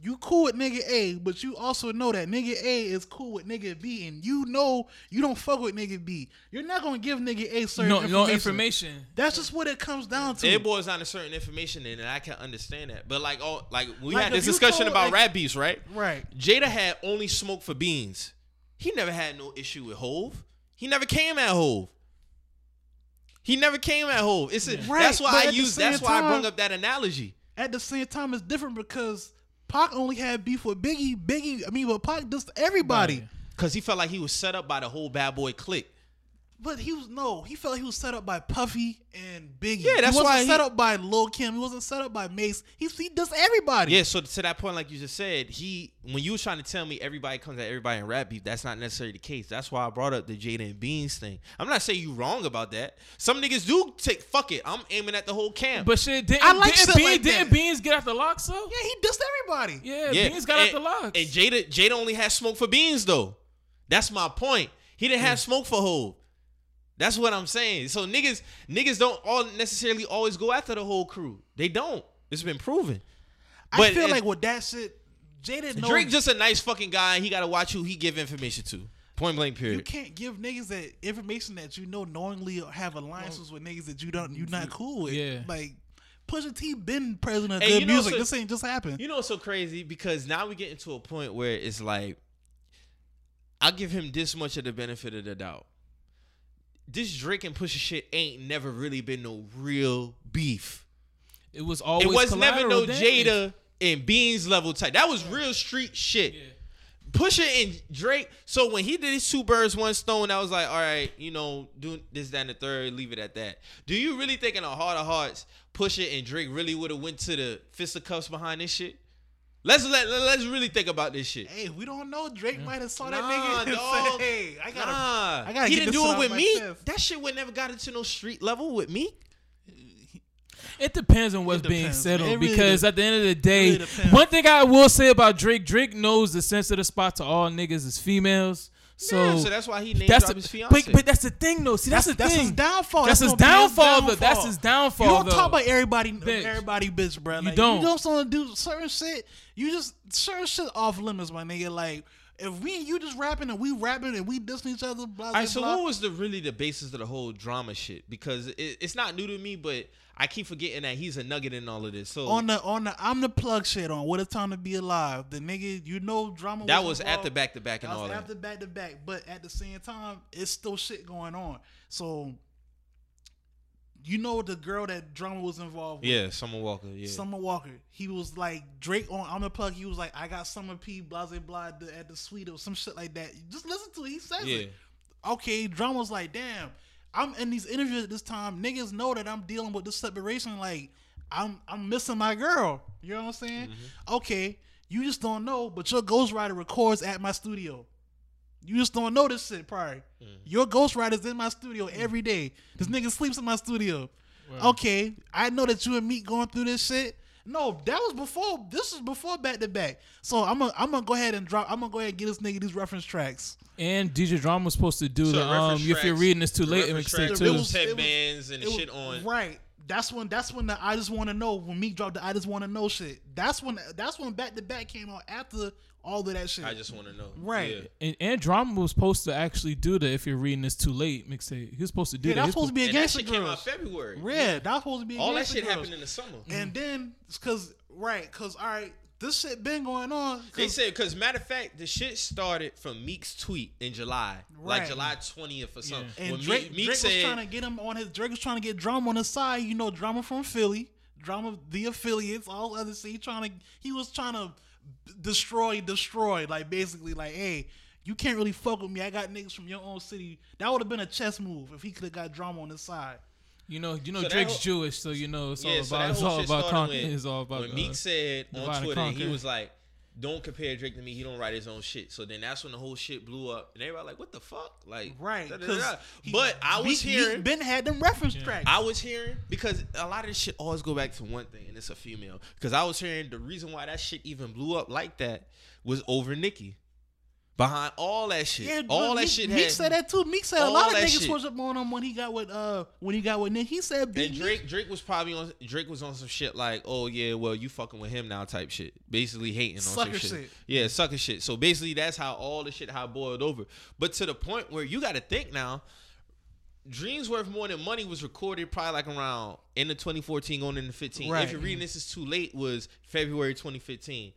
you cool with nigga A, but you also know that nigga A is cool with nigga B, and you know you don't fuck with nigga B. You're not gonna give nigga A certain No, information. no information. That's just what it comes down to. It boils down to certain information, and I can understand that. But like, oh, like we Like, had this discussion told, about like- rap beefs, right? right. Jada had only smoke for beans. He never had no issue with Hove. He never came at Hove. He never came at Hove. It's a, Right, that's why but I at use. That's same why I time- brought up that analogy. At the same time, it's different because Pac only had beef with Biggie. Biggie, I mean, but Pac just everybody. Right. Cause he felt like he was set up by the whole bad boy clique. But he was no, he felt he was set up by Puffy and Biggie. Yeah, that's he wasn't why he- set up by Lil Kim. He wasn't set up by Mase. He he does everybody. Yeah, so to that point, like you just said, he when you was trying to tell me everybody comes at everybody in rap beef, that's not necessarily the case. That's why I brought up the Jada and Beans thing. I'm not saying you wrong about that. Some niggas do take fuck it. I'm aiming at the whole camp. But shit, didn't, I like didn't, shit Beans, like didn't. Beans get out the locks though? yeah, he dissed everybody. Yeah, yeah, Beans got and, out the locks. And Jada, Jada only had smoke for Beans though. That's my point. He didn't have mm. smoke for Hove. That's what I'm saying. So niggas, niggas don't all necessarily always go after the whole crew. They don't. It's been proven. I feel it- like with that shit, Jada knows Drake just a nice fucking guy. He got to watch who he give information to. Point blank. Period. You can't give niggas that information that you know knowingly have alliances with niggas that you don't you're not cool with. Yeah. like Pusha T been president of Hey, good you know, music. so- this ain't just happened. You know what's so crazy? Because now we get into a point where it's like, I'll give him this much of the benefit of the doubt. This Drake and Pusha shit ain't never really been no real beef. it was always it was never no damage. Jada and Beans level type. That was real street shit. Yeah. Pusha and Drake. So when he did his two birds, one stone, I was like, all right, you know, do this, that, and the third, leave it at that. Do you really think in a heart of hearts, Pusha and Drake really would have went to the fisticuffs behind this shit? Let's let let's really think about this shit. Hey, we don't know. Drake mm. might have saw Nah, that nigga and dog. said, "Hey, I gotta." nah, I gotta he get didn't this do it with me. chest. That shit would never got into no street level with me. It depends on what's It being depends. said on really because de- at the end of the day, really one thing I will say about Drake, Drake knows the sensitive spot to all niggas is females. So, yeah, so that's why he named that's drop the, his fiance. but, but that's the thing though. See, that's, That's the that's thing. his downfall. That's, his gonna be downfall, though. That's his downfall. You don't though. talk about everybody, Bitch. everybody, bitch, bro. You Like, don't. You don't want to do certain shit. You just certain shit off limits, my nigga. Like if we and you just rapping and we rapping and we dissing each other, blah blah right, so blah. what was the really the basis of the whole drama shit? Because it, it's not new to me, but I keep forgetting that he's a nugget in all of this. So on the on the I'm the plug shit on what a time to be alive. The nigga, you know, drama. that was at the back to back and That all was that. after back to back, but at the same time, it's still shit going on. So, you know, the girl that drama was involved with, Yeah, Summer Walker. Yeah, Summer Walker. He was like Drake on I'm the plug. He was like, I got Summer P, blah blah blah at the, suite or some shit like that. Just listen to it. He says yeah. it. Okay, drama's like, damn. I'm in these interviews at this time. Niggas know that I'm dealing with this separation. Like, I'm I'm missing my girl. You know what I'm saying? Mm-hmm. Okay, you just don't know, but your ghostwriter records at my studio. You just don't know this shit prior. Mm. Your ghostwriter's in my studio every day. This nigga sleeps in my studio. Okay, I know that you and me going through this shit. No, that was before. This was before back to back. So I'm gonna I'm gonna go ahead and drop. I'm gonna go ahead and get this nigga these reference tracks. And DJ Drama was supposed to do So the um. reference If you're reading this too late, it reference mixtape tracks, too. Was- was it was- headbands and was- shit on. Right. That's when that's when the I just want to know when Meek dropped the I just want to know shit. That's when that's when back to back came out after all of that shit. I just want to know. Right. Yeah. And, and Drama was supposed to actually do that if you're reading this too late mixtape. He was supposed to do yeah, that. that was was supposed to be And that against shit the came out girls. February. Yeah, that was supposed to be All that shit girls. happened in the summer. And mm-hmm. then because right, because all right, this shit been going on. 'cause- They said because matter of fact, the shit started from Meek's tweet in July, like July twentieth or something. And When Drake, Meek, Meek Drake said, was trying to get him on his. Drake was trying to get drama on his side. You know, drama from Philly, drama the affiliates, all other. So he trying to. He was trying to destroy, destroy. Like basically, like, hey, you can't really fuck with me. I got niggas from your own city. That would have been a chess move if he could have got drama on his side. You know, you know So Drake's whole- Jewish, so you know it's all yeah, so about that it's all about started conquer. It's all about when uh, Meek said divide on and Twitter, he was like, "Don't compare Drake to me. He don't write his own shit." So then that's when the whole shit blew up, and everybody like, "What the fuck?" Like, Right. da, da, da, but I was hearing, Ben had them reference tracks. I was hearing because a lot of this shit always go back to one thing, and it's a female. Because I was hearing the reason why that shit even blew up like that was over Nicki. Behind all that shit. Yeah, all that Meek, shit Meek had. said that too. Meek said a lot of niggas shit. switched up on him when he got with uh when he got with Nick. He said Big And Drake, Drake was probably on. Drake was on some shit like, "Oh yeah, well you fucking with him now," type shit. Basically hating on Sucker some shit. shit. Yeah, sucker shit. So basically, that's how all the shit how boiled over. But to the point where you got to think now. Dreams Worth More Than Money was recorded probably like around in the 2014 going into 15. Right. If you're reading this is too late was February 2015.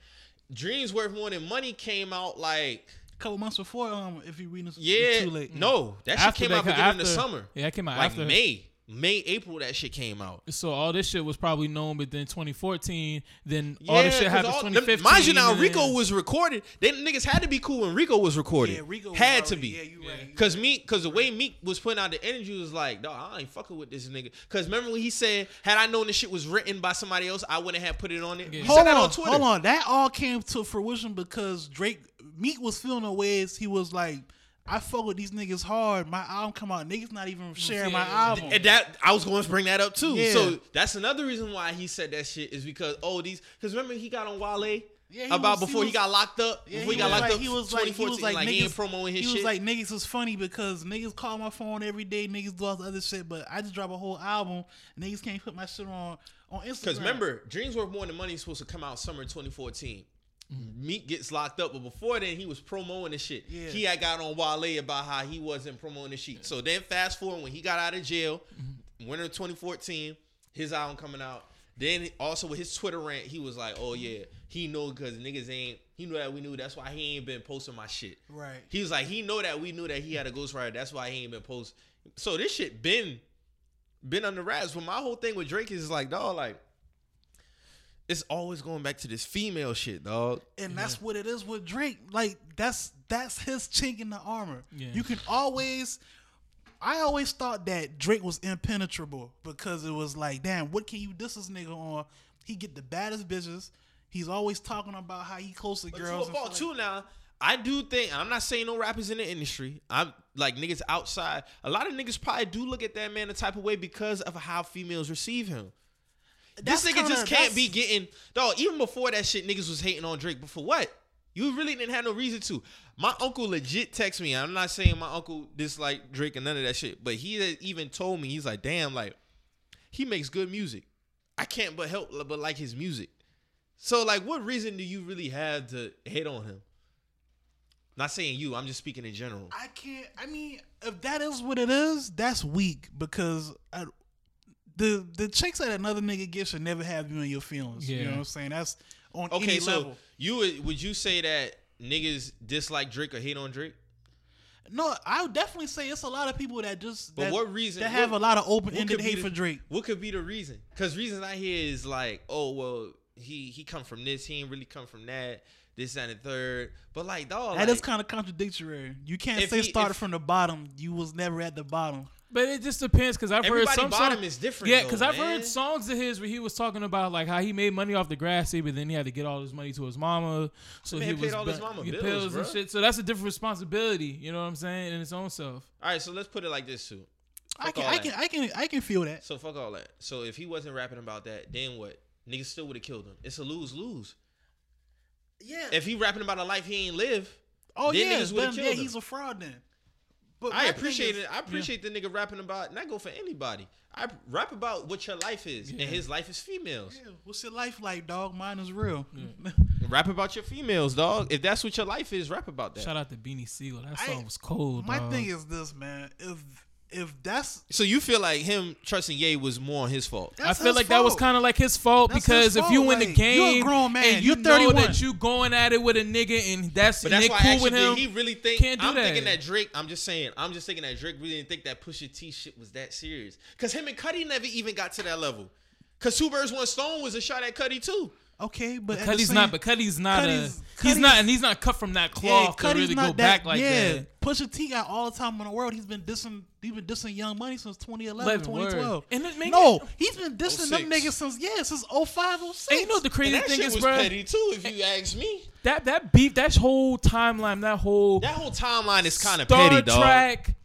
Dreams Worth More Than Money came out like a couple months before. Um, if you reading this, yeah, it's too late. no, that shit came that out co- beginning of the after- summer. Yeah, it came out like after May, May, April. That shit came out. So all this shit was probably known, but then 2014, then all this shit happened all- 2015. Mind you, now Rico then- was recorded. They niggas had to be cool when Rico was recorded. Yeah, Rico was had to be. Yeah, you right. Cause right. Meek, cause the way Meek was putting out the energy was like, dog, I ain't fucking with this nigga. Cause remember when he said, had I known this shit was written by somebody else, I wouldn't have put it on it. Yeah. He Hold said that on, on Twitter. hold on. That all came to fruition because Drake Meek was feeling the ways he was like, I fuck with these niggas hard. My album come out, niggas not even mm, sharing my album. And that I was going to bring that up too. Yeah. So that's another reason why he said that shit is because oh these because remember he got on Wale Yeah, he about was- before he, was- got locked up. Yeah, before he, got locked like, up, he was like, he 2014, was like, he niggas, ain't promoting his he shit. was like, niggas is funny because niggas call my phone every day, niggas do all the other shit, but I just drop a whole album, niggas can't put my shit on on Instagram. Because remember, Dreams Worth More Than Money is supposed to come out summer 2014. Meek gets locked up, but before then he was promoting the shit. Yeah. He had got on Wale about how he wasn't promoting the shit. So then fast forward when he got out of jail, winter of 2014, his album coming out. Then also with his Twitter rant, he was like, "Oh yeah, he know because niggas ain't. He knew that we knew. That's why he ain't been posting my shit. right? He was like, he know that we knew that he had a ghostwriter. That's why he ain't been post. So this shit been been on the wraps. But my whole thing with Drake is like, dog, like it's always going back to this female shit, dog. And that's what it is with Drake. Like that's that's his chink in the armor. Yeah. You can always. I always thought that Drake was impenetrable because it was like, damn, what can you diss this nigga on? He get the baddest bitches. He's always talking about how he close to But girls. to a fault shit too now. I do think I'm not saying no rappers in the industry. I'm like niggas outside. A lot of niggas probably do look at that man the type of way because of how females receive him. That's this nigga kinda- just can't be getting dog. Even before that shit, niggas was hating on Drake. But for what? You really didn't have no reason to. My uncle legit text me. I'm not saying my uncle disliked Drake and none of that shit, but he even told me he's like, damn, like he makes good music. I can't but help but like his music. So like, what reason do you really have to hate on him? Not saying you. I'm just speaking in general. I can't. I mean, if that is what it is, that's weak because I, the the chicks that another nigga gets should never have you in your feelings. You know what I'm saying? That's on Okay, any so level. you would would you say that niggas dislike Drake or hate on Drake? No, I would definitely say it's a lot of people that just But that, what reason- that have what- a lot of open ended hate the- for Drake. What could be the reason? Because reasons I hear is like, oh well, he he come from this, he ain't really come from that, this that, and the third. But like, dog, That like, is kind of contradictory. You can't say he- started if- from the bottom. You was never at the bottom. But it just depends because I've heard some bottom songs- is different. Yeah, because I've heard songs of his where he was talking about like how he made money off the grassy, but then he had to get all his money to his mama. So Man he paid was all his mama get bills, pills and shit. So that's a different responsibility. You know what I'm saying? In its own self. All right, so let's put it like this too. I can, I can, I can, I can feel that. So fuck all that. So if he wasn't rapping about that, then what? Niggas still would have killed him. It's a lose lose. Yeah. If he rapping about a life he ain't live, oh then yeah, niggas would've then, killed yeah, him. he's a fraud then. But I appreciate is- it. I appreciate the nigga rapping about. And I go for anybody. I rap about what your life is, Yeah. and his life is females. Yeah, what's your life like, dog? Mine is real. Rap about your females, dog. If that's what your life is, rap about that. Shout out to Beanie Sigel. That I- song was cold. My dog. thing is this, man. If if that's So you feel like him trusting Ye was more on his fault? I feel his like that was kind of like his fault That's because his if you fault, in the like, you're a game grown man, and you you know 31. that you going at it with a nigga and that's But that's they why cool with him, he really think. can't do I'm that. thinking that Drake. I'm just saying. I'm just thinking that Drake really didn't think that Pusha T shit was that serious. Cause him and Cudi never even got to that level. Cause Two Birds One Stone was a shot at Cudi too. Okay, but at the Cudi's same- not, but Cudi's not Cudi's- a. he's not, and he's not cut from that cloth to really go that- back like yeah. that. Pusha T got all the time in the world. He's been dissing. He's been dissing Young Money since 2011, 2012. word. And it make no, it- he's been dissing 06. them niggas since yeah, since 05, 06. And you know what the crazy And that thing shit is, was bro? petty too, if you ask me. That that beef, that whole timeline, that whole That whole timeline is kind of petty, dog. Trek, Cl-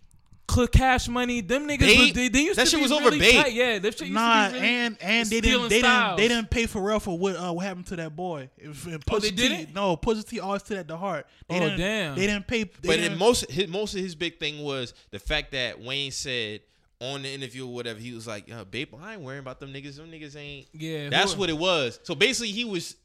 Cash Money, them niggas, Bait? was- they, they used That to shit be was over really Bait. tight. Yeah, that shit used Nah, to be really and and they didn't they styles. didn't they didn't pay Pharrell for what uh, what happened to that boy. If, if Oh, they didn't? No, Pusha T always to that the heart. They Oh, damn. They didn't pay. They But didn't, most his, most of his big thing was the fact that Wayne said on the interview or whatever, he was like, uh, babe, I ain't worrying about them niggas. Them niggas ain't Yeah, That's what it was. So basically he was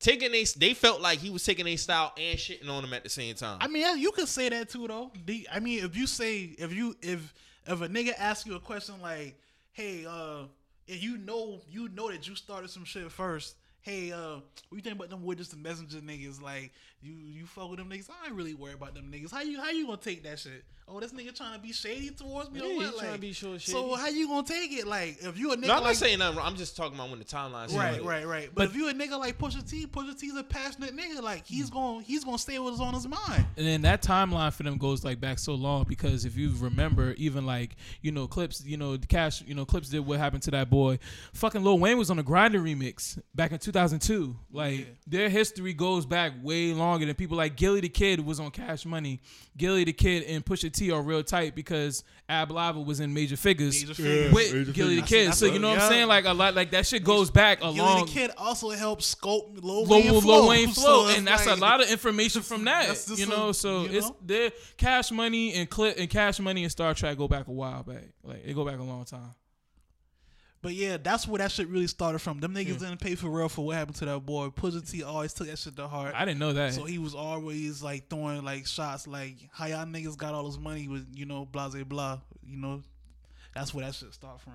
taking a they felt like he was taking a style and shitting on them at the same time. I mean, you could say that too, though. The, I mean, if you say if you if if a nigga asks you a question like, "Hey, uh," and you know you know that you started some shit first. Hey, uh, what you think about them witness and messenger niggas? Like, you you fuck with them niggas? I ain't really worried about them niggas. How you how you gonna take that shit? Oh, this nigga trying to be shady towards me Yeah, or he what? tryna Like, be short So how you gonna take it? Like, if you a nigga no, I'm like not saying nothing. wrong. I'm just talking about when the timeline. Right, right, right. But, if you a nigga like Pusha T, Pusha T's a passionate nigga. Like he's going, to he's gonna stay with what's on his mind. and then that timeline for them goes like back so long because if you remember, even like you know Clipse, you know Cash, you know Clipse did what happened to that boy. Fucking Lil Wayne was on a Grindin' remix back in 2002. Like Yeah. their history goes back way longer than people like Gillie Da Kid was on Cash Money. Gillie Da Kid and Pusha T are real tight because Ab-Liva was in Major Figgas Major Figgas. with Major Gillie Da Kid. That's So you know what yeah. I'm saying? Like a lot, like that shit goes back a Gilly long. Gillie Da Kid also helped scope Lil Low, Wayne low, flow. Wayne flow, it's and that's like- a lot of information from that. You know, so you it's know? their Cash Money and Clip and Cash Money and Star Trak go back a while back. Like they go back a long time. But yeah, that's where that shit really started from. Them niggas didn't pay for real for what happened to that boy. Pusha T always took that shit to heart. I didn't know that. So he was always like throwing like shots like how y'all niggas got all this money with you know blah blah blah. You know, that's where that shit start from.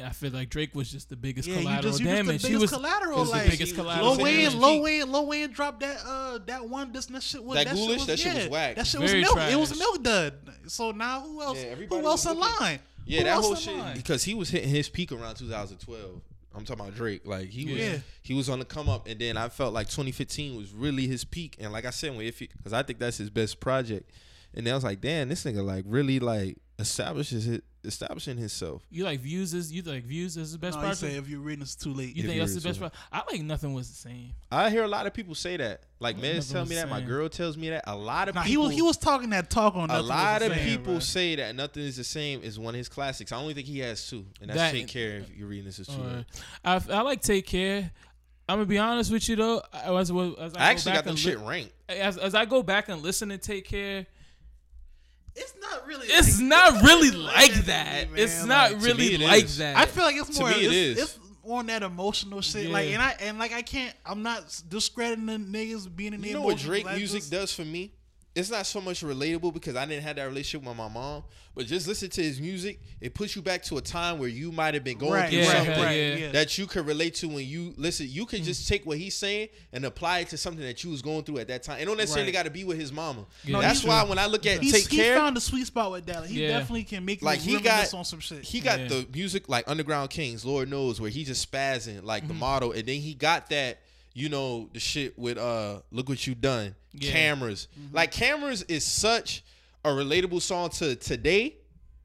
I feel like Drake was just the biggest Yeah, you collateral just you just damage. the he biggest was collateral. was the Like biggest he was- collateral. Lil was in Wayne, his Lil peak. Wayne, Lil Wayne dropped that uh that one this and that shit was That that, Ghoulish? shit was, That shit was whack. That shit Very was milk. It was trash. milk dud. So now who else? Yeah, who else was in looking- line? Yeah, Who that whole shit because he was hitting his peak around 2012. I'm talking about Drake. Like he was, Yeah. he was on the come up, and then I felt like 2015 was really his peak. And like I said, when if because I think that's his best project, and then I was like, damn, this nigga like really like establishes it, establishing himself. You like views as you like views as the best No, you project. say if you're reading, it's too late. you if think that's the best so- project? I like nothing was the same. I hear a lot of people say that. Like Well, Mez nothing tell me that. My girl tells me that. A lot of Nah, he people. was he was talking that talk on. a Nothing Was lot the of Same, people bro. say that nothing is the same is one of his classics. I only think he has two, and that's That- Take Care. If you're reading this, is too late. I, I like Take Care. I'm gonna be honest with you though. I, as, as I, I actually got back them shit ranked. as, as I go back and listen to Take Care, It's not really. it's like- not really like like that that. me, It's man. not Like, really it like is. that. I feel like it's To more. me, it it's, is. it's on that emotional shit. Like, and I and like I can't. I'm not discrediting the niggas being in the You know what Drake music does for me? It's not so much relatable because I didn't have that relationship with my mom, but just listen to his music. It puts you back to a time where you might have been going Right, through Yeah, something right, yeah. yeah. that you could relate to when you listen. You can just take what he's saying and apply it to something that you was going through at that time. It don't necessarily Right. got to be with his mama. Yeah. That's No, why when I look at He's, Take he Care, found a sweet spot with that. He Yeah. definitely can make like like he got on some shit. He got Yeah. the music like Underground Kings, Lord knows, where he just spazzing like Mm-hmm. the model, and then he got that, you know, the shit with uh, look what you done, Yeah. cameras. Mm-hmm. Like cameras is such a relatable song to today.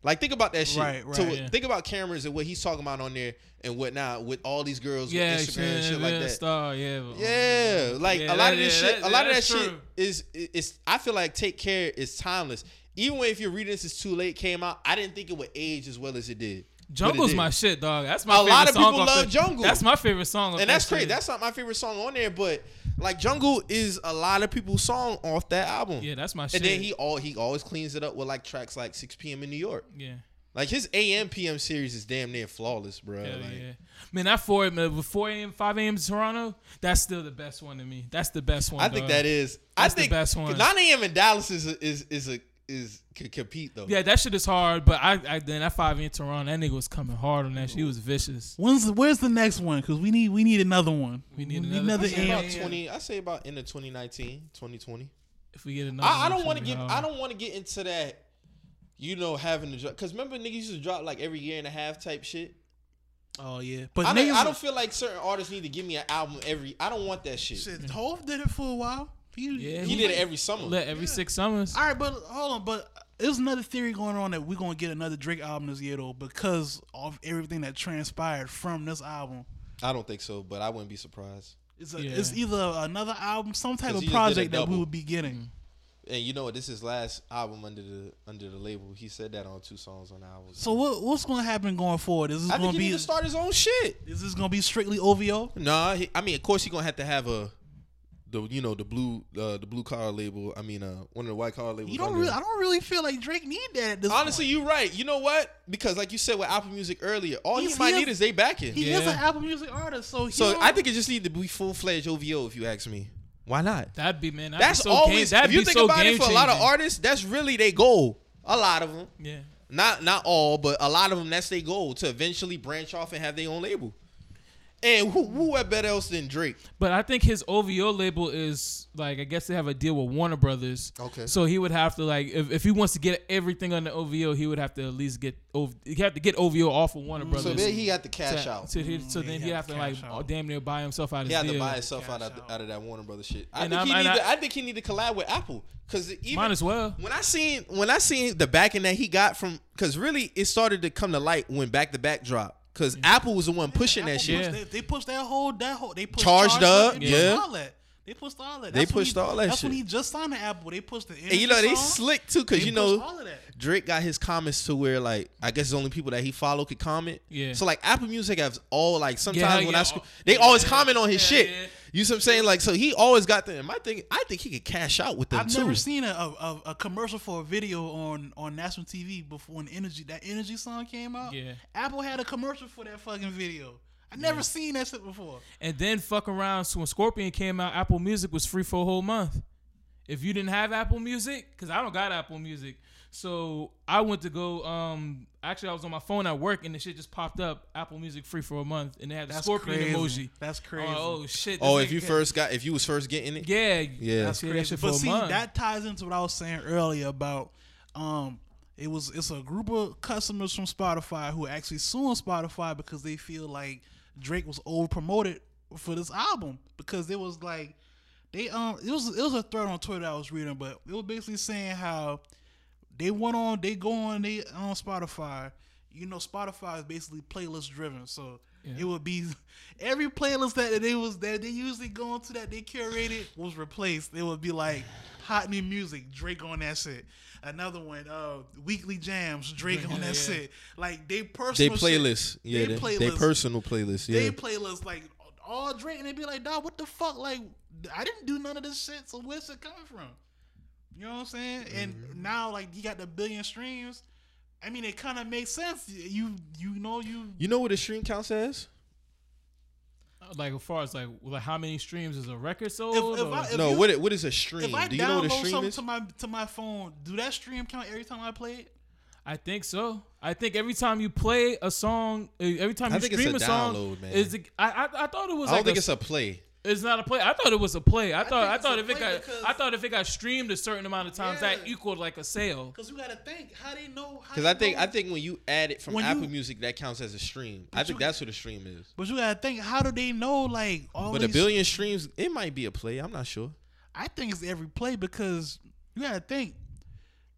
Like think about that shit. Right, right. To- Yeah. Think about cameras and what he's talking about on there and whatnot with all these girls yeah, with Instagram and shit like that. Star, yeah, Yeah, like Yeah, a lot that- of this yeah, shit. that- a lot of that that's shit is is. I feel like Take Care is timeless. Even when if you're reading this is too late came out, I didn't think it would age as well as it did. It Jungle's did. my shit, dog. That's my A favorite lot of people love the- Jungle. That's my favorite song. and that's that crazy. That's not my favorite song on there, but like Jungle is a lot of people's song off that album. yeah, that's my shit. and then he all he always cleans it up with like tracks like 6 p.m. in New York. yeah. Like his AM PM series is damn near flawless, bro. Hell like, yeah. Man, that 4 man, with 4 a.m., 5 a.m. Toronto, that's still the best one to me. That's the best one. I think that is. That's I the think best one. 9 a.m. in Dallas is a, is is a is could compete though. Yeah, that shit is hard, but I, I then that 5 a.m. Toronto, that nigga was coming hard on that shit. He was vicious. When's the, where's the next one? Because we need we need another one. We need another- I say about 20. I say about end of 2019, 2020. If we get another I, I don't want to get. be I don't want to get into that. You know, having to drop because remember niggas used to drop like every year and a half type shit. Oh yeah, but I don't, niggas, I don't feel like certain artists need to give me an album every. I don't want that shit. shit. Hove did it for a while. He, Yeah, He did it every summer. Let every six summers. All right, but hold on. But there's another theory going on that we're gonna get another Drake album this year though, because of everything that transpired from this album. I don't think so, but I wouldn't be surprised. It's a, Yeah. it's either another album, some type of he just did a project that we double. would be getting. Mm. And you know what? This is his last album under the under the label. He said that on two songs on the album. So what what's gonna happen going forward? Is this I gonna think he be need to start his own shit. is this gonna be strictly OVO? Nah, he, I mean, of course, he's gonna have to have a the you know the blue uh, the blue collar label. I mean, uh, one of the white collar labels. You don't under really. I don't really feel like Drake need that. At this Honestly, you're right. You know what? Because like you said with Apple Music earlier, all He's- he might he need is- is they backing. he is an Apple Music artist, so he so I think it just need to be full fledged OVO. If you ask me, why not? That'd be man. That'd That's be so game, always. that'd if you be think so about it, game for a lot of artists, that's really their goal. A lot of them, Yeah. not not all, but a lot of them, that's their goal to eventually branch off and have their own label. And who who had better else than Drake? But I think his OVO label is like I guess they have a deal with Warner Brothers. Okay. So he would have to like if, if he wants to get everything on the OVO, he would have to at least get OV, he have to get OVO off of Warner Brothers. So then he had to cash to- out. So, he, so Mm, then he he had have to to like out. damn near buy himself out He his had to buy himself out of, out. out of that Warner Brothers shit. I And think I'm- he and need. I- to, I think he need to collab with Apple because even Might as well. when I seen when I seen the backing that he got from because really it started to come to light when back to back dropped because Apple was the one pushing that Apple shit. pushed- They, they pushed that whole that whole they pushed Charged Charged Up, they pushed yeah. all that. They pushed all that. They That's when pushed he- all that That's when he just signed to Apple. They pushed the And you know they song. slick too because They you know all of that. Drake got his comments to where like I guess the only people that he follow could comment. Yeah. So like Apple Music has all like sometimes Yeah, when yeah, I sc- all- they always yeah, comment on his yeah, shit. Yeah. You see what I'm saying? Like so he always got them. My thing, I think he could cash out with them I've too. never seen a, a, a commercial for a video on, on national TV before when energy that energy song came out. Yeah. Apple had a commercial for that fucking video. I never seen that shit before. And then fuck around. So when Scorpion came out, Apple Music was free for a whole month. If you didn't have Apple Music, because I don't got Apple Music, so I went to go. Um, actually, I was on my phone at work, and the shit just popped up. Apple Music free for a month, and they had the That's Scorpion crazy. emoji. That's crazy. like, oh shit! oh, if you nigga- first got if you was first getting it. yeah, Yeah. That's yeah, that crazy. shit for but a see, month. that ties into what I was saying earlier about um it was it's a group of customers from Spotify who are actually suing Spotify because they feel like Drake was over promoted for this album because it was like they um it was it was a thread on Twitter I was reading, but it was basically saying how they went on they go on they on Spotify. You know, Spotify is basically playlist driven, so it would be every playlist that they was that they usually go into that they curated was replaced. It would be like hot new music, Drake on that shit. Another one, uh, weekly jams, Drake on that yeah. shit. Like they They personal shit. playlist, yeah, They they, they playlist. personal playlist, They yeah. playlist like all Drake, and they be like, "Dog, what the fuck? Like, I didn't do none of this shit. So where's it coming from? You know what I'm saying? And Mm-hmm. now, like, you got the billion streams. I mean, it kind of makes sense. You, you know, you. You know what a stream count says? like as far as like like how many streams is a record sold? If, if I, if no, you- what it- what is a stream? If I Do you know what a stream is? to my to my phone, do that stream count every time I play it? I think so. I think every time you play a song, uh, every time I you think it's stream a a, song, man. is it, I, I I thought it was. I don't like think a, it's a play. It's not a play. I thought it was a play. I thought think I thought if it got I thought if it got streamed a certain amount of times, that equaled like a sale. Because you got to think how they know. how Because I think know- I think when you add it from When Apple you- Music, that counts as a stream. I think you- that's what a stream is. But you gotta think, how do they know like all But a billion streams, it might be a play. I'm not sure. I think it's every play because you gotta think.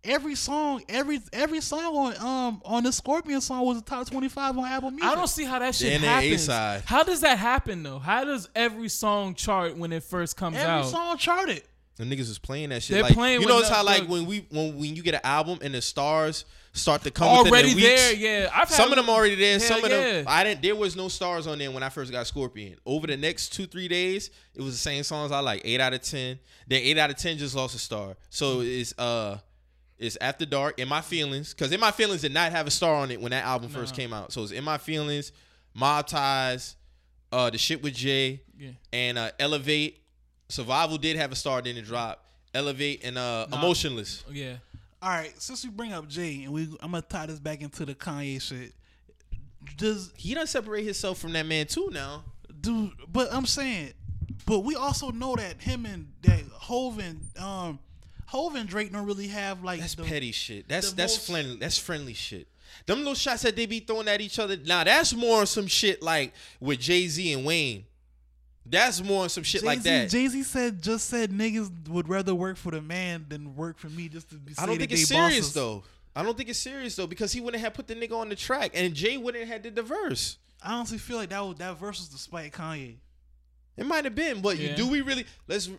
Every song, every every song on um on the Scorpion song was a top twenty five on Apple Music. I don't see how that shit the happens. A-side. How does that happen though? How does every song chart when it first comes every out? Every song charted. The niggas is playing that shit. They're like, playing you know, it's how like the- when we when when you get an album and the stars start to come Already within the weeks, there, yeah. I've had Some of them already there. Some of them. I didn't. There was no stars on there when I first got Scorpion. Over the next two three days, it was the same songs I like. Eight out of ten. Then eight out of ten just lost a star. So it's uh, it's After Dark. In My Feelings, because In My Feelings did not have a star on it when that album first came out. So it's In My Feelings, Mob Ties, uh, the shit with Jay, Yeah. and uh, Elevate. Survival did have a star, then it dropped. Elevate and uh, Emotionless. Yeah. All right, since we bring up Jay and we, I'm gonna tie this back into the Kanye shit. Does He doesn't separate himself from that man too now. dude? But I'm saying, but we also know that him and that Hov and um Hov and Drake don't really have like That's the, petty shit. That's that's most- friendly. That's friendly shit. Them little shots that they be throwing at each other. Now that's more some shit like with Jay Z and Wayne. That's more some shit like that. Jay Z said just said niggas would rather work for the man than work for me just to be. I don't think it's serious bosses. though. I don't think it's serious though because he wouldn't have put the nigga on the track and Jay wouldn't have had the diverse. I honestly feel like that was that verse was to spite Kanye. It might have been, but Yeah. do we really? Let's.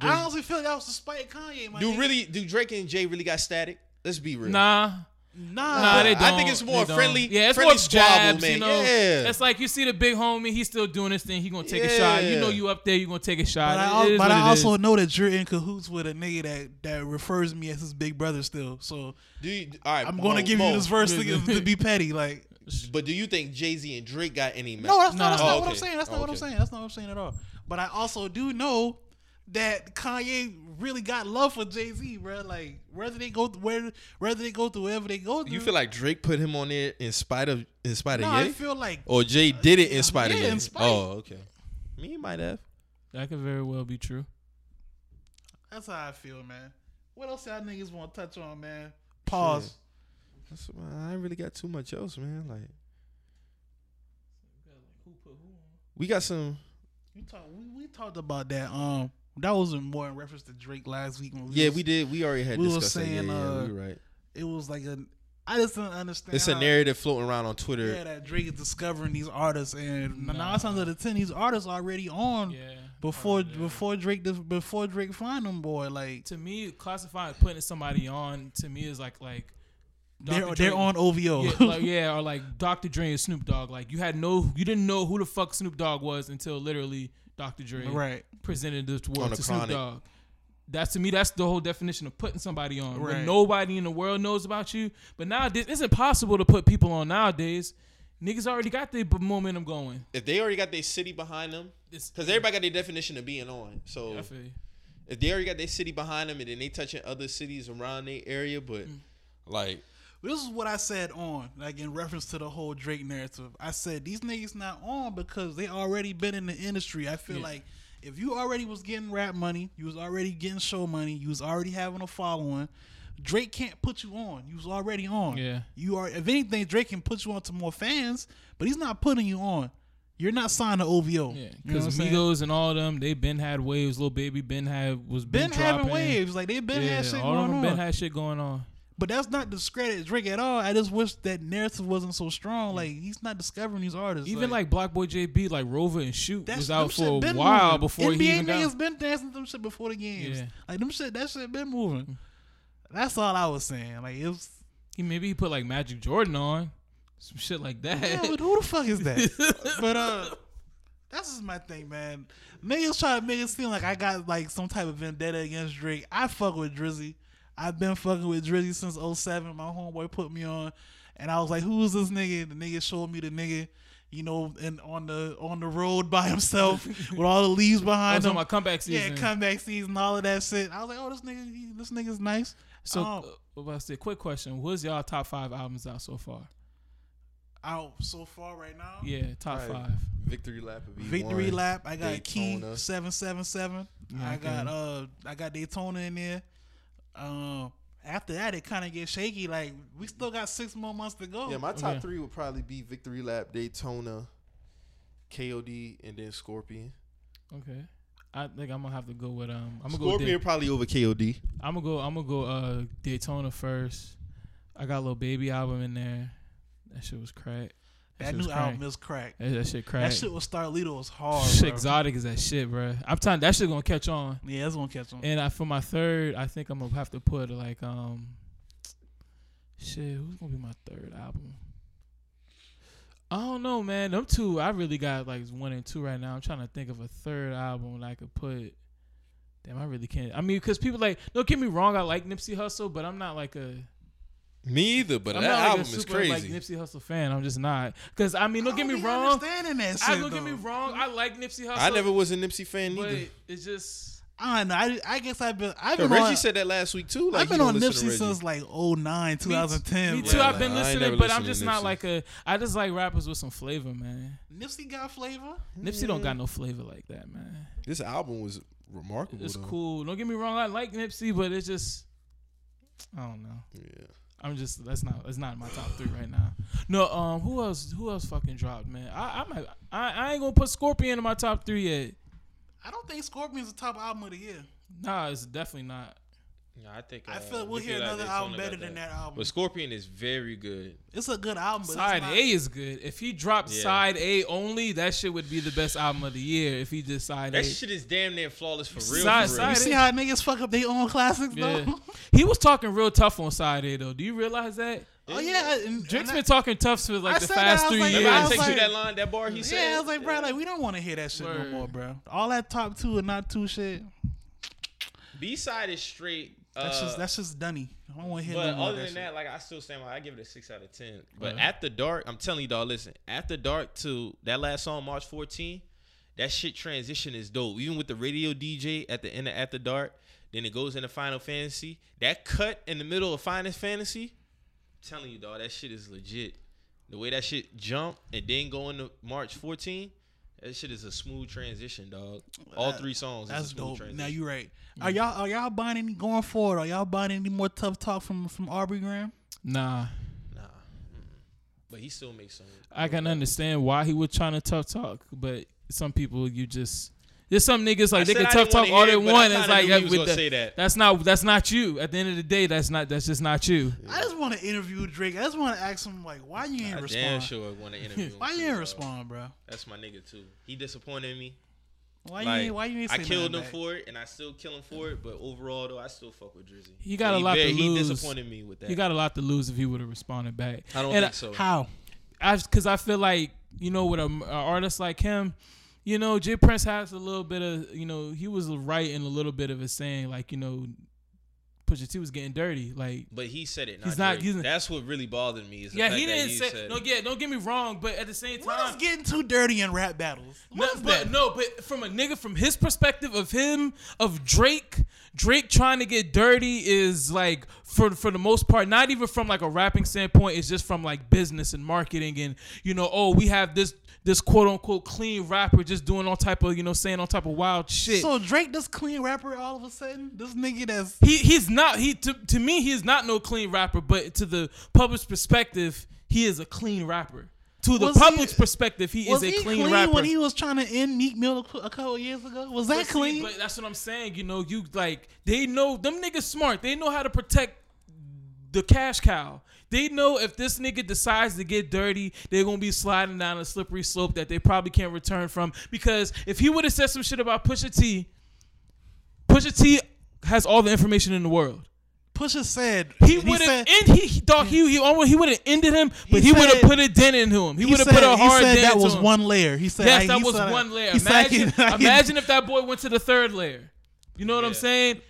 I honestly feel like that was to spite Kanye. My Do nigga. really do Drake and Jay really got static? Let's be real. Nah, Nah, Nah, they don't. I think it's more They don't. friendly- Yeah, it's friendly more squabble, jabs, man. You know, Yeah. it's like you see the big homie. He's still doing this thing. He gonna take a shot. You know, you up there. You gonna take a shot. But I, It al- is but I also is. know that you're in cahoots with a nigga that, that refers me as his big brother still. So Do you, all right, I'm going to Mo- give Mo, you this verse to, to be petty. Like, But do you think Jay Z and Drake got any? no, that's not, that's not Oh, what I'm saying. That's not Oh, what I'm saying. That's not what I'm saying at all. But I also do know that Kanye really got love for Jay Z, bro. Like, whether they go where, whether they go through wherever they go through. You feel like Drake put him on there in spite of in spite No, of I feel like Or Jay did it in spite of Yeah, Ye? in spite. Oh, okay. Me might have. That could very well be true. that's how I feel, man. What else y'all niggas want to touch on, man? Pause. That's, I ain't really got too much else, man. Like we got some. We talked. We, we talked about that. Um, that was more in reference to Drake last week. When we Yeah, was- we did. We already had we was discussed that. Yeah, saying, yeah, uh, we right. It was like a. I just didn't understand. It's a how- narrative floating around on Twitter. Yeah, that Drake is discovering these artists, and Nah. nine times out of ten, these artists already on Yeah. before Yeah. before Drake before Drake find them, boy. Like To me, classifying putting somebody on to me is like like. they're Dr. they're on OVO. Yeah, like, yeah, or like Dr. Dre and Snoop Dogg. Like you had no, you didn't know who the fuck Snoop Dogg was until literally Dr. Dre right. presented this world the to Snoop Chronic. Dogg. That's to me, that's the whole definition of putting somebody on. Right. When nobody in the world knows about you. But nowadays, it's impossible to put people on nowadays. Niggas already got their b- momentum going. If they already got their city behind them, because everybody got their definition of being on. So I feel you. if they already got their city behind them, and then they touching other cities around their area, but Mm. like This is what I said on, like in reference to the whole Drake narrative. I said these niggas not on because they already been in the industry. I feel Yeah. like if you already was getting rap money, you was already getting show money, you was already having a following. Drake can't put you on. You was already on. Yeah. You are. If anything, Drake can put you on to more fans, but he's not putting you on. You're not signed to OVO. Yeah, You know because I'm saying? Migos and all of them, they been had waves. Lil Baby been had was been, been having waves. Like they've been yeah, had shit all going them on. been had shit going on. But that's not discredit Drake at all. I just wish that narrative wasn't so strong. Like he's not discovering these artists. Even like BlocBoy JB, like Rover and Shoot was out for a while moving. before NBA he even got. niggas been dancing them shit before the games. Yeah. Like them shit, that shit been moving. That's all I was saying. Like it was. He maybe he put like Majid Jordan on, some shit like that. Yeah, but who the fuck is that? but uh, that's just my thing, man. Niggas try to make it seem like I got like some type of vendetta against Drake. I fuck with Drizzy. I've been fucking with Drizzy since 07. My homeboy put me on, and I was like, "Who is this nigga?" The nigga showed me the nigga, you know, and on the on the road by himself with all the leaves I behind was him. on my comeback season. Yeah, comeback season, all of that shit. I was like, "Oh, this nigga, he, this nigga's nice." so, Um, uh, what about to say? Quick question: What's y'all top five albums out so far? out so far right now. Yeah, top Right. five. victory lap would Victory one. lap. I got Daytona. Key seven seven seven. I got uh I got Daytona in there. Um after that it kinda gets shaky. Like we still got six more months to go. Yeah, my top Okay. three would probably be victory lap, Daytona, KOD, and then Scorpion. Okay. I think I'm gonna have to go with um. I'm gonna go. Scorpion Day- probably over KOD. I'm gonna go. I'm gonna go. Uh, Daytona first. I got a Lil Baby album in there. That shit was crack. That shit new album is crack. That, that shit crack. That shit with Starlito was hard. Shit bro. exotic is that shit, bro. I'm telling that shit gonna catch on. Yeah, that's gonna catch on. And I, for my third, I think I'm gonna have to put like um, shit. Who's gonna be my third album? I don't know, man. Them two, I really got like one and two right now. I'm trying to think of a third album that I could put. Damn, I really can't. I mean, because people like, don't get me wrong, I like Nipsey Hussle, but I'm not like a. Me either, but I'm that not like album a is crazy. like Nipsey Hussle fan. I'm just not. Because I mean, don't, get me be wrong. Understanding that shit, I don't get me wrong. I like Nipsey Hussle. I never was a Nipsey fan But either. it's just. I don't know. I, I guess I've been I've been Reggie on, said that last week too. Like I've been on Nipsey since like 09, 2010. Me bro. too. Yeah, I've been like, I listening, but I'm just not Nipsey. like a. I just like rappers with some flavor, man. Nipsey got flavor. Nipsey don't got no flavor like that, man. This album was remarkable. It's though. cool. Don't get me wrong. I like Nipsey, but it's just. I don't know. Yeah. I'm just that's not that's not in my top three right now. No, um, who else? Who else fucking dropped, man? I I might I, I ain't gonna put Scorpion in my top three yet. I don't think Scorpion's the top album of the year. Nah, it's definitely not. Yeah, I think. I uh, feel we'll hear Minaj another album better than that album. But Scorpion is very good. It's a good album, but Side not, A is good. If he dropped Yeah. side A only, that shit would be the best album of the year. If he did side That A, shit is damn near flawless for real. Side- for real. side You see how niggas fuck up their own classics yeah, though? he was talking real tough on side A though. Do you realize that? oh yeah, and, Drake's and been talking tough for like I the said that, past three like, years. Remember I was text you like- that line, that bar he said. yeah, I was like, bro, like we don't want to hear that shit Word. no more, bro. All that top two and not two shit. B side is straight. That's uh, just that's just dunny. I don't want to hear But other than that, that, like I still stand by. I give it a six out of ten. But Uh-huh. after dark, I'm telling you, dog. Listen, after dark to that last song, March 14, that shit transition is dope. Even with the radio DJ at the end of After Dark, then it goes into Final Fantasy. That cut in the middle of Final Fantasy, I'm telling you, dog, that shit is legit. The way that shit jump and then go into March 14, that shit is a smooth transition, dog. All That- three songs. That's is a smooth dope. Transition. Now you're right. Are mm. y'all are y'all buying any going forward? Are y'all buying any more tough talk from from Aubrey Graham? Nah, Nah. But he still makes some. I can understand why he was trying to tough talk, but some people you just there's some niggas like I they can I tough didn't talk all they it, but I want. It's like knew uh, he was with the- say that. that's not that's not you. At the end of the day, that's not that's just not you. I just want to interview Drake. I just want to ask him like, why you ain't I respond? damn sure want to interview him. Why too, you ain't dog. respond, bro? That's my nigga too. He disappointed me. Why you Like, ain't why you ain't I killed him back? for it, and I still kill him for it. But overall, though, I still fuck with Drizzy. He got But a lot very- to lose. He disappointed me with that. He got a lot to lose if he would have responded back. I don't And think so. How? I because I feel like you know with a, a artist like him, you know J. Prince has a little bit of you know he was right in a little bit of a saying like you know Pusha T was getting dirty like But he said it. Not He's not- Drake. he's- That's what really bothered me. Is the yeah fact he didn't he say said no yeah don't get me wrong but at the same time is getting too dirty in rap battles? no, What is but that? no, but from a nigga from his perspective of him of Drake, Drake trying to get dirty is like for for the most part, not even from like a rapping standpoint, it's just from like business and marketing and you know, oh, we have this this quote unquote clean rapper just doing all type of you know saying all type of wild shit. So Drake, this clean rapper, all of a sudden, this nigga that's he he's not he to, to me he is not no clean rapper, but to the public's perspective, he is a clean rapper. To the Was he- public's perspective, he is a he clean, clean rapper. when he was trying to end Meek Mill a a couple years ago? Was that But see, clean? But that's what I'm saying. You know, you like they know them niggas smart. They know how to protect the cash cow. They know if this nigga decides to get dirty, they're gonna be sliding down a slippery slope that they probably can't return from. Because if he would have said some shit about Pusha T, Pusha T has all the information in the world. Pusha said He would have said- end he, he dog he he, almost- he would have ended him, but He he, would have put a dent into him. He, he would have put a hard He said dent that was him. one layer. He said Yes, I- that he was said one layer. he said Imagine, can- I imagine if that boy went to the third layer. You know what I'm saying?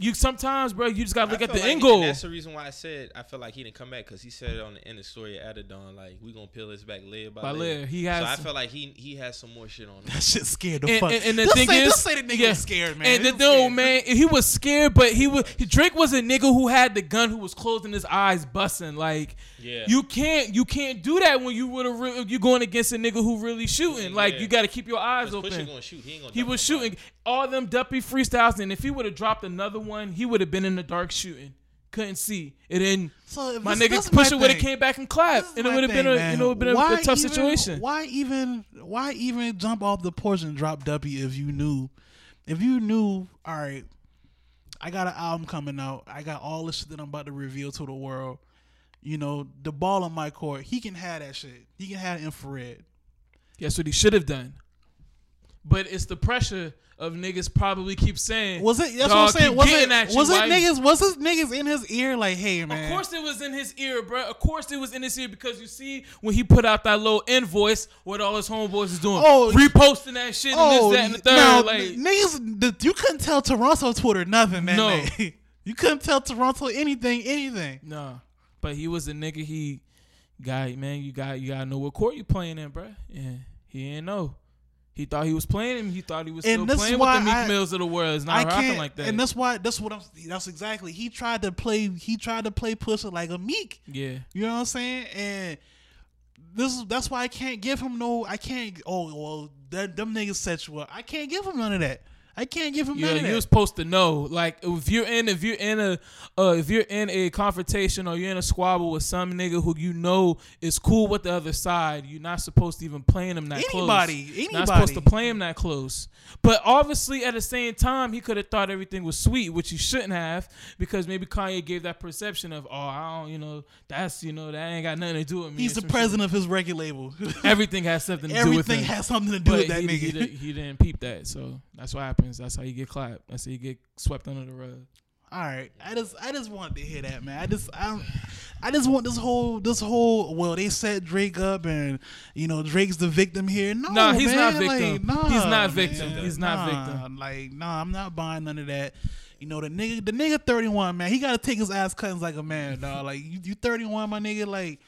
You sometimes, bro, you just gotta look at the like- end goal. That's the reason why I said I feel like he didn't come back because he said it on the end of the story of Adidon, like we gonna peel this back layer by, By layer. layer. He has So I some- feel like he he has some more shit on him. That shit scared the And, fuck. and, and the Just thing say, is, just say the nigga yeah. was scared, man. And the, was no, man, he was scared, but he was Drake was a nigga who had the gun, who was closing his eyes, busting. Like, Yeah. you can't you can't do that when you would have re- you going against a nigga who really shooting. Like, Yeah. you got to keep your eyes open. Gonna shoot. He ain't gonna. He was shooting all them duppy freestyles, and if he would have dropped another one, he would have been in the dark shooting. Couldn't see, and then So my nigga this is my Pusha would have came back and clapped, and it would have been a man. you know been a, a tough even- situation. Why even why even jump off the porch and drop Duppy if you knew if you knew all right, I got an album coming out. I got all this shit that I'm about to reveal to the world. You know, the ball on my court, he can have that shit. He can have infrared. That's what he should have done. But it's the pressure of niggas probably keep saying. Was it? That's what I'm saying. Was it? you, Was it niggas? Was it niggas in his ear? Like, hey man. Of course it was in his ear, bro. Of course it was in his ear because you see when he put out that little invoice, what all his homeboys is doing, Oh, reposting that shit and Oh, this, that, and the third. now, like, niggas, you couldn't tell Toronto Twitter nothing, man. No. you couldn't tell Toronto anything, anything. Nah, but he was a nigga. He got man. You got you gotta know what court you playing in, bro. And he didn't know. He thought he was playing him. He thought he was And still playing with the Meek I- Mills of the world. It's I not rocking like that. and that's why that's what I'm. That's exactly. He tried to play. He tried to play Pusha like a Meek. yeah, You know what I'm saying? And this is that's why I can't give him no. I can't. Oh well, that them niggas sexual. I can't give him none of that. I can't give him Yeah, none you're supposed to know. Like if you're in, if you're in a, uh, if you're in a confrontation or you're in a squabble with some nigga who you know is cool with the other side, you're not supposed to even play him that Anybody, close. anybody. Not supposed to play him that close. But obviously, at the same time, he could have thought everything was sweet, which he shouldn't have, because maybe Kanye gave that perception of, oh, I don't, you know, that's, you know, that ain't got nothing to do with me. He's the shit. president of his record label. Everything has something to do with Everything has something to do But with that he, nigga. he, didn't, he didn't peep that, so that's what happens. That's how you get clapped. That's how you get swept under the rug. All right, I just I just wanted to hear that, man. I just I I just want this whole this whole well they set Drake up and you know Drake's the victim here. No, Nah, he's not like, victim. nah, He's not man. victim. He's not victim. Like nah, I'm not buying none of that. You know the nigga the nigga 31 man. He got to take his ass cuttings like a man, dog. Like you, you 31, my nigga. Like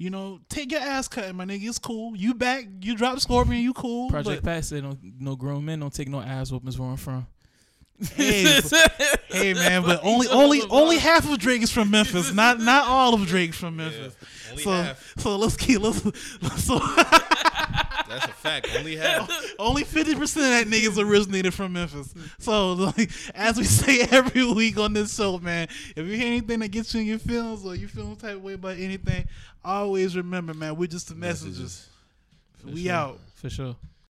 you know take your ass cutting, my nigga. It's cool. You back. You drop Scorpion. You cool. Project but- Pat said no, no grown men don't take no ass whoopings where I'm from. Hey, Hey man, but only only only half of Drake is from Memphis, not not all of Drake's from Memphis. only so half. so let's keep let's, so That's a fact. Only half. only fifty percent of that niggas originated from Memphis. So like as we say every week on this show, man, if you hear anything that gets you in your feelings or you feel some type of way about anything, always remember, man, we're just the messengers. We out. For sure.